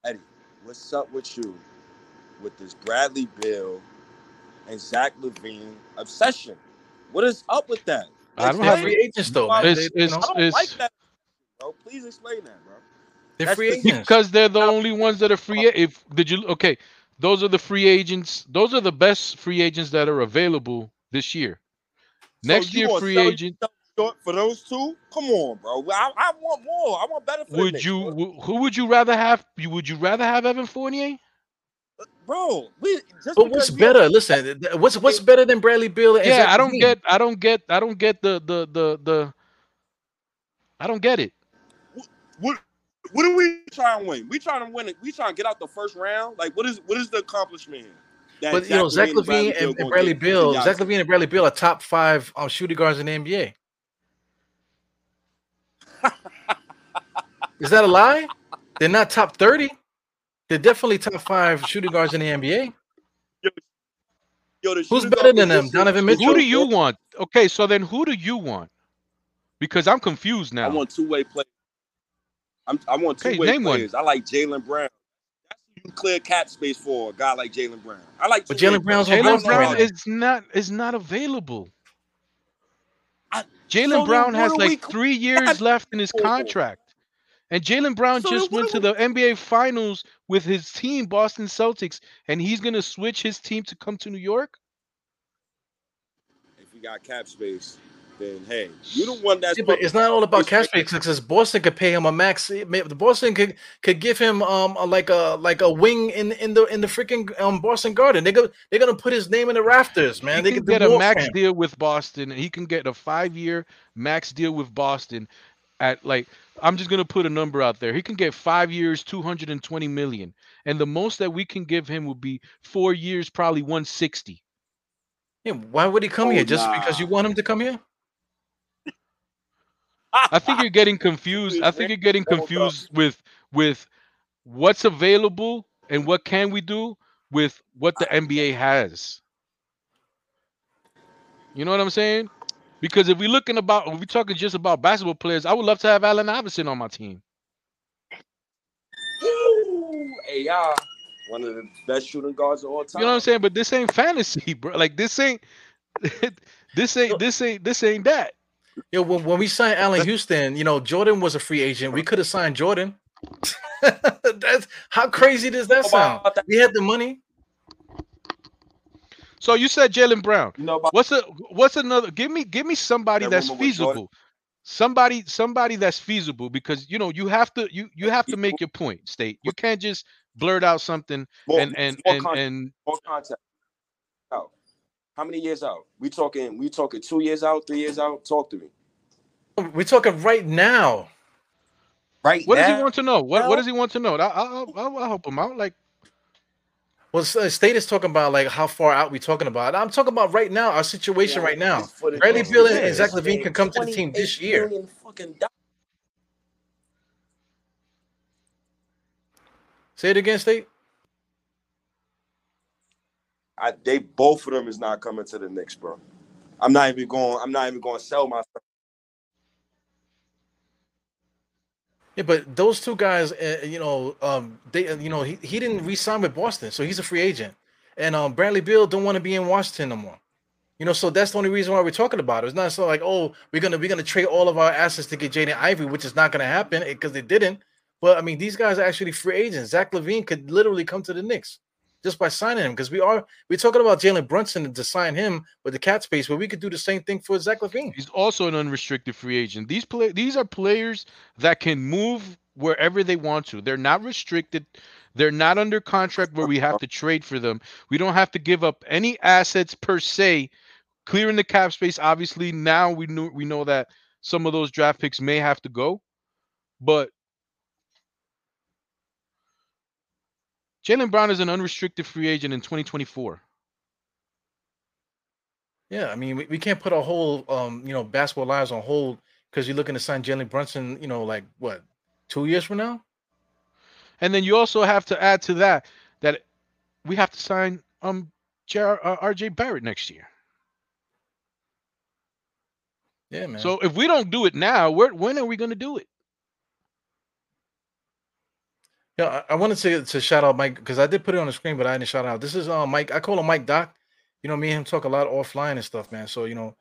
Eddie, what's up with you with this Bradley Beal and Zach LaVine obsession? What is up with that? I don't have- free agents though, man. It's- it's- I don't like that, bro. Please explain that, bro. they're that's free agents. Because they're the only ones that are free. Oh. If did you okay? Those are the free agents. Those are the best free agents that are available this year. Next you year, free sell agent. for those two? Come on, bro. I, I want more. I want better for Would you? Who would you rather have? You Would you rather have Evan Fournier? Bro? We just But what's because we- better? Listen, th- th- what's what's better than Bradley Beal? Yeah i don't LaVine? get i don't get i don't get the the the the i don't get it What what are we trying to win? We trying to win it. We trying to get out the first round. Like what is what is the accomplishment here? That But you know, Zach LaVine and, and Bradley get Bill, Giannis. Zach LaVine and Bradley Beal are top five um, shooting guards in the NBA. Is that a lie? They're not top thirty. They're definitely top five shooting guards in the NBA. Yo, the Who's better than them? position- Donovan who do you want okay so then who do you want because i'm confused now. I want two way play. I'm, I want two Okay, way name one. players. I like Jaylen Brown. That's you clear cap space for a guy like Jaylen Brown. I like. But Jaylen Brown's players. on I jalen don't Boston know right brown how- is not is not available jalen so brown has like we three years left in his for? contract and jaylen brown So just went to the nba finals with his team boston celtics and he's going to switch his team to come to new york If we got cap space, then hey, you the one that's. Yeah, but it's not all about cap space because Boston could pay him a max. The Boston could could give him um a, like a like a wing in in the in the freaking um Boston Garden. They go they're gonna put his name in the rafters, man. he they can could get a max deal with Boston. He can get a five-year max deal with Boston at like I'm just gonna put a number out there. He can get five years, 220 million, and the most that we can give him would be four years, probably 160. Yeah, why would he come Oh, here? Just because you want him to come here? I think you're getting confused. I think you're getting confused with with what's available and what can we do with what the NBA has. You know what I'm saying? Because if we're looking about, if we're talking just about basketball players, I would love to have Allen Iverson on my team. Woo! AI, one of the best shooting guards of all time. You know what I'm saying? But this ain't fantasy, bro. Like this ain't, this ain't, this ain't, this ain't that. Yo, when, when we signed Allan Houston, you know, Jordan was a free agent. We could have signed Jordan. That's how crazy does that sound? We had the money. So you said Jaylen Brown. You know about What's a what's another? Give me give me somebody That that's rumor with Jordan? feasible. Somebody somebody that's feasible because you know you have to you you have to make your point. State you can't just blurt out something more, and and more and, context, and more context. Out. How many years out? We talking? We talking two years out, three years out? Talk to me. We're talking right now. Right what does he want to know? What what does he want to know? I, I, I'll, I'll I'll help him out. Like Well, S- uh, State is talking about like how far out we talking about. I'm talking about right now, our situation Yeah, right now. this footage Bradley Beal and Zach LaVine can come to the team this year. million fucking dollars. Say it again, State. I, they both of them is not coming to the Knicks, bro. I'm not even going. I'm not even going to sell myself. Yeah, but those two guys, uh, you know, um, they, uh, you know, he, he didn't re-sign with Boston, so he's a free agent. And um, Bradley Beal don't want to be in Washington no more. You know, so that's the only reason why we're talking about it. It's not so like, oh, we're gonna we're gonna trade all of our assets to get Jaden Ivey, which is not gonna happen because they didn't. But I mean, these guys are actually free agents. Zach LaVine could literally come to the Knicks just by signing him because we are we're talking about Jalen Brunson to sign him with the cap space, but we could do the same thing for Zach LaVine. he's also an unrestricted free agent. These play these are players that can move wherever they want to. They're not restricted. They're not under contract where we have to trade for them. We don't have to give up any assets per se. Clearing the cap space, obviously, now we know we know that some of those draft picks may have to go, but Jaylen Brown is an unrestricted free agent in 2024. Yeah, I mean, we, we can't put our whole um, you know, basketball lives on hold because you're looking to sign Jalen Brunson, you know, like what, two years from now? And then you also have to add to that that we have to sign um JR, uh, RJ Barrett next year. Yeah, man. So if we don't do it now, where when are we going to do it? Yeah, I, I wanted to to shout out Mike because I did put it on the screen, but I didn't shout out. This is uh Mike. I call him Mike Doc. You know, me and him talk a lot offline and stuff, man. So you know,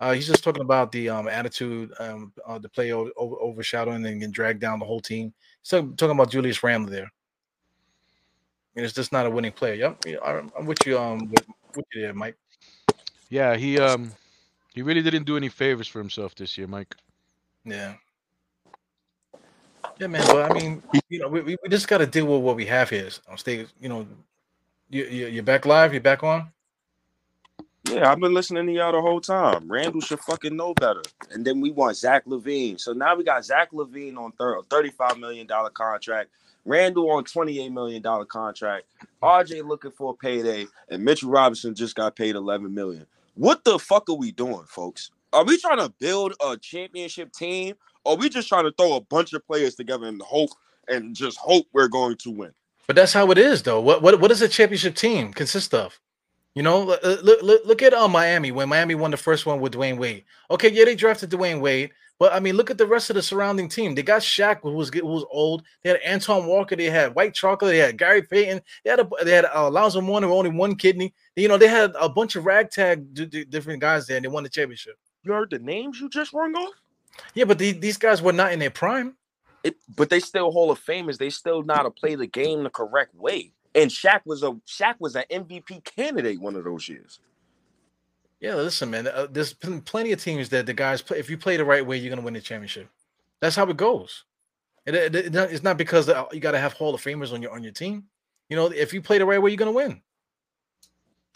uh, he's just talking about the um attitude, um, uh, the play over, over, overshadowing and getting dragged down the whole team. So talking about Julius Randle there. And it's just not a winning player. Yep, yeah, I'm, I'm with you. Um, with, with you there, Mike. Yeah, he um he really didn't do any favors for himself this year, Mike. Yeah. Yeah, man. But I mean, you know, we, we just got to deal with what we have here. On stage, you know, you, you you're back live. You're back on. Yeah, I've been listening to y'all the whole time. Randle should fucking know better. And then we want Zach LaVine. So now we got Zach LaVine on thir- $35 million contract, Randle on $28 million contract, RJ looking for a payday, and Mitchell Robinson just got paid 11 million. What the fuck are we doing, folks? Are we trying to build a championship team? Or are we just trying to throw a bunch of players together and hope and just hope we're going to win? But that's how it is, though. What what what does a championship team consist of? You know, look look, look, look at uh, Miami when Miami won the first one with Dwyane Wade. Okay, yeah, they drafted Dwyane Wade, but I mean, look at the rest of the surrounding team. They got Shaq, who was who was old. They had Antoine Walker. They had White Chocolate. They had Gary Payton. They had a, they had uh, Alonzo Mourning with only one kidney. You know, they had a bunch of ragtag d- d- different guys there, and they won the championship. You heard the names you just rung off? Yeah, but the, these guys were not in their prime. it, but they still Hall of Famers. They still know how to play the game the correct way. And Shaq was a Shaq was an MVP candidate one of those years. Yeah, listen, man. Uh, there's pl- plenty of teams that the guys play. If you play the right way, you're gonna win the championship. That's how it goes. It, it- it- it's not because uh, you got to have Hall of Famers on your on your team. You know, if you play the right way, you're gonna win.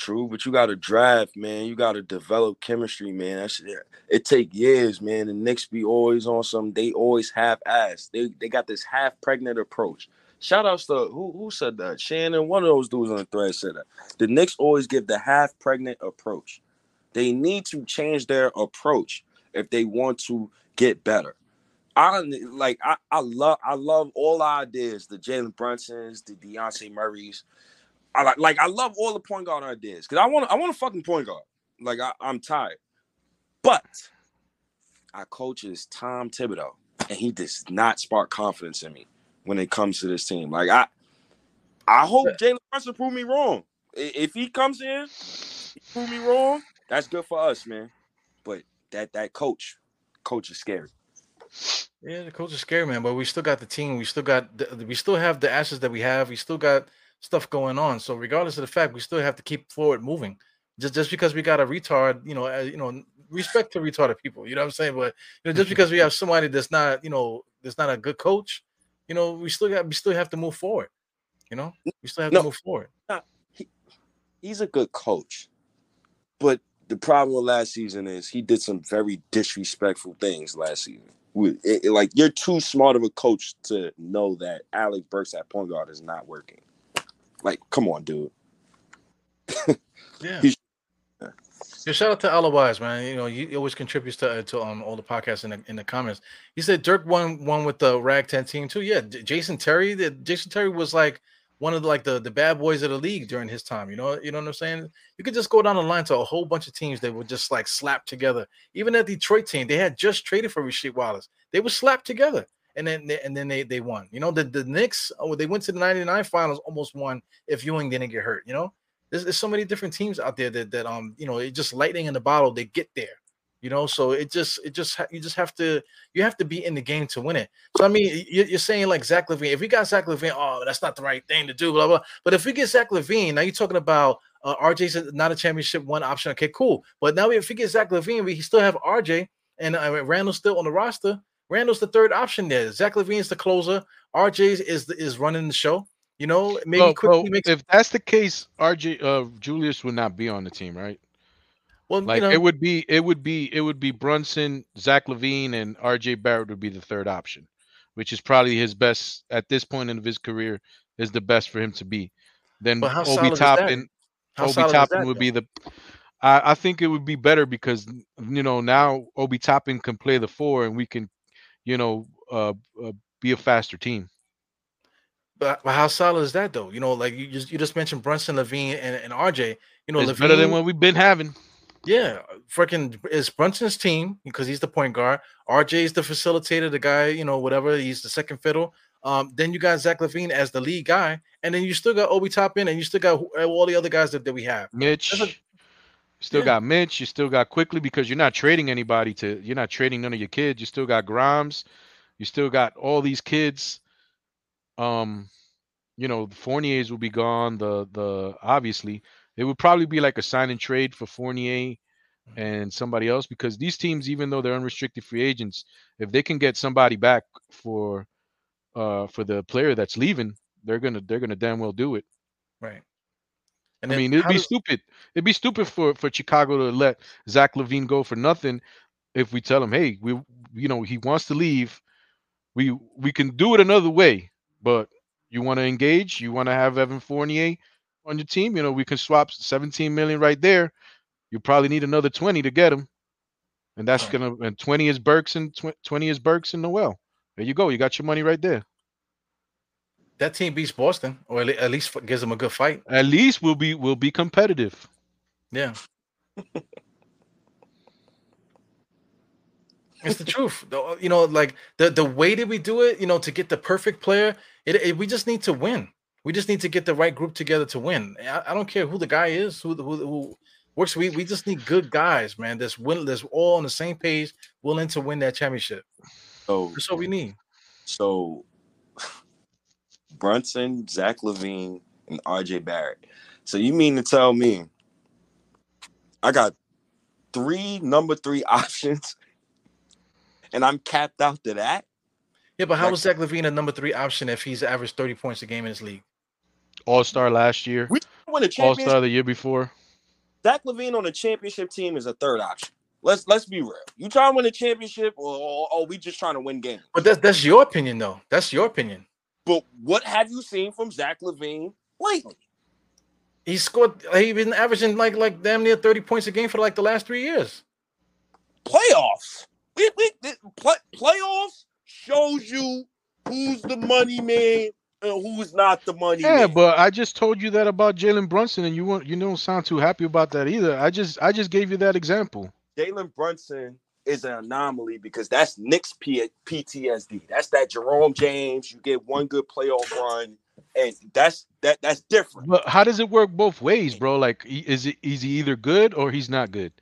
True, but you got to draft, man. You got to develop chemistry, man. That's it. Take years, man. The Knicks be always on some. They always half ass. They they got this half pregnant approach. Shout outs to who who said that? Shannon. One of those dudes on the thread said that. The Knicks always give the half pregnant approach. They need to change their approach if they want to get better. I like I, I love I love all ideas, the Jalen Brunsons, the Dejounte Murrays. I like like I love all the point guard ideas because I want I want a fucking point guard. Like I, I'm tired. But our coach is Tom Thibodeau, and he does not spark confidence in me when it comes to this team. Like I I hope Jalen Brunson prove me wrong. If he comes in, he prove me wrong, that's good for us, man. But that that coach, coach is scary. Yeah, the coach is scary, man. But we still got the team. We still got the, we still have the assets that we have. We still got stuff going on. So regardless of the fact, we still have to keep forward moving. Just just because we got a retard, you know, uh, you know, respect to retarded people. You know what I'm saying? But you know, just because we have somebody that's not, you know, that's not a good coach, you know, we still got we still have to move forward. You know, we still have no, to move forward. He, he's a good coach, but the problem with last season is he did some very disrespectful things last season. It, it, like you're too smart of a coach to know that Alec Burks at point guard is not working. Like, come on, dude. yeah. Yeah, shout out to Otherwise, man. You know, he always contributes to to um, all the podcasts in the in the comments. He said Dirk won one with the Rag Ten team too. Yeah, Jason Terry. The, Jason Terry was like one of the, like the the bad boys of the league during his time. You know, you know what I'm saying? You could just go down the line to a whole bunch of teams that would just like slap together. Even that Detroit team, they had just traded for Rasheed Wallace. They were slapped together and then they, and then they they won. You know, the the Knicks, oh, they went to the 99 finals, almost won if Ewing didn't get hurt, you know. There's, there's so many different teams out there that that um, you know, it just lightning in the bottle, they get there. You know, so it just it just you just have to you have to be in the game to win it. So I mean, you're saying like Zach LaVine. If we got Zach LaVine, oh, that's not the right thing to do, blah blah. But if we get Zach LaVine, now you're talking about uh, RJ's not a championship one option. Okay, cool. But now if we get Zach LaVine, we still have RJ and uh, Randle's still on the roster. Randle's the third option there. Zach LaVine's the closer. RJ is is running the show. You know, maybe well, quickly well, makes... if that's the case, RJ uh, Julius would not be on the team, right? Well, like you know, it would be it would be it would be Brunson, Zach LaVine, and RJ Barrett would be the third option, which is probably his best at this point in his career is the best for him to be. Then Obi Toppin, Obi Toppin would though? be the I, I, think it would be better because you know now Obi Toppin can play the four and we can you know, uh, uh, be a faster team. But, but how solid is that though? You know, like you just you just mentioned Brunson, LaVine, and, and RJ. You know, it's LaVine, better than what we've been having. Yeah, freaking is Brunson's team because he's the point guard. RJ is the facilitator, the guy, you know, whatever. He's the second fiddle. Um, then you got Zach LaVine as the lead guy, and then you still got Obi Toppin, and you still got all the other guys that, that we have. Mitch, a, you still yeah. got Mitch. You still got Quickley because you're not trading anybody to. You're not trading none of your kids. You still got Grimes. You still got all these kids. Um, you know, the Fourniers will be gone. The the obviously it would probably be like a sign and trade for Fournier and somebody else because these teams, even though they're unrestricted free agents, if they can get somebody back for uh for the player that's leaving, they're gonna they're gonna damn well do it. Right. And I mean, it'd be does... stupid. It'd be stupid for for Chicago to let Zach LaVine go for nothing if we tell him, hey, we you know he wants to leave. We we can do it another way, but you want to engage, you want to have Evan Fournier on your team. You know, we can swap 17 million right there. You probably need another 20 to get him, and that's gonna and 20 is Burks and 20 is Burks and Noel. There you go. You got your money right there that team beats Boston, or at least gives them a good fight. At least we'll be we'll be competitive. Yeah. it's the truth. You know, like the the way that we do it, you know, to get the perfect player, it, it, we just need to win. We just need to get the right group together to win. I, I don't care who the guy is, who who, who works. We we just need good guys, man. That's win. That's all on the same page, willing to win that championship. So that's what we need. So Brunson, Zach LaVine, and RJ Barrett. So you mean to tell me I got three number three options and I'm capped out to that? Yeah, but how like, was Zach LaVine a number three option if he's averaged 30 points a game in his league? All star last year. We win a All star the year before. Zach LaVine on a championship team is a third option. Let's let's be real. You trying to win a championship, or, or, or we just trying to win games? But that's that's your opinion, though. That's your opinion. But what have you seen from Zach LaVine lately? He scored. He's been averaging like like damn near thirty points a game for like the last three years. Playoffs. We, we, play, playoffs. shows you who's the money man and who's not the money Yeah, man. but I just told you that about Jalen Brunson, and you won't you don't sound too happy about that either. I just I just gave you that example. Jalen Brunson is an anomaly because that's Knicks P- PTSD. That's that Jerome James. You get one good playoff run, and that's that that's different. But how does it work both ways, bro? Like, is it is he either good or he's not good?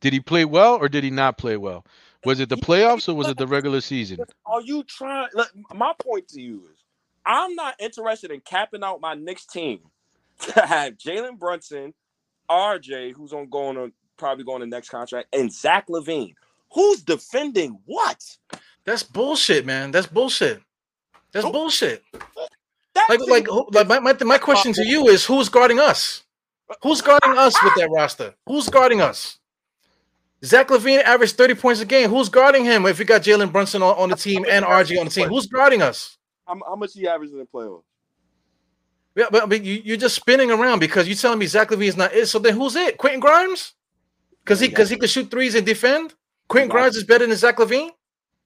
Did he play well or did he not play well? Was it the playoffs or was it the regular season? Are you trying? Look, my point to you is, I'm not interested in capping out my Knicks team to have Jalen Brunson, RJ, who's on going on probably going to the next contract, and Zach LaVine, who's defending what? That's bullshit, man. That's bullshit. That's Who- bullshit. That Like, like, like my, my, my question to you is who's guarding us? Who's guarding us with that roster? Who's guarding us? Zach LaVine averaged 30 points a game. Who's guarding him if we got Jalen Brunson on, on the team and RG on the team? Who's guarding us? how, how much he averages in the playoffs? Yeah, but, but you, you're just spinning around because you're telling me Zach LaVine is not it. So then who's it? Quentin Grimes? Because he because he could shoot threes and defend? Quentin Grimes is better than Zach LaVine?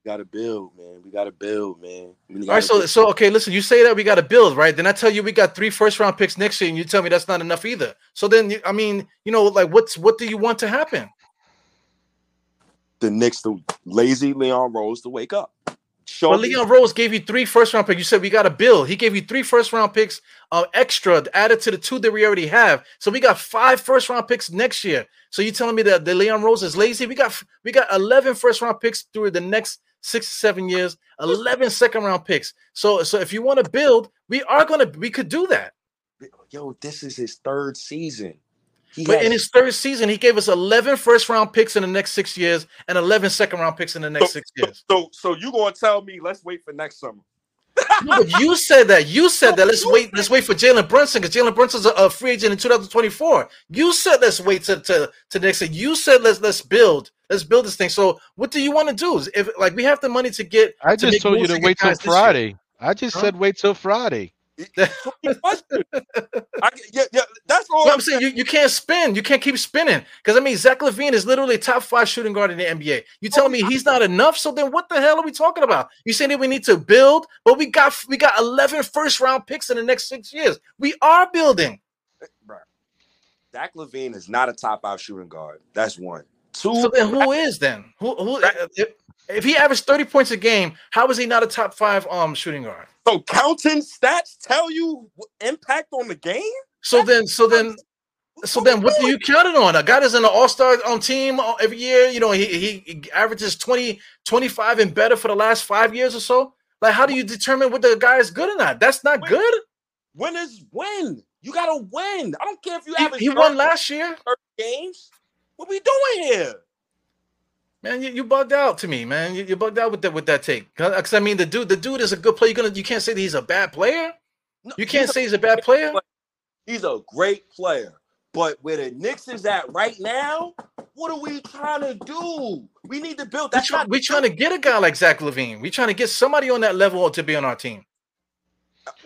Got to build, man. We got to build, man. All right, so build. so okay, listen. You say that we got to build, right? Then I tell you we got three first round picks next year, and you tell me that's not enough either. So then, I mean, you know, like what's what do you want to happen? the Knicks, the lazy Leon Rose, to wake up. Show But Leon Rose gave you three first round picks. You said we got to build. He gave you three first round picks uh, extra added to the two that we already have. So we got five first round picks next year. So you telling me that the Leon Rose is lazy? We got we got 11 first round picks through the next six seven years, 11 second round picks. So so if you want to build, we are gonna we could do that. yo, this is his third season. He But has- in his third season, he gave us 11 first round picks in the next six years and 11 second round picks in the next six years. so, so you gonna tell me let's wait for next summer? No, but you said that. You said that. Let's wait. Let's wait for Jalen Brunson because Jalen Brunson's a, a free agent in 2024. You said let's wait to to, to next year. You said let's let's build. Let's build this thing. So what do you want to do? If like we have the money to get, I just make told you to wait till guys year. Friday. I just Huh? said wait till Friday. I, yeah, yeah, that's all I'm I'm saying you, you can't spin. You can't keep spinning because I mean Zach LaVine is literally top five shooting guard in the NBA. You oh, telling me he's not enough? So then what the hell are we talking about? You saying that we need to build, but we got we got 11 first round picks in the next six years. We are building. Zach LaVine is not a top five shooting guard. That's one. Two. So then who is then? Who who if, if he averaged 30 points a game, how is he not a top five um shooting guard? so counting stats tell you impact on the game. So then so then so then what do you count it on? A guy that's in an all-star um, team uh, every year, you know, he, he averages 20, 25 and better for the last five years or so. Like, how do you determine what the guy is good or not? That's not Wait, good. Win is win. You gotta win. I don't care if you He, he won last year. games. What we doing here? Man, you, you bugged out to me, man. You, you bugged out with that with that take. Because I mean, the dude, the dude is a good player. You gonna you can't say that he's a bad player. No, You can't he's a- say he's a bad player. He's a great player. But where the Knicks is at right now, what are we trying to do? We need to build. We're, That's try, not we're trying to get a guy like Zach LaVine. We're trying to get somebody on that level to be on our team.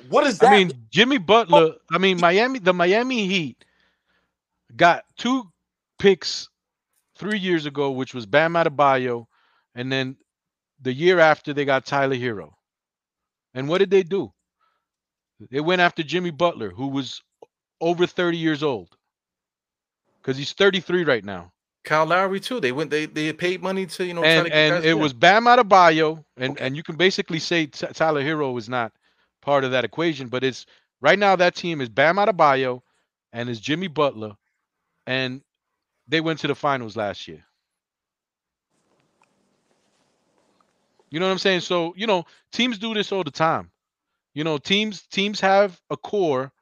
What is that? I mean, Jimmy Butler. I mean, Miami. The Miami Heat got two picks three years ago, which was Bam Adebayo, and then the year after they got Tyler Herro. And what did they do? They went after Jimmy Butler, who was over 30 years old, because he's 33 right now. Kyle Lowry too. They went. They they paid money to you know. and and it was Bam Adebayo, and Okay. and you can basically say T- Tyler Herro is not part of that equation, but it's right now that team is Bam Adebayo and is Jimmy Butler, and they went to the finals last year. You know what I'm saying? So you know teams do this all the time. You know teams teams have a core,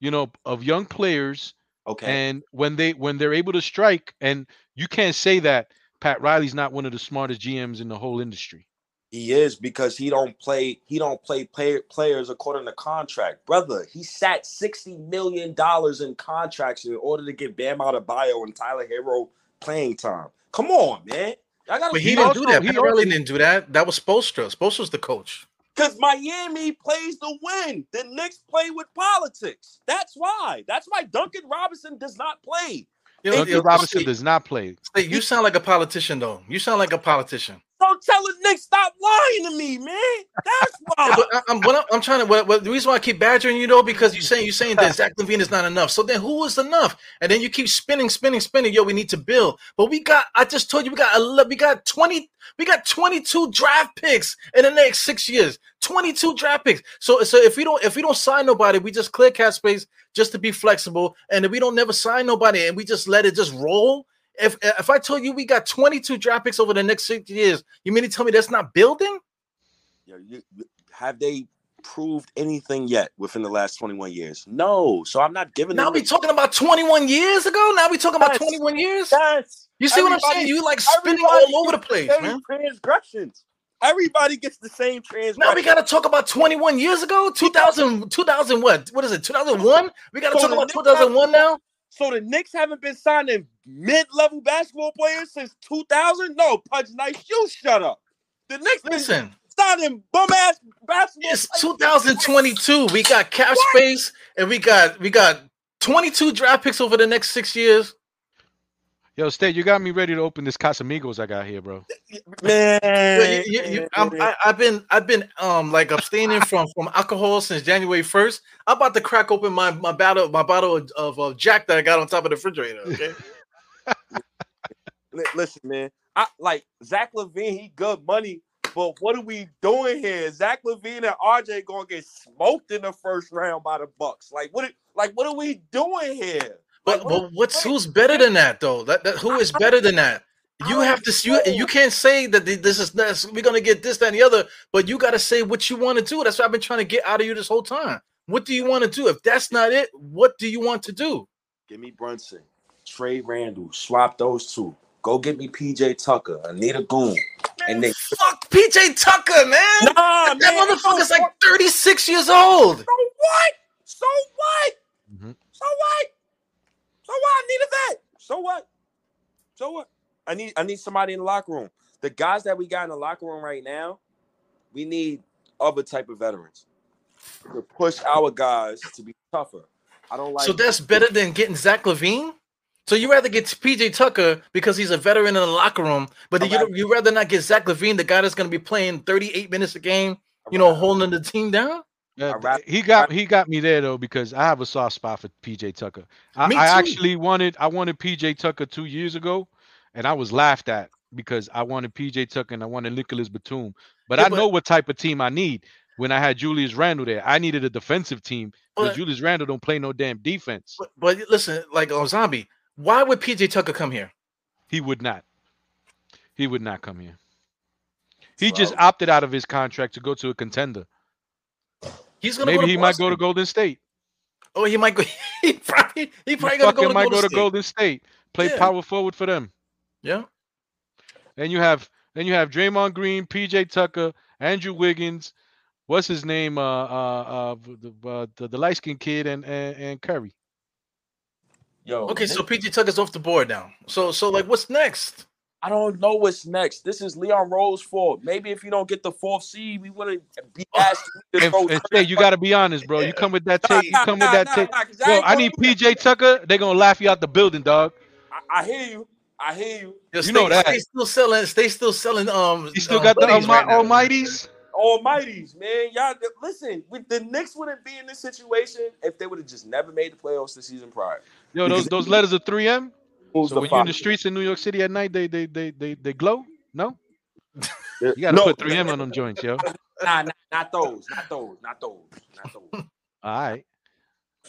you know, of young players okay. and when they when they're able to strike, and you can't say that Pat Riley's not one of the smartest GMs in the whole industry. He is because he don't play. He don't play play, players according to contract, brother. He sat sixty million dollars in contracts in order to get Bam Adebayo and Tyler Herro playing time. Come on, man. I got But he He didn't also- do that. he Pat Riley didn't do that. That was Spoelstra. Spoelstra's the coach. because Miami plays to win. The Knicks play with politics. That's why. That's why Duncan Robinson does not play. You know, Duncan Robinson does not play. you sound like a politician, though. You sound like a politician. So tell the Knicks stop lying to me, man. That's why. but I, I'm, I'm, I'm trying to. What, what, the reason why I keep badgering you though, because you're saying you're saying that Zach LaVine is not enough. So then, who is enough? And then you keep spinning, spinning, spinning. Yo, we need to build. But we got. I just told you we got. 11, we got 20. We got 22 draft picks in the next six years. 22 draft picks. So so if we don't if we don't sign nobody, we just clear cap space just to be flexible. And if we don't never sign nobody and we just let it just roll. If if I told you we got 22 draft picks over the next six years, you mean to tell me that's not building? Yo, you, have they proved anything yet within the last 21 years? No. So I'm not giving Now we the- talking about 21 years ago. Now we talking about Yes. 21 years. Yes. You see what I'm saying? You like spinning all over the place, same man. Transgressions. Everybody gets the same transgressions. Now we gotta talk about 21 years ago, 2000, 2000 what? What is it? 2001? We gotta So talk about Knicks 2001 now. So the Knicks haven't been signing mid-level basketball players since 2000? No, Pudge Nice, you shut up. The Knicks been Listen, signing bum-ass basketball it's players. 2022. We got cap What? space, and we got we got 22 draft picks over the next six years. Yo, State, you got me ready to open this Casamigos I got here, bro. Man, you, you, you, I'm, I, I've been I've been um like abstaining from from alcohol since January 1st. I'm about to crack open my my bottle my bottle of, of, of Jack that I got on top of the refrigerator. Okay. Li- listen, man. I like Zach LaVine, he good money, but what are we doing here? Zach LaVine and RJ gonna get smoked in the first round by the Bucks. Like what? Like what are we doing here? But, Like, but what's who's better than that though? That, that who is better than that? You have to you, you can't say that this is this, we're gonna get this, that, and the other, but you gotta say what you want to do. That's what I've been trying to get out of you this whole time. What do you want to do? If that's not it, what do you want to do? Give me Brunson, Trey Randle, swap those two. Go get me PJ Tucker, Anita Goon, and then Fuck PJ Tucker, man. nah, that it motherfucker's don't like 36 years old. So what? So what? Mhm. So what? So what? I need a vet. So what? So what? I need I need somebody in the locker room. The guys that we got in the locker room right now, we need other type of veterans to push our guys to be tougher. I don't like So that's better than getting Zach LaVine. So you rather get PJ Tucker because he's a veteran in the locker room, but you Correct. you rather not get Zach LaVine, the guy that's going to be playing 38 minutes a game, you know, holding the team down. Yeah, I'd he got he got me there though because I have a soft spot for PJ Tucker. I, Me I actually wanted I wanted PJ Tucker two years ago, and I was laughed at because I wanted PJ Tucker and I wanted Nicolas Batum. But Yeah, I but- know what type of team I need. When I had Julius Randle there, I needed a defensive team because But- Julius Randle don't play no damn defense. But, but listen, like on Zombie, why would PJ Tucker come here? He would not. He would not come here. He just opted out of his contract to go to a contender. He's to Maybe go to he might go to Golden State. Oh, he might go. He probably he He probably going to go to might Golden go to State. Golden State. Play Yeah. power forward for them. Yeah. Then you have then you have Draymond Green, PJ Tucker, Andrew Wiggins, what's his name? Uh, uh, uh the uh, the, the light skinned kid and, and and Curry. Yo. Okay, so Nick- PJ Tucker's off the board now. So so like, what's next? I don't know what's next. This is Leon Rose' fault. Maybe if you don't get the fourth seed, we wouldn't be asked to And, throw and you got to be honest, bro. You come with that Nah, tape. You come nah, with that nah, tape. nah, 'cause I Yo, I need gonna do PJ Tucker. They're gonna laugh you out the building, dog. I, I hear you. I hear you. Yo, You know that. Stay still selling. Stay still selling. Um, You still um, got the hoodies almi- right now. Almighties. Almighties, man. Y'all listen, with the Knicks wouldn't be in this situation if they would have just never made the playoffs the season prior. Yo, those those letters are 3M. Who's So the when you're in the streets in New York City at night, they they they they they glow. No, you gotta No, put 3M on them joints, yo. Nah, nah, not those, not those, not those, not those, All right.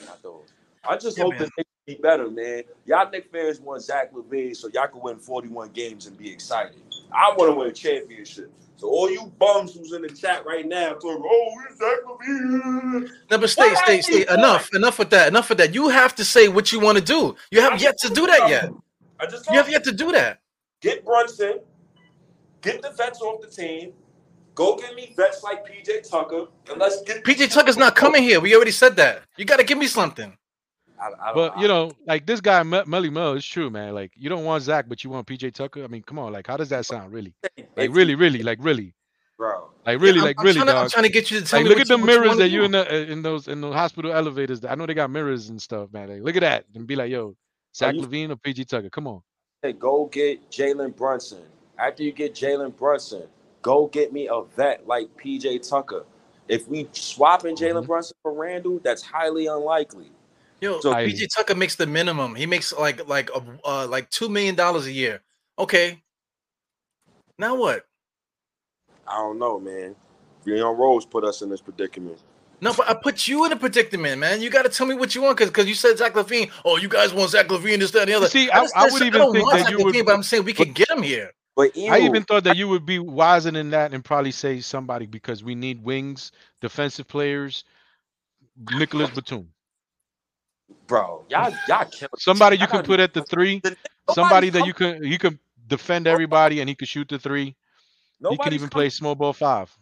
not those. I just Yeah, hope man. the Knicks be better, man. Y'all Knick fans want Zach LaVine so y'all can win 41 games and be excited. I want to win a championship. So all you bums who's in the chat right now talking, oh, LaVine. No, but stay, What stay, stay. Enough, enough with that. Enough with that. You have to say what you want to do. You I have yet to do that yet. I just You have yet to do that. get Brunson, get the vets off the team, go get me vets like PJ Tucker, and let's get PJ Tucker's not coming here. We already said that. You got to give me something. I, I don't- But you know, like this guy Me- Melly Mel, it's true, man. Like you don't want Zach, but you want PJ Tucker. I mean, come on, like how does that sound, really? Like really, really, like really, bro. like really, Yeah, I'm- like I'm really, trying to, I'm trying to get you to tell Like me. look at the you- what you mirrors that you in the uh, in those in the hospital elevators. I know they got mirrors and stuff, man. Like, look at that and be like, yo, Zach you- LaVine or PJ Tucker? Come on. Hey, go get Jalen Brunson. After you get Jalen Brunson, Go get me a vet like PJ Tucker. If we swapping Jalen Mhm. Brunson for Randle, that's highly unlikely. Yo, So- PJ Tucker makes the minimum. He makes like like a uh, like two million dollars a year. Okay. Now what? I don't know, man. Leon Rose put us in this predicament. No, but I put you in a predicament, man. You got to tell me what you want because because you said Zach LaVine. Oh, you guys want Zach LaVine, this, that, and the other. See, I'm I- just I not would saying- even don't think want that Zach you would- but I'm saying we can get him here. But I even thought that you would be wiser than that and probably say somebody because we need wings, defensive players, Nicolas Batum. Bro, y'all y'all killing Somebody you can put at the three. Nobody's Somebody that you can you can defend everybody and he can shoot the three. He can even com- play small ball five.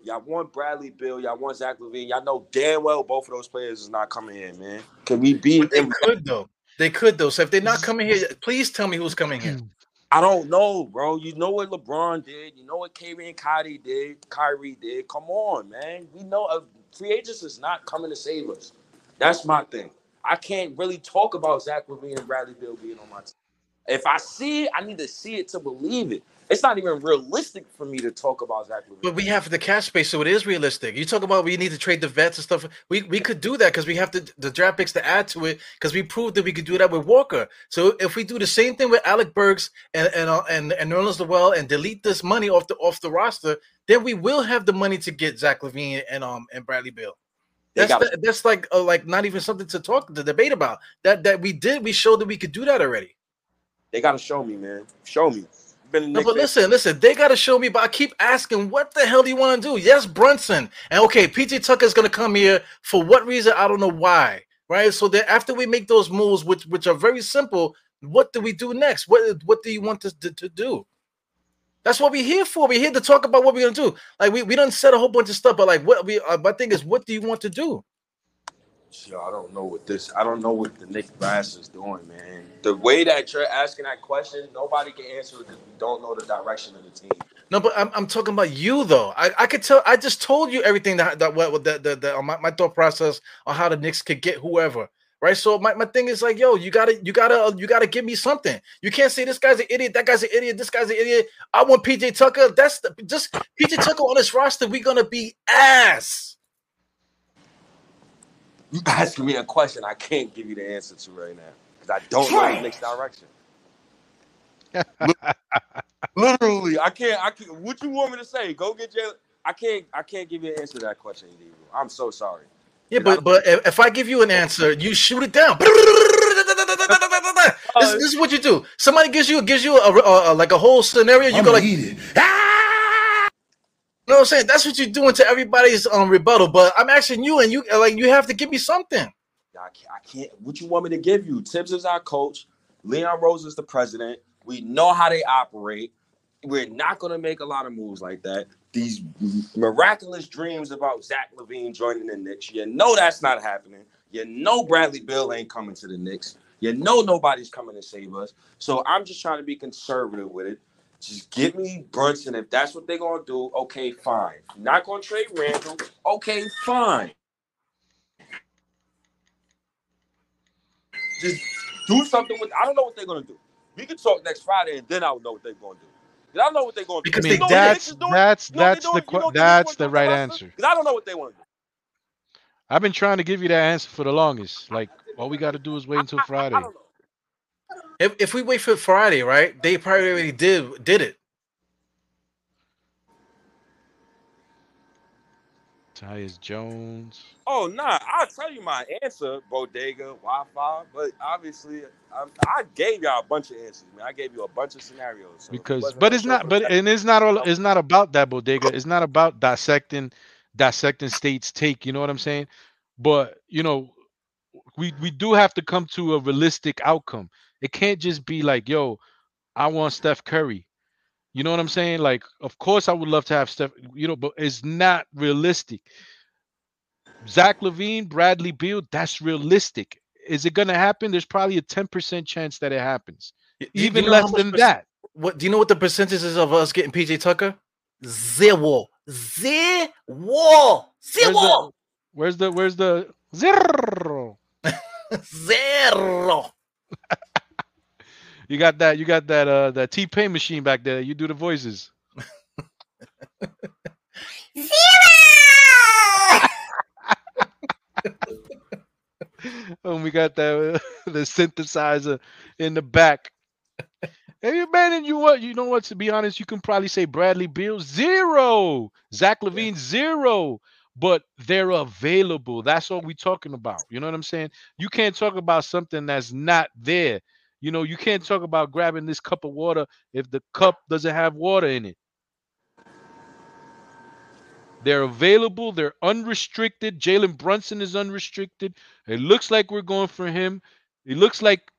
Y'all want Bradley Beal, y'all want Zach LaVine. Y'all know damn well both of those players is not coming in, man. Can we be But they in could though. They could though. So if they're not coming here, please tell me who's coming here. I don't know, bro. You know what LeBron did. You know what Kyrie and Kyrie did. Kyrie did. Come on, man. We know uh, free agents is not coming to save us. That's my thing. I can't really talk about Zach LaVine and Bradley Beal being on my team. If I see it, I need to see it to believe it. It's not even realistic for me to talk about Zach LaVine. But we have the cap space, so it is realistic. You talk about we need to trade the vets and stuff. We we could do that because we have the, the draft picks to add to it because we proved that we could do that with Walker. So if we do the same thing with Alec Burks and and uh, and, and Nerlens Noel and delete this money off the off the roster, then we will have the money to get Zach LaVine and um and Bradley Beal. They That's gotta- the- that's like uh, like not even something to talk to debate about. That that we did. We showed that we could do that already. They got to show me, man. Show me. No, but fan- listen, listen, they got to show me. But I keep asking, what the hell do you want to do? Yes, Brunson. And okay, PJ Tucker's going to come here for what reason? I don't know why. Right. So then after we make those moves, which which are very simple, what do we do next? What what do you want us to, to do? That's what we're here for. We're here to talk about what we're gonna do. Like we, we don't said a whole bunch of stuff, but like what we uh, my thing is, what do you want to do? Yo, I don't know what this. I don't know what the Knicks brass is doing, man. The way that you're asking that question, nobody can answer it because we don't know the direction of the team. No, but I'm, I'm talking about you though. I, I could tell. I just told you everything that that what that the, the, my, my thought process on how the Knicks could get whoever. Right. So my, my thing is like, yo, you gotta you gotta uh, you gotta give me something. You can't say this guy's an idiot, that guy's an idiot, this guy's an idiot. I want PJ Tucker. That's the, just PJ Tucker on this roster. We're gonna be ass. You asking me a question I can't give you the answer to right now because I don't know the Knicks direction. Literally, I can't. I can't. What you want me to say? Go get Jalen. I can't. I can't give you an answer to that question, Diego. I'm so sorry. Yeah, but but if, if I give you an answer, you shoot it down. This, this is what you do. Somebody gives you gives you a, a, a- like a whole scenario. You go like, "Ah!" You know what I'm saying? That's what you're doing to everybody's um rebuttal. But I'm asking you, and you like you have to give me something. I can't, I can't. What you want me to give you? Thibs is our coach. Leon Rose is the president. We know how they operate. We're not going to make a lot of moves like that. These miraculous dreams about Zach LaVine joining the Knicks. You know that's not happening. You know Bradley Beal ain't coming to the Knicks. You know nobody's coming to save us. So I'm just trying to be conservative with it. Just give me Brunson. If that's what they're to do, okay, fine. Not to trade Randle. Okay, fine. Just do something with. I don't know what they're gonna do. We can talk next Friday, and then I'll know what they're gonna do. 'Cause I don't know what they're gonna Because do. they- You know what that's doing? that's You know that's the doing? You know que- what the Knicks that's the right answer. us? 'Cause I don't know what they want to do. I've been trying to give you that answer for the longest. Like all we got to do is wait until I- I- Friday. I don't know. If, if we wait for Friday, right? They probably already did did it. Tyus Jones. Oh nah, I'll tell you my answer, bodega, Wi-Fi. But obviously, I, I gave y'all a bunch of answers, man. I gave you a bunch of scenarios. So because but it's not but and it's not all it's not about that bodega it's not about dissecting dissecting states take you know what i'm saying but you know we we do have to come to a realistic outcome it can't just be like yo i want steph curry you know what i'm saying like of course i would love to have steph you know but it's not realistic zach lavine bradley beal that's realistic is it going to happen there's probably a 10% chance that it happens Do you- even know less than perc- that What do you know? What the percentage is of us getting PJ Tucker? Zero, zero, zero, Where's the where's the zero? zero. You got that you got that uh that T Pain machine back there. You do the voices. Zero. and we got that the synthesizer in the back. Hey man, and you what? You know what? To be honest, you can probably say Bradley Beal zero, Zach LaVine zero, but they're available. That's all we're talking about. You know what I'm saying? You can't talk about something that's not there. You know, you can't talk about grabbing this cup of water if the cup doesn't have water in it. They're available. They're unrestricted. Jalen Brunson is unrestricted. It looks like we're going for him. It looks like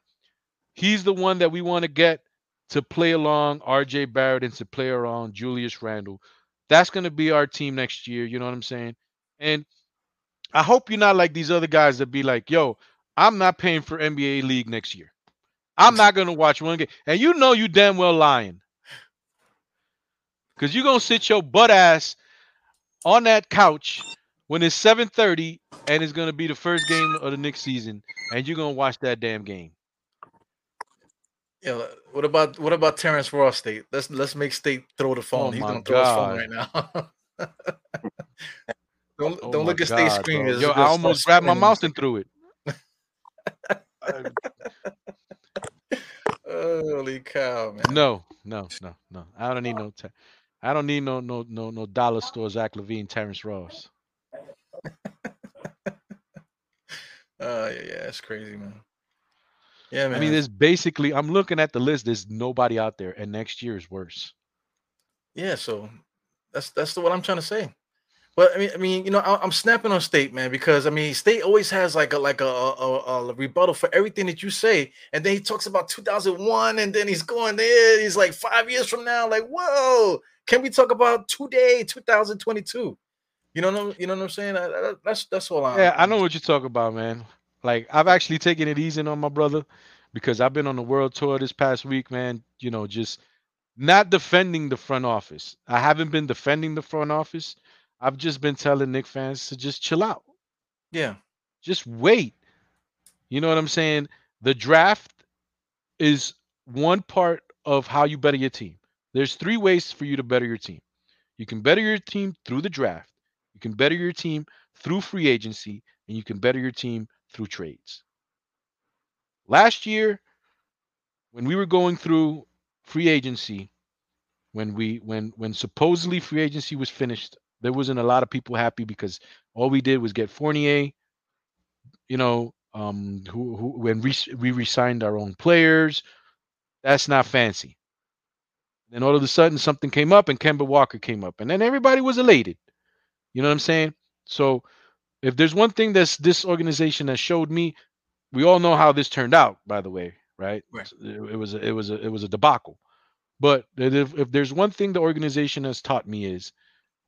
he's the one that we want to get to play along RJ Barrett and to play around Julius Randle. That's going to be our team next year. You know what I'm saying? And I hope you're not like these other guys that be like, yo, I'm not paying for NBA League next year. I'm not going to watch one game. And you know you damn well lying. Because you're going to sit your butt ass on that couch when it's 7:30 and it's gonna be the first game of the next season, and you're gonna watch that damn game. Yeah. What about what about Terrence Ross State? Let's let's make State throw the phone. Oh He's gonna throw his phone right now. don't Oh don't look at State screen. Yo, I almost grabbed my screaming. mouse and threw it. Holy cow, man! No, no, no, no. I don't need no. Ter- I don't need no no no no dollar store Zach LaVine, Terrence Ross. Uh, yeah, yeah, that's crazy, man. Yeah, man. I mean, there's basically. I'm looking at the list. There's nobody out there, and next year is worse. Yeah, so that's that's the, what I'm trying to say. But I mean, I mean, you know, I, I'm snapping on State, man, because I mean, State always has like a like a, a, a rebuttal for everything that you say, and then he talks about 2001, and then he's going there. He's like five years from now, like, whoa, can we talk about today, 2022? You know, no- you know what I'm saying? I, I- that's that's all. I'm, Yeah, I know what you're talking about, man. Like I've actually taken it easy on my brother because I've been on the world tour this past week, man. You know, just not defending the front office. I haven't been defending the front office. I've just been telling Knick fans to just chill out. Yeah, Just wait. You know what I'm saying? The draft is one part of how you better your team. There's three ways for you to better your team. You can better your team through the draft. You can better your team through free agency, and you can better your team through trades. Last year, when we were going through free agency, when we when when supposedly free agency was finished, there wasn't a lot of people happy because all we did was get Fournier, you know, um, who who when we we re-signed our own players. That's not fancy. Then all of a sudden something came up and Kemba Walker came up, and then everybody was elated. You know what I'm saying? So if there's one thing that's this organization has showed me, we all know how this turned out, by the way, right? Right. It, it was a, it was a, it was a debacle. But if, if there's one thing the organization has taught me is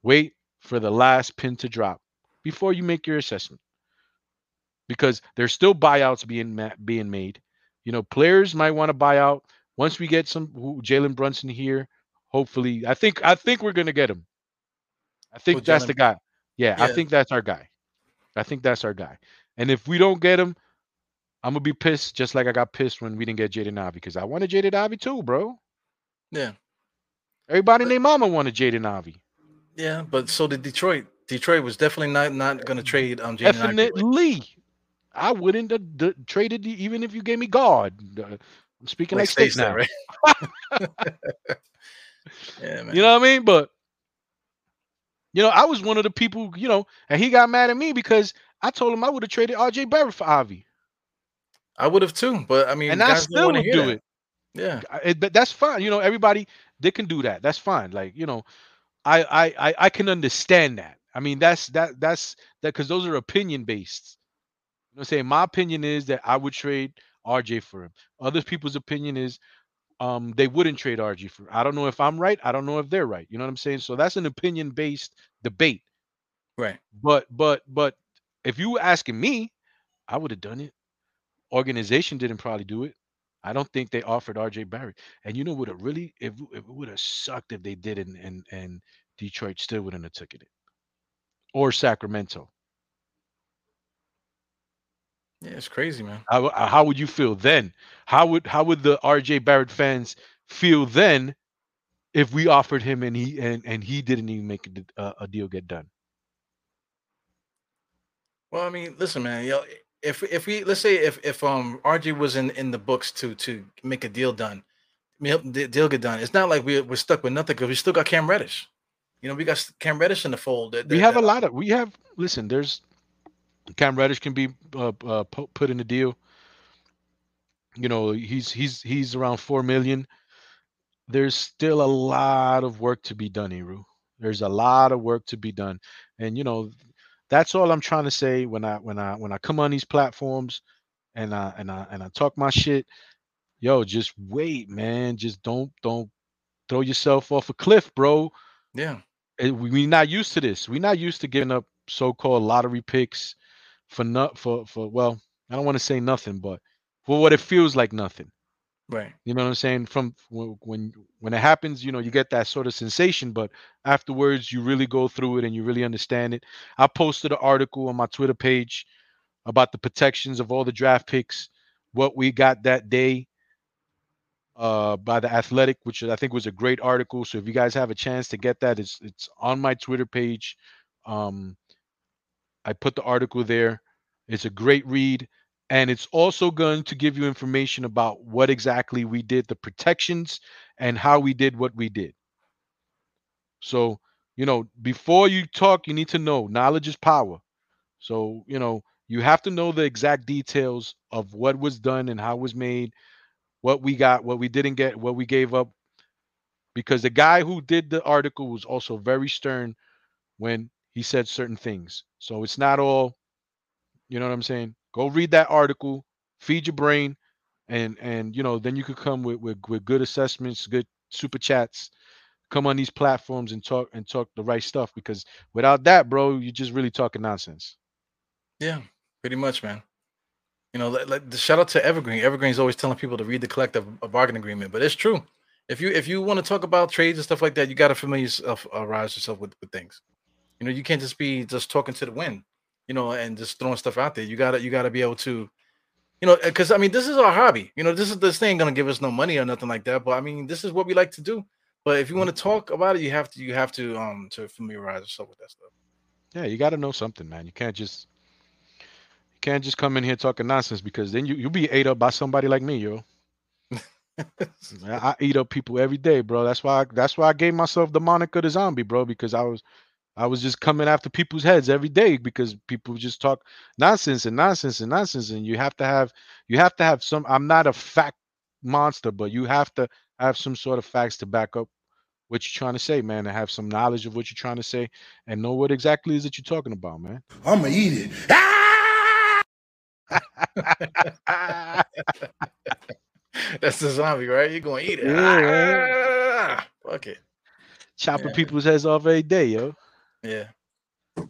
wait for the last pin to drop before you make your assessment. Because there's still buyouts being ma- being made. You know, players might want to buy out. Once we get some Jalen Brunson here, hopefully, I think I think we're gonna get him. I think Who, that's the guy. Yeah, I think that's our guy. I think that's our guy. And if we don't get him, I'm gonna be pissed, just like I got pissed when we didn't get Jaden Ivey because I wanted Jaden Ivey too, bro. yeah, Everybody and their mama wanted Jaden Ivey. Yeah. But so did Detroit. Detroit was definitely not not going to trade um Jaden Ivey. Definitely, I wouldn't have d- traded you even if you gave me God. Uh, I'm speaking like, State state now. right? yeah, man. You know what I mean? But you know, I was one of the people, you know, and he got mad at me because I told him I would have traded RJ Barrett for Ivey. I would have too, but I mean, And I still would do that. it. Yeah, I- it- but that's fine. You know, everybody they can do that. That's fine. Like, you know, I I I, I can understand that. I mean, that's that that's that because those are opinion based. You know what I'm saying? My opinion is that I would trade RJ for him. Other people's opinion is um they wouldn't trade RJ for. Him. I don't know if I'm right. I don't know if they're right. You know what I'm saying? So that's an opinion based debate. right. But but but if you were asking me, I would have done it. Organization didn't probably do it. I don't think they offered RJ Barrett. And you know what it really if it would have sucked if they did and and and Detroit still wouldn't have taken it. Or Sacramento. Yeah, it's crazy, man. How uh, how would you feel then? How would how would the RJ Barrett fans feel then if we offered him and he and, and he didn't even make a deal get done. Well, I mean, listen, man. You know, if if we let's say if if um RJ was in in the books to to make a deal done, I mean, help the deal get done. It's not like we're we're stuck with nothing because we still got Cam Reddish. You know, we got Cam Reddish in the fold. That, we that- have a lot of we have listen there's cam reddish can be uh, uh, put in the deal you know he's he's he's around four million there's still a lot of work to be done Eru. there's a lot of work to be done and you know that's all i'm trying to say when i when i when i come on these platforms and i and i and i talk my shit yo just wait man just don't don't throw yourself off a cliff bro Yeah, eh, we- we're not used to this. We're not used to giving up so-called lottery picks for not for for well, I don't want to say nothing, but for what it feels like nothing. Right. You know what I'm saying? From when when it happens, you know, you get that sort of sensation, but afterwards, you really go through it and you really understand it. I posted an article on my Twitter page about the protections of all the draft picks, what we got that day uh by the athletic which i think was a great article so if you guys have a chance to get that it's it's on my twitter page um i put the article there it's a great read and it's also going to give you information about what exactly we did the protections and how we did what we did so you know before you talk you need to know knowledge is power so you know you have to know the exact details of what was done and how it was made what we got, what we didn't get, what we gave up. Because the guy who did the article was also very stern when he said certain things. So it's not all, you know what I'm saying? Go read that article, feed your brain, and and you know, then you could come with with, with good assessments, good super chats, come on these platforms and talk and talk the right stuff. Because without that, bro, you're just really talking nonsense. Yeah, pretty much, man. You know, like, the shout out to Evergreen. Evergreen's always telling people to read the collective bargain agreement, but it's true. If you if you want to talk about trades and stuff like that, you got to familiarize yourself, uh, yourself with, with things. You know, you can't just be just talking to the wind, you know, and just throwing stuff out there. You gotta you gotta be able to, you know, because I mean, this is our hobby. You know, this is this thing gonna give us no money or nothing like that. But I mean, this is what we like to do. But if you want to talk about it, you have to you have to um to familiarize yourself with that stuff. Yeah, you got to know something, man. You can't just you can't just come in here talking nonsense because then you you'll be ate up by somebody like me, yo. Man, I eat up people every day, bro. That's why I, that's why I gave myself the moniker the zombie, bro, because I was I was just coming after people's heads every day because people just talk nonsense and nonsense and nonsense and you have to have you have to have some I'm not a fact monster, but you have to have some sort of facts to back up what you're trying to say, man, and have some knowledge of what you're trying to say and know what exactly is that you're talking about, man. I'ma eat it. That's the zombie, right? You're gonna eat it. Yeah, Ah, fuck it. Chopping Yeah. people's heads off every day, yo. Yeah. All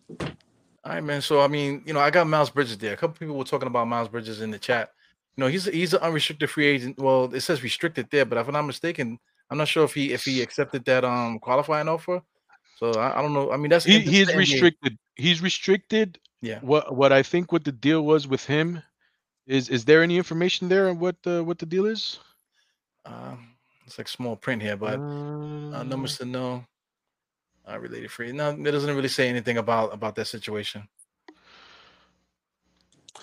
right, man. So I mean, you know, I got Miles Bridges there. A couple people were talking about Miles Bridges in the chat. You know, he's he's an unrestricted free agent. Well, it says restricted there, but if I'm not mistaken, I'm not sure if he if he accepted that um qualifying offer. So I, I don't know. I mean, that's He he's restricted. He's restricted. Yeah. What what I think what the deal was with him is is there any information there on what the what the deal is? Um, it's like small print here, but uh, Uh, numbers to know. Uh, related free. No, it doesn't really say anything about about that situation.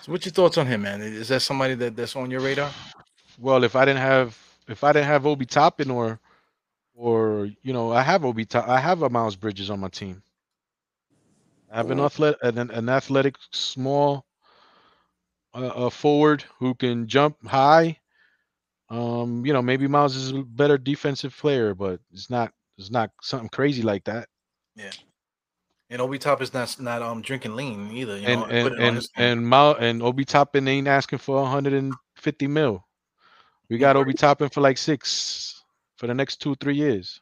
So, what's your thoughts on him, man? Is that somebody that, that's on your radar? well, if I didn't have if I didn't have Obi Toppin or or you know I have Obi Top, I have a Miles Bridges on my team. I have an athletic an, an athletic small uh, uh, forward who can jump high. Um, you know, maybe Miles is a better defensive player, but it's not it's not something crazy like that. And Obi Top is not not um drinking lean either. You and know, and put and and Mal and Obi Toppin ain't asking for 150 mil. We got Obi Toppin for like six for the next two three years.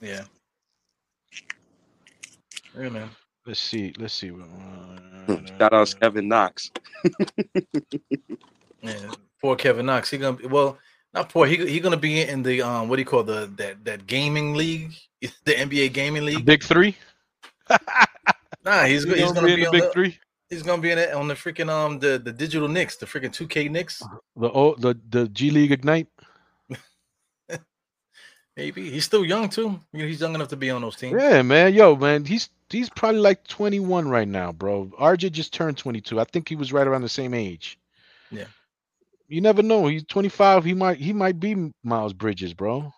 yeah. Yeah, man. Let's see. Let's see. Shout out Kevin Knox. Yeah. Poor Kevin Knox. He gonna be well, not poor. He he gonna be in the um what do you call the that that gaming league, the NBA gaming league. big three. Nah, he's, He's he's gonna be in the big the, three. he's gonna be in it on the freaking um the the digital Knicks, the freaking two K Knicks. The oh the the G League Ignite. Maybe he's still young too. He's young enough to be on those teams. Yeah, man. Yo, man, he's he's probably like 21 right now, bro. RJ just turned 22. I think he was right around the same age. Yeah. You never know. He's 25. He might he might be Miles Bridges, bro.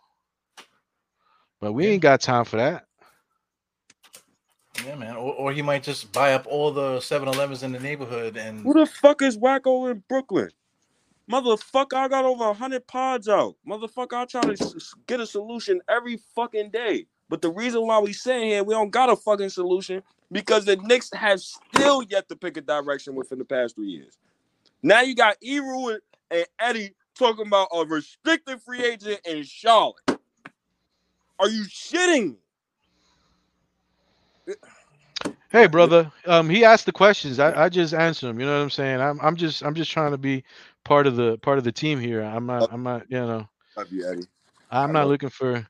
But we Yeah. ain't got time for that. Yeah, man. Or, or he might just buy up all the 7-Elevens in the neighborhood and Who the fuck is Wacko in Brooklyn? Motherfucker, I got over hundred pods out. Motherfucker, I try to s- s- get a solution every fucking day. But the reason why we sitting here, we don't got a fucking solution because the Knicks have still yet to pick a direction within the past three years. Now you got Eru and, and Eddie talking about a restricted free agent in Charlotte. Are you shitting me? Hey, brother. Um, he asked the questions. I, I just answered him. You know what I'm saying? I'm I'm just I'm just trying to be part of the part of the team here. I'm not I'm not you know Love you, Eddie. I'm not looking for.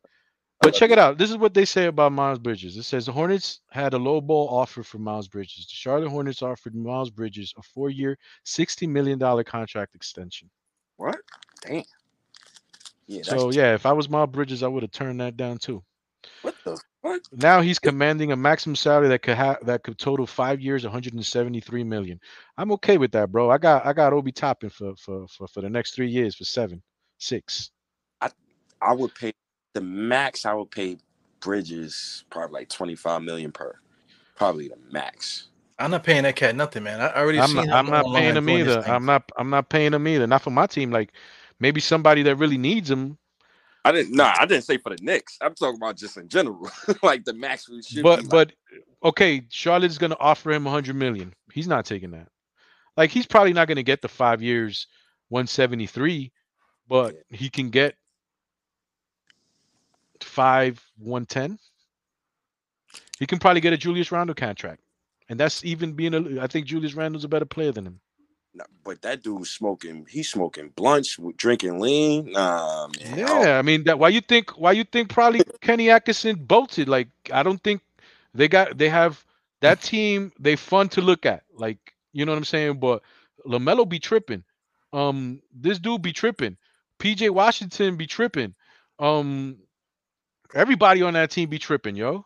But check it out. This is what they say about Miles Bridges. It says the Hornets had a low ball offer for Miles Bridges. The Charlotte Hornets offered Miles Bridges a four-year, sixty million dollar contract extension. What? Damn. Yeah, that's So yeah, if I was Miles Bridges, I would have turned that down too. what the fuck? Now he's commanding a maximum salary that could have that could total five years, 173 million. I'm okay with that, bro. I got I got Obi Toppin for for for, for the next three years for seven, six. I I would pay the max. I would pay Bridges probably like twenty five million per. Probably the max. I'm not paying that cat nothing, man. I I already I'm seen not, him I'm not paying him either. I'm not I'm not paying him either. Not for my team. Like maybe somebody that really needs him. I didn't. Nah, I didn't say for the Knicks. I'm talking about just in general. like the max we should. But be like, but okay, Charlotte's gonna offer him 100 million. He's not taking that. Like he's probably not gonna get the five years, 173, but he can get five 110. He can probably get a Julius Randle contract, and that's even being a. I think Julius Randle's a better player than him. But that dude smoking. He's smoking blunts, with- drinking lean. Nah, man. I don't- Yeah, I mean that. Why you think? Why you think probably Kenny Atkinson bolted? Like I don't think they got. They have that team. They fun to look at. Like you know what I'm saying. But Lamelo be tripping. Um, this dude be tripping. PJ Washington be tripping. Um, everybody on that team be tripping, yo.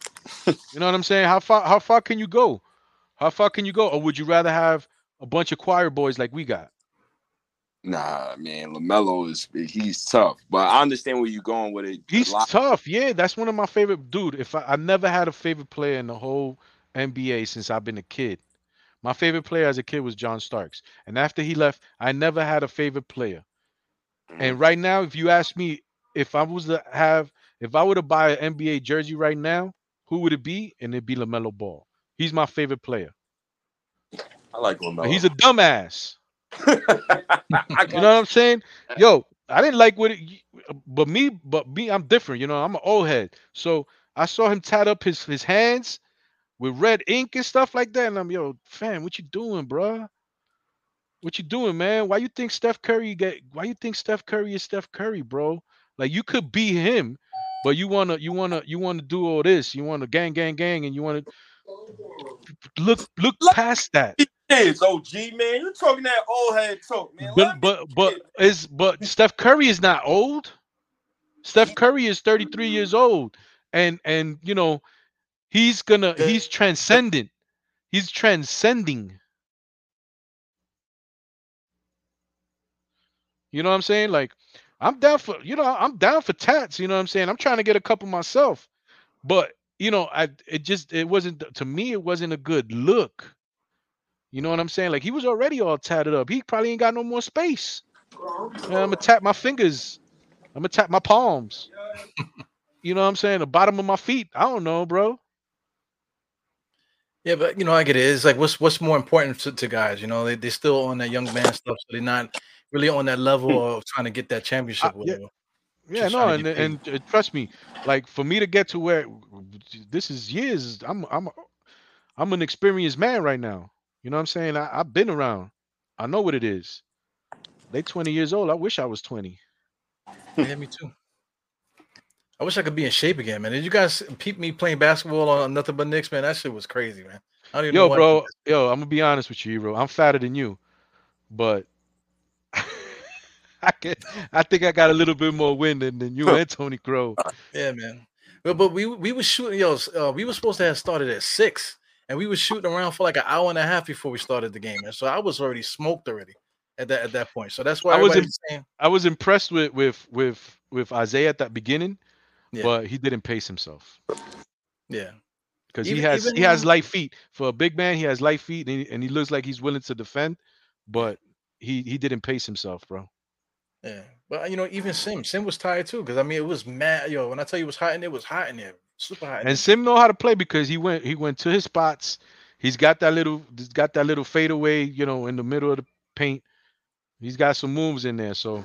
you know what I'm saying? How far? How far can you go? How far can you go? Or would you rather have a bunch of choir boys like we got? Nah, man. Lamelo is he's tough, but I understand where you're going with it. He's tough. Yeah, that's one of my favorite dude. If I, I never had a favorite player in the whole NBA since I've been a kid. My favorite player as a kid was John Starks. And after he left, I never had a favorite player. And mm. right now, if you ask me if I was to have if I were to buy an NBA jersey right now, who would it be? And it'd be LaMelo Ball. He's my favorite player. I like Lamelo. He's a dumbass. You know what I'm saying? Yo, I didn't like what it, but me, but me, I'm different. You know, I'm an old head. So I saw him tied up his his hands with red ink and stuff like that, and I'm yo, fam, what you doing, bro? What you doing, man? Why you think Steph Curry get? Why you think Steph Curry is Steph Curry, bro? Like you could be him, but you wanna, you wanna, you wanna do all this. You wanna gang, gang, gang, and you wanna look, look past that. Kids, OG man, You're talking that old head talk, man. But but but is but Steph Curry is not old. Steph Curry is 33 mm-hmm. years old. And and you know, he's gonna he's transcendent. He's transcending. You know what I'm saying? Like I'm down for you know, I'm down for tats, you know what I'm saying? I'm trying to get a couple myself. But you know, I it just it wasn't to me it wasn't a good look. You know what I'm saying? Like he was already all tatted up. He probably ain't got no more space. I'm gonna tap my fingers. I'm gonna tap my palms. you know what I'm saying? The bottom of my feet. I don't know, bro. Yeah, but you know, I get it. It's like what's what's more important to, to guys. You know, they they're still on that young man stuff, so they're not really on that level of trying to get that championship. Uh, or yeah. Yeah, no, trying and and uh, trust me, like for me to get to where this is years. I'm I'm I'm an experienced man right now. You know what I'm saying? I, I've been around. I know what it is. They 20 years old. I wish I was 20. Yeah, me too. I wish I could be in shape again, man. Did you guys peep me playing basketball on nothing but Knicks, man? That shit was crazy, man. I don't even know Yo, what- bro. Yo, I'm gonna be honest with you, bro. I'm fatter than you, but I can, I think I got a little bit more wind than, than you and Tony Crow. Yeah, man. But, but we we were shooting, yo. Uh, we were supposed to have started at six, and we were shooting around for like an hour and a half before we started the game, and so I was already smoked already at that at that point. So that's why I was saying, I was impressed with with with with Isaiah at that beginning, Yeah. but he didn't pace himself yeah, because he has he has light feet for a big man. He has light feet and he, and he looks like he's willing to defend, but he he didn't pace himself, bro. yeah. But you know, even Sim, Sim was tired too, because I mean, it was mad, yo. When I tell you it was hot in there, it was hot in there, super hot. And Sim know how to play because he went he went to his spots. He's got that little got that little fadeaway, you know, in the middle of the paint. He's got some moves in there. So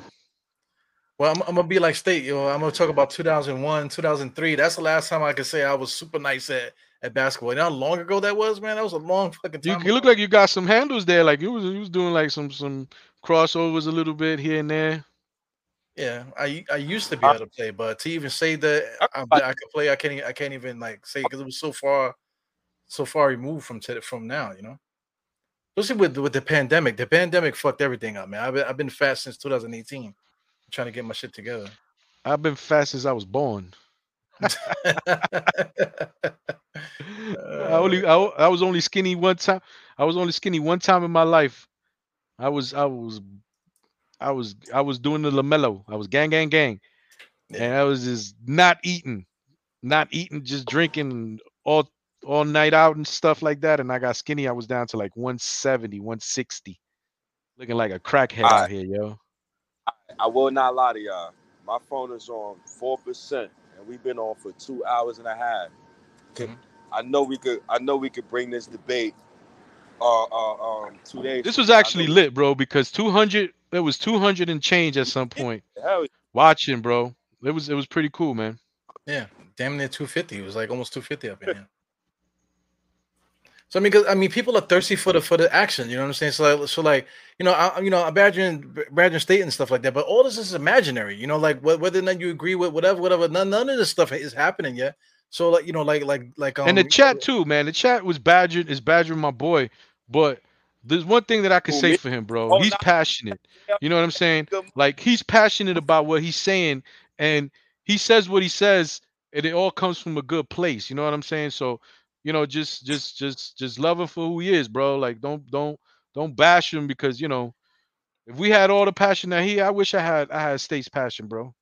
Well, I'm, I'm gonna be like State, yo. I'm gonna talk about 2001, 2003. That's the last time I could say I was super nice at, at basketball. You know how long ago that was, man? That was a long fucking you, time. you look like you got some handles there. Like you was you was doing like some some crossovers a little bit here and there. Yeah, I I used to be able to play, but to even say that I, I could play, I can't I can't even like say because it was so far so far removed from to, from now, you know. Especially with with the pandemic, the pandemic fucked everything up, man. I've been, I've been fast since 2018, trying to get my shit together. I've been fat since I was born. I only uh. I, I was only skinny one time. I was only skinny one time in my life. I was I was I was I was doing the lamello. I was gang gang gang, and I was just not eating, not eating, just drinking all all night out and stuff like that. And I got skinny. I was down to like 170, 160, looking like a crackhead out here, yo. I will not lie to y'all. My phone is on four percent, and we've been on for two hours and a half. Can- Mhm. I know we could. I know we could bring this debate. Uh, uh, um, two days. This was actually lit, bro, because 200. There was 200 and change at some point. Hell, Watching, bro. It was it was pretty cool, man. Yeah, damn near 250. It was like almost 250 up in here. So I mean, 'cause, I mean, people are thirsty for the for the action. You know what I'm saying? So like, so like, you know, I, you know, Badger and Badger State and stuff like that. But all this is imaginary. You know, like wh- whether or not you agree with whatever, whatever. None, none of this stuff is happening yet. So like, you know, like like like um, and the chat too, man. The chat was badgered, is badgering my boy. But there's one thing that I could say for him, bro. Oh, He's passionate. You know what I'm saying? Like he's passionate about what he's saying, and he says what he says, and it all comes from a good place. You know what I'm saying? So, you know, just just just just love him for who he is, bro. Like don't don't don't bash him because you know, if we had all the passion that he, I wish I had I had State's passion, bro.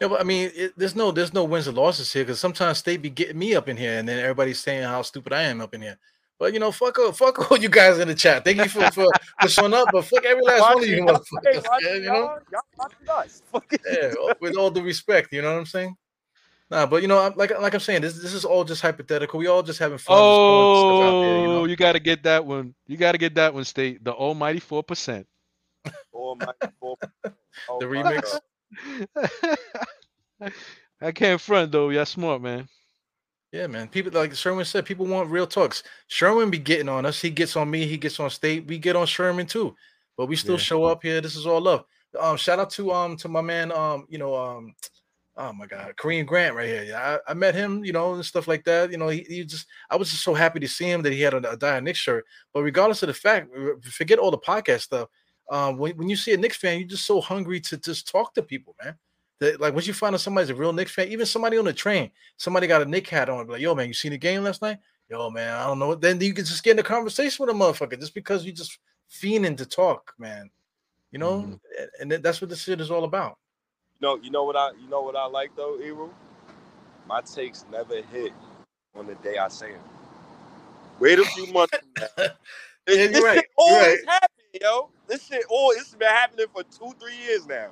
Yeah, but I mean, it, there's no there's no wins and losses here because sometimes State be getting me up in here, and then everybody's saying how stupid I am up in here. But you know, fuck all, fuck all you guys in the chat. Thank you for for, for showing up, but fuck every last one of you motherfuckers. watch yeah, you know. y'all. Y'all us. Yeah, with all due respect, you know what I'm saying? Nah, but you know, I'm- like like I'm saying, this this is all just hypothetical. We all just having fun. just throwing stuff out there, you Oh, know? you got to get that one. You got to get that one, State. The almighty four percent. Almighty four- oh The remix? I can't front though. Y'all smart, man. Yeah, man. People like Sherman said, people want real talks. Sherman be getting on us. He gets on me. He gets on state. We get on Sherman too. But we still Yeah. show up here. This is all love. Um, shout out to um to my man um you know um oh my god Kareem Grant right here. Yeah, I, I met him you know and stuff like that. You know he, he just I was just so happy to see him that he had a, a Dire Knicks shirt. But regardless of the fact, forget all the podcast stuff. Um, when, when you see a Knicks fan, you're just so hungry to just talk to people, man. That like once you find out somebody's a real Knicks fan, even somebody on the train, somebody got a Knick hat on, be like, yo, man, you seen the game last night? Yo, man, I don't know. Then you can just get in a conversation with a motherfucker just because you just fiending to talk, man. You know, Mhm. and- that's what this shit is all about. You know, you know what I, you know what I like though, Eru. My takes never hit on the day I say them. Wait a few months. From now. This, this right, shit always right. happen, yo. This shit all this has been happening for two, three years now.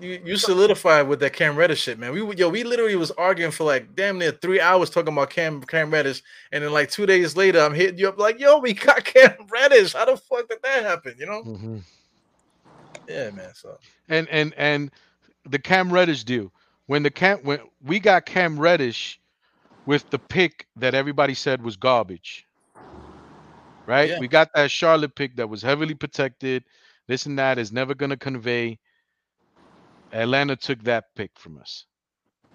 You you solidified with that Cam Reddish shit, man. We yo, we literally was arguing for like damn near three hours talking about Cam Cam Reddish, and then like two days later, I'm hitting you up like, yo, we got Cam Reddish. How the fuck did that happen? You know? Mhm. Yeah, man. So And and and the Cam Reddish deal. When the Cam when we got Cam Reddish with the pick that everybody said was garbage. Right? Yeah. We got that Charlotte pick that was heavily protected. This and that is never gonna convey. Atlanta took that pick from us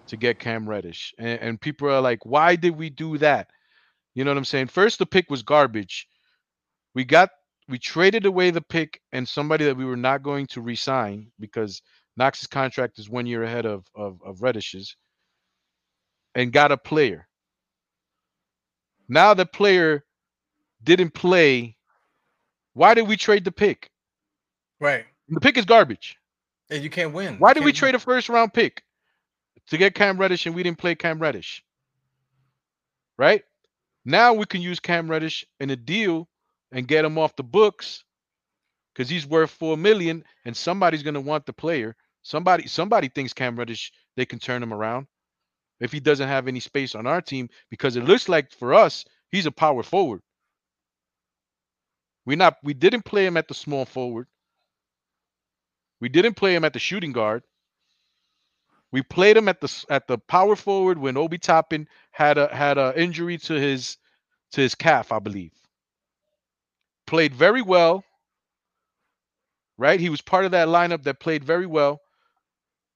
to get Cam Reddish. And, and people are like, why did we do that? You know what I'm saying? First, the pick was garbage. We got we traded away the pick and somebody that we were not going to resign because Knox's contract is one year ahead of of, of Reddish's, and got a player. Now the player didn't play. Why did we trade the pick? Right. The pick is garbage. And you can't win. Why You did we trade a first round pick to get Cam Reddish and we didn't play Cam Reddish? Right? Now we can use Cam Reddish in a deal and get him off the books because he's worth four million and somebody's gonna want the player. Somebody somebody thinks Cam Reddish they can turn him around if he doesn't have any space on our team because it looks like for us he's a power forward. We not we didn't play him at the small forward. We didn't play him at the shooting guard. We played him at the at the power forward when Obi Toppin had a had a injury to his to his calf, I believe. Played very well. Right? He was part of that lineup that played very well.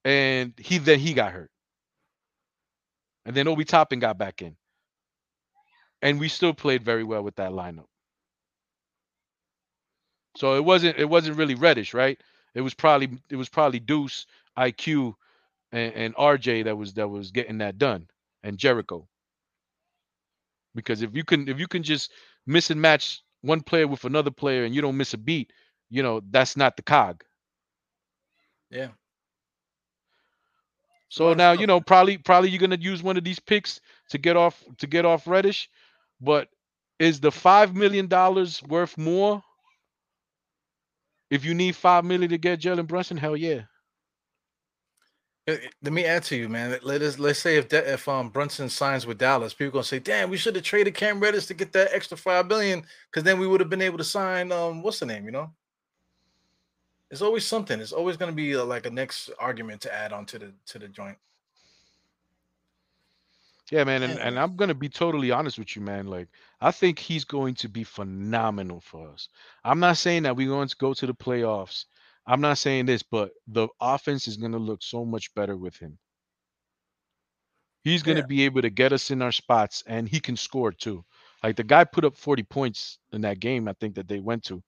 And he then he got hurt. And then Obi Toppin got back in. And we still played very well with that lineup. So it wasn't it wasn't really reddish, right? It was probably it was probably Deuce, IQ, and, and RJ that was that was getting that done, and Jericho. Because if you can if you can just miss and match one player with another player and you don't miss a beat, you know that's not the cog. Yeah. So now you know probably probably you're gonna use one of these picks to get off to get off Reddish, but is the five million dollars worth more? If you need five million to get Jalen Brunson, hell yeah. Uh, Let me add to you, man. Let us let's say if that, if um Brunson signs with Dallas, people gonna say, "Damn, we should have traded Cam Reddish to get that extra five billion, because then we would have been able to sign um what's the name, you know." It's always something. It's always gonna be uh, like a next argument to add on to the to the joint. Yeah, man, and, and I'm gonna be totally honest with you, man. Like, I think he's going to be phenomenal for us. I'm not saying that we're going to go to the playoffs. I'm not saying this, but the offense is gonna look so much better with him. He's gonna Yeah. be able to get us in our spots, and he can score too. Like the guy put up 40 points in that game, I think that they went to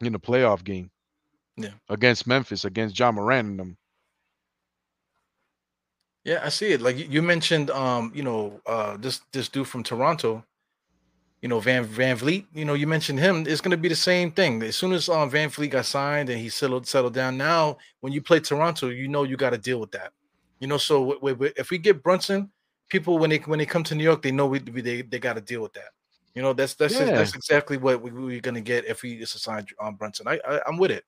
in the playoff game. Yeah. Against Memphis, against Ja Morant and them. Yeah, I see it. Like you- mentioned, um, you know, uh, this this dude from Toronto, you know, Van VanVleet. You know, you mentioned him. It's going to be the same thing. As soon as um, VanVleet got signed and he settled settled down, now when you play Toronto, you know you got to deal with that. You know, so w- w- w- if we get Brunson, people when they when they come to New York, they know we, we they they got to deal with that. You know, that's that's Yeah. that's exactly what we, we're going to get if we just assign um, Brunson. I, I I'm with it.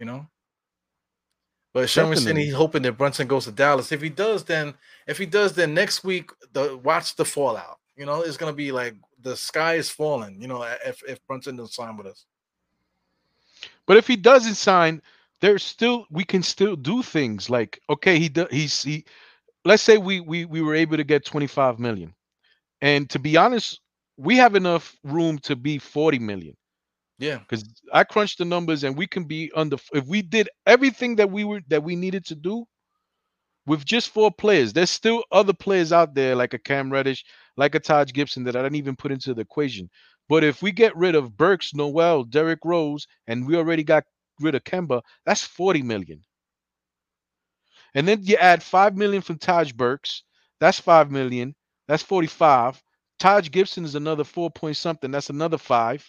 You know. But Sherman said he's hoping that Brunson goes to Dallas. If he does, then if he does, then next week the watch the fallout. You know, it's gonna be like the sky is falling. You know, if if Brunson doesn't sign with us. But if he doesn't sign, there's still we can still do things like okay, he do, he's he. Let's say we we we were able to get 25 million, and to be honest, we have enough room to be 40 million Yeah, because I crunched the numbers and we can be under. If we did everything that we were that we needed to do, with just four players, there's still other players out there like a Cam Reddish, like a Taj Gibson that I didn't even put into the equation. But if we get rid of Burks, Noel, Derrick Rose, and we already got rid of Kemba, that's 40 million. And then you add 5 million from Taj Burks, that's 5 million, that's 45. Taj Gibson is another 4 point something, that's another 5.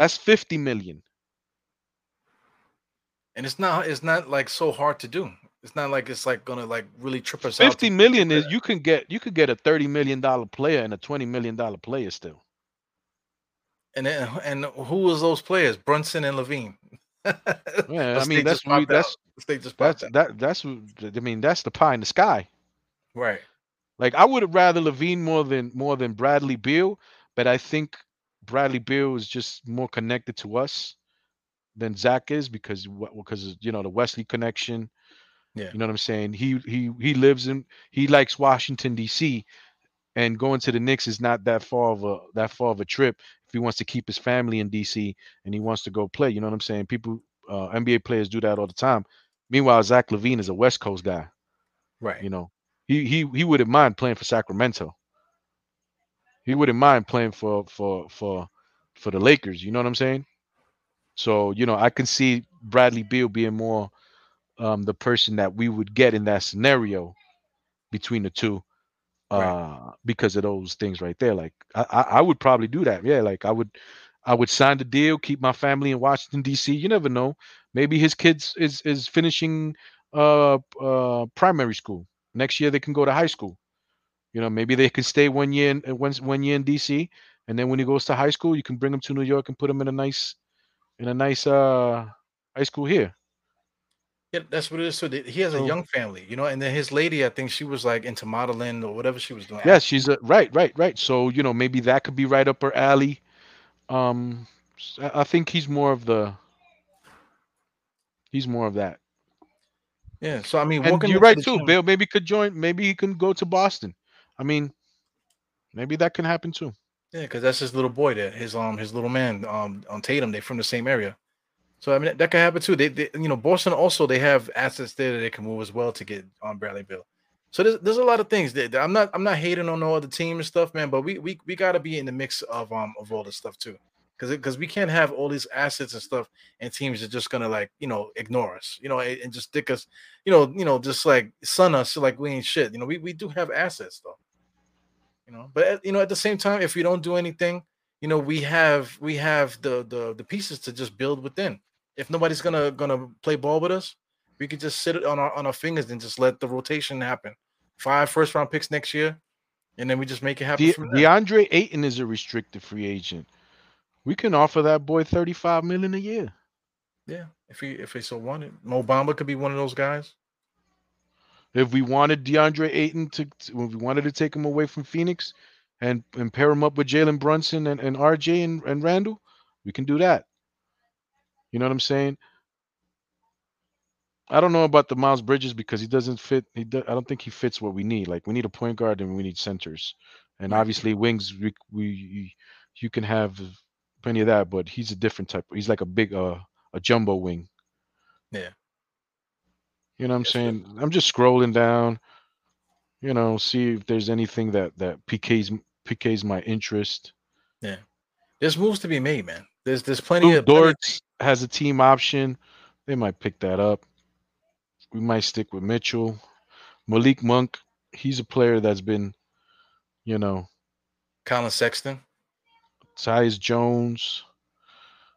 That's 50 million. and it's not it's not like so hard to do. It's not like it's like gonna like really trip us out. 50 to- million is you can get you could get a 30 million dollar player and a 20 million dollar player still. And then, and who was those players? Brunson and LaVine. Yeah, I mean that's we- that's they just popped that's out. that that's I mean that's the pie in the sky. right. Like I would have rather LaVine more than more than Bradley Beal, but I think Bradley Beal is just more connected to us than Zach is because because you know the Wesley connection. Yeah. You know what I'm saying? He he he lives in he likes Washington D.C. and going to the Knicks is not that far of a that far of a trip if he wants to keep his family in D.C. and he wants to go play. You know what I'm saying? People uh, NBA players do that all the time. Meanwhile, Zach LaVine is a West Coast guy. Right. You know, he he he wouldn't mind playing for Sacramento. He wouldn't mind playing for for for for the Lakers. You know what I'm saying? So you know, I can see Bradley Beal being more um, the person that we would get in that scenario between the two, uh, Right. because of those things right there. Like I, I, I would probably do that. Yeah, like I would, I would sign the deal, keep my family in Washington D.C. You never know. Maybe his kids is is finishing uh uh primary school next year. They can go to high school. You know, maybe they can stay one year in uh, one one year in D.C. and then when he goes to high school, you can bring him to New York and put him in a nice in a nice uh high school here. Yeah, that's what it is. So he has a young family, you know, and then his lady, I think she was like into modeling or whatever she was doing. Yeah, she's a right, right, right. So you know, maybe that could be right up her alley. Um, I think he's more of the. He's more of that, Yeah. So I mean, and you're right too. Beal maybe could join. Maybe he can go to Boston. I mean, maybe that can happen too. Yeah, because that's his little boy there, his um his little man um on Tatum. They're from the same area. So I mean that could happen too. They, they you know Boston also they have assets there that they can move as well to get on Bradley Beal. So there's there's a lot of things that that I'm not I'm not hating on no other team and stuff, man. But we we we got to be in the mix of um of all this stuff too, because because we can't have all these assets and stuff and teams are just gonna like you know ignore us, you know, and, and just stick us, you know, you know, just like sun us like we ain't shit. You know, we we do have assets though you know but you know at the same time if we don't do anything you know we have we have the the the pieces to just build within if nobody's gonna gonna play ball with us we could just sit it on our on our fingers and just let the rotation happen five first round picks next year and then we just make it happen De-. DeAndre Ayton is a restricted free agent. We can offer that boy 35 million a year. yeah if he if he so wanted mo bamba could be one of those guys If we wanted DeAndre Ayton to, if we wanted to take him away from Phoenix and, and pair him up with Jalen Brunson and, and RJ and, and Randle, we can do that. You know what I'm saying? I don't know about the Miles Bridges because he doesn't fit. He do, I don't think he fits what we need. Like we need a point guard and we need centers, and obviously wings. We, we you can have plenty of that, but he's a different type. He's like a big uh a jumbo wing. Yeah. You know what I'm Yes, sir. saying? I'm just scrolling down, you know, see if there's anything that that PK's PK's my interest. Yeah. There's moves to be made man there's there's plenty Lou of plenty of- Dort has a team option. They might pick that up. We might stick with Mitchell. Malik Monk, he's a player that's been, you know, Collin Sexton Tyus Jones.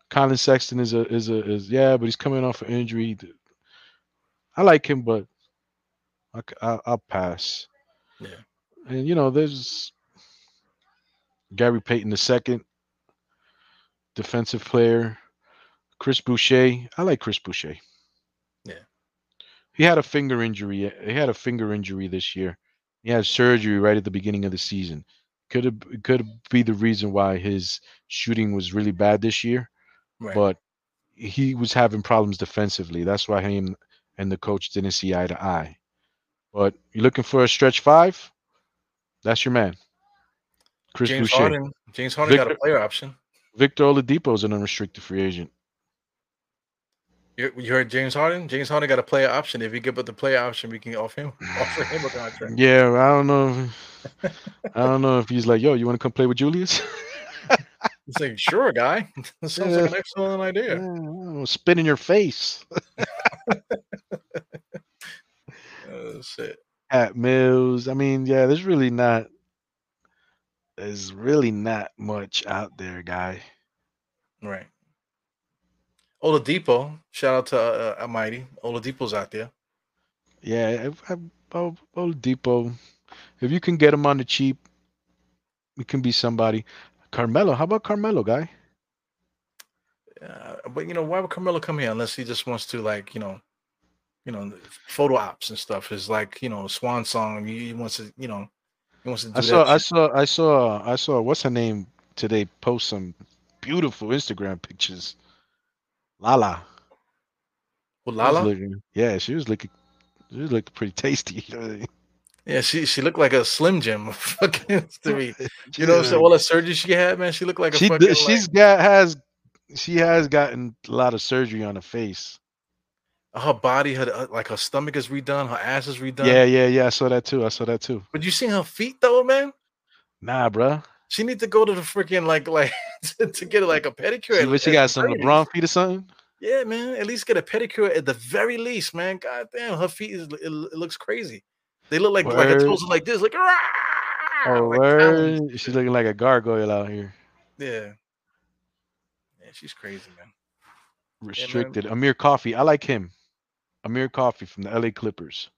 Collin Sexton is a is a is yeah, but he's coming off an injury. I like him, but I, will pass. Yeah. and you know, there's Gary Payton the second, defensive player. Chris Boucher. I like Chris Boucher. Yeah. He had a finger injury. Eh, he had a finger injury this year. He had surgery right at the beginning of the season. Could have could be the reason why his shooting was really bad this year, right but he was having problems defensively. That's why him and the coach didn't see eye to eye. But you're looking for a stretch five? That's your man. Chris james Boucher. harden james harden got a Victor- player option Victor Oladipo is an unrestricted free agent. You, you heard James Harden? James Harden got a player option. If you give up the player option, we can offer him offer him a contract. Yeah, I don't know. if- I don't know if he's like, yo, you want to come play with Julius? He's like, sure, guy. That sounds like an excellent idea. Yeah, spit in your face. Oh shit. At Mills. I mean, yeah, there's really not. There's really not much out there, guy. Right. Oladipo. Shout out to uh, uh, Almighty. Oladipo's out there. Yeah, I, I, Oladipo. If you can get him on the cheap, it can be somebody. Carmelo, how about Carmelo, guy? Uh, but you know, why would Carmelo come here unless he just wants to like, you know, you know, photo ops and stuff is like, you know, swan song. He, wants to, you know, he wants to do I saw, that. I saw, I saw, I saw. What's her name today? Post some beautiful Instagram pictures. Lala. She Lala? looking- yeah, she was looking. She was looking pretty tasty. You know I mean? Yeah, she she looked like a Slim Jim fucking to me. You know, so all the surgery she had, man, she looked like a she fucking she's got has she has gotten a lot of surgery on her face. Her body, her uh, like her stomach is redone, her ass is redone. Yeah, yeah, yeah. I saw that too. I saw that too. But you seen her feet though, man? Nah, bruh. She need to go to the freaking like like to, to get like a pedicure. She, at- what she got some LeBron feet or something? Yeah, man. At least get a pedicure at the very least, man. God damn, her feet is it, it looks crazy. They look like like her toes like this, like, "Rah!" Oh, like word. She's looking like a gargoyle out here. Yeah. Yeah, she's crazy, man. Restricted. Amir Coffey. I like him. Amir Coffey from the LA Clippers.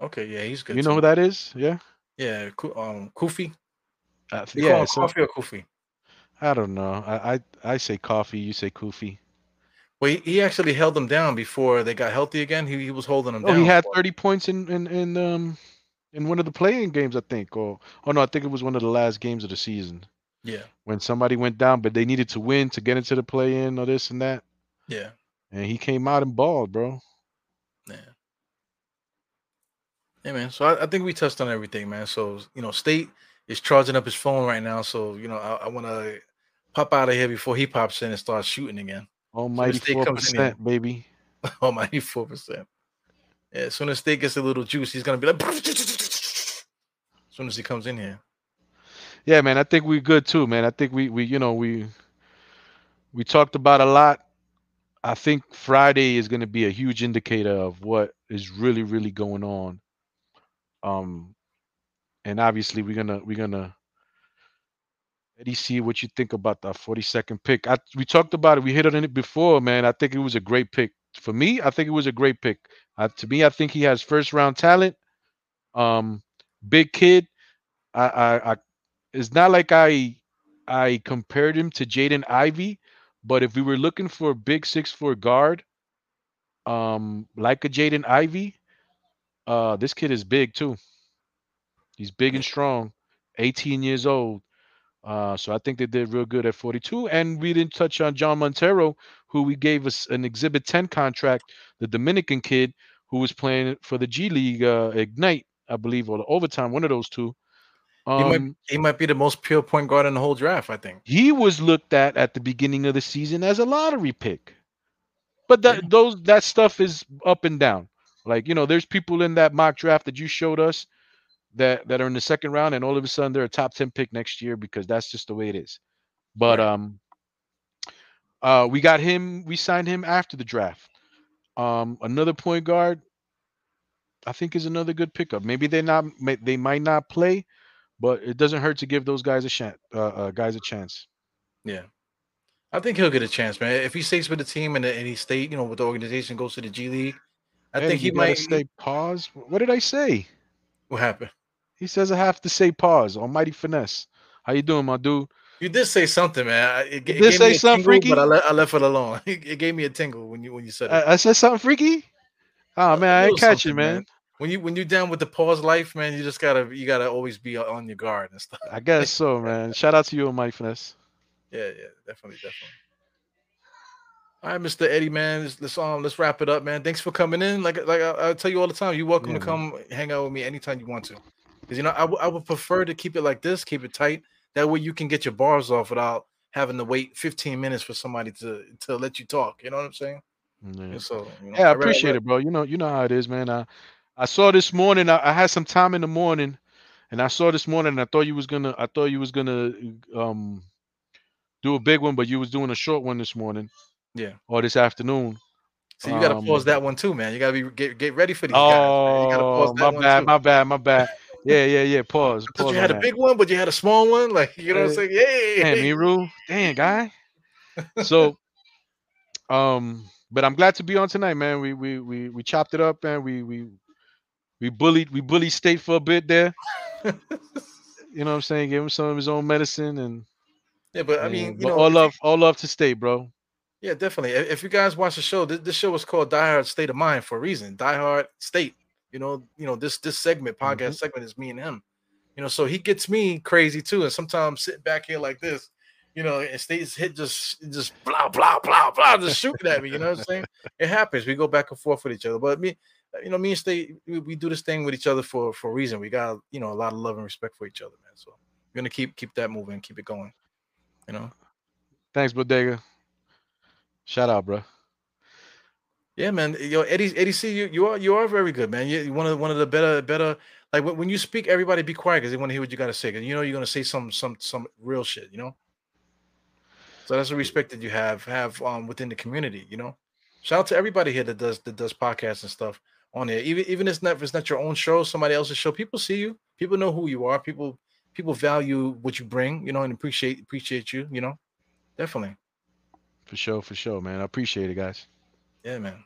Okay, yeah, he's good. you know too. who that is? Yeah. Yeah, um, Kufi. Uh, yeah. so- Coffee or Kufi? I don't know. I, I I say coffee. You say Kofi. Well, he, he actually held them down before they got healthy again. He, he was holding them Oh, down. he had 30 points in in in um in one of the playing games, I think. Or oh no, I think it was one of the last games of the season Yeah, when somebody went down, but they needed to win to get into the play-in or this and that. yeah, And he came out and balled, bro. Yeah. Hey man, so I, I think we touched on everything, man. So you know, State is charging up his phone right now. So you know, I, I want to pop out of here before he pops in and starts shooting again. Almighty State four comes in here. percent, baby. Oh my, four percent. Yeah, as soon as State gets a little juice, he's gonna be like. As soon as he comes in here. Yeah, man. I think we're good too, man. I think we we you know we we talked about a lot. I think Friday is going to be a huge indicator of what is really really going on. Um, and obviously we're gonna we're gonna Eddie, see what you think about the 42nd pick. I we talked about it. We hit on it before, man. I think it was a great pick for me. I think it was a great pick. To me, I think he has first round talent. Um, big kid. I, I, I it's not like I I compared him to Jaden Ivey, but if we were looking for a big six four guard, um, like a Jaden Ivey, uh, this kid is big too. He's big and strong, 18 years old. Uh, so I think they did real good at 42. And we didn't touch on Jean Montero, who we gave us an Exhibit 10 contract, the Dominican kid who was playing for the G League uh, Ignite, I believe, or the overtime, one of those two. He Um, might he might be the most pure point guard in the whole draft. I think. he was looked at at the beginning of the season as a lottery pick. But that those that stuff is up and down. Like, you know, there's people in that mock draft that you showed us that that are in the second round and all of a sudden they're a top 10 pick next year because that's just the way it is. But Right. um uh we got him we signed him after the draft. Um another point guard I think is another good pickup. Maybe they're not may- they might not play, but it doesn't hurt to give those guys a chance uh, uh guys a chance. Yeah. I think he'll get a chance, man. If he stays with the team and, and he stay, you know, with the organization, goes to the G League, I think he might. stay pause. What did I say? What happened? He says I have to say pause. Almighty finesse. How you doing, my dude? You did say something, man. It, You it did gave say something, tingle, Freaky? but I, le- I left it alone. It, it gave me a tingle when you when you said it. I, I said something freaky. Oh man, I ain't little catching, something, man. When you when you're down with the pause life, man, you just gotta you gotta always be on your guard and stuff. I guess so, man. Shout out to you, Almighty finesse. Yeah, yeah, definitely, definitely. All right, Mr. Eddie, man. Let's, let's um let's wrap it up, man. Thanks for coming in. Like like I, I tell you all the time, you're welcome Yeah, to come hang out with me anytime you want to. Because you know, I, w- I would prefer to keep it like this, keep it tight. That way you can get your bars off without having to wait 15 minutes for somebody to to let you talk. You know what I'm saying? Yeah, so you know, Yeah, I appreciate it, bro. You know, you know how it is, man. I I saw this morning. I, I had some time in the morning, and I saw this morning. And I thought you was gonna. I thought you was gonna um do a big one, but you was doing a short one this morning Yeah. or this afternoon. So you gotta Um, pause that one too, man. You gotta be get, get ready for these guys. Man. You gotta pause Oh, that my one bad, too. my bad, my bad. Yeah, yeah, yeah. Pause. Pause you had a that. big one, but you had a small one. Like you know what I'm Yeah. saying? Yay! Damn, Miru. Damn, guy. So, um, but I'm glad to be on tonight, man. We we we we chopped it up, man. We we we bullied we bullied State for a bit there. You know what I'm saying? Gave him some of his own medicine, and yeah, but I mean, you know, all love, all love to State, bro. Yeah, definitely. If if you guys watch the show, this, this show was called Die Hard State of Mind for a reason. Die Hard State. You know, you know this this segment podcast Mm-hmm. segment is me and him. You know, so he gets me crazy too. And sometimes sitting back here like this, you know, and State's hit just just blah blah blah blah, just shooting at me. You know what I'm saying? It happens. We go back and forth with each other. But me, you know, me and State, we, we do this thing with each other for for a reason. We got you know a lot of love and respect for each other, man. So we're gonna keep keep that moving, keep it going. You know. Thanks, Bodega. Shout out, bro. Yeah, man. Yo, Eddie, Eddie, C, you you are you are very good, man. You- You're one of one of the better better like when, you speak, everybody be quiet because they want to hear what you got to say. Because you know you're gonna say some some some real shit. You know. So that's the respect that you have have um within the community. You know. Shout out to everybody here that does that does podcasts and stuff on there. Even even if it's not if it's not your own show, somebody else's show. People see you. People know who you are. People people value what you bring. You know, and appreciate appreciate you. You know, definitely. For sure, for sure, man. I appreciate it, guys. Yeah, man.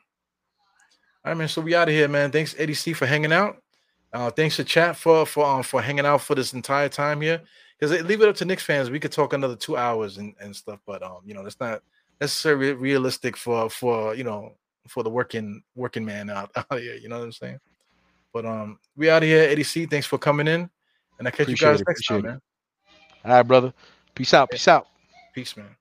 All right, man. So we out of here, man. Thanks, Eddie C, for hanging out. Uh, thanks to chat for for um, for hanging out for this entire time here. Because leave it up to Knicks fans. We could talk another two hours and, and stuff, but um, you know, that's not necessarily realistic for for you know for the working working man out, out here. You know what I'm saying? But um, we out of here, Eddie C. Thanks for coming in, and I catch Appreciate you guys it, next time, it. man. All right, brother. Peace out. Peace out. Peace, man.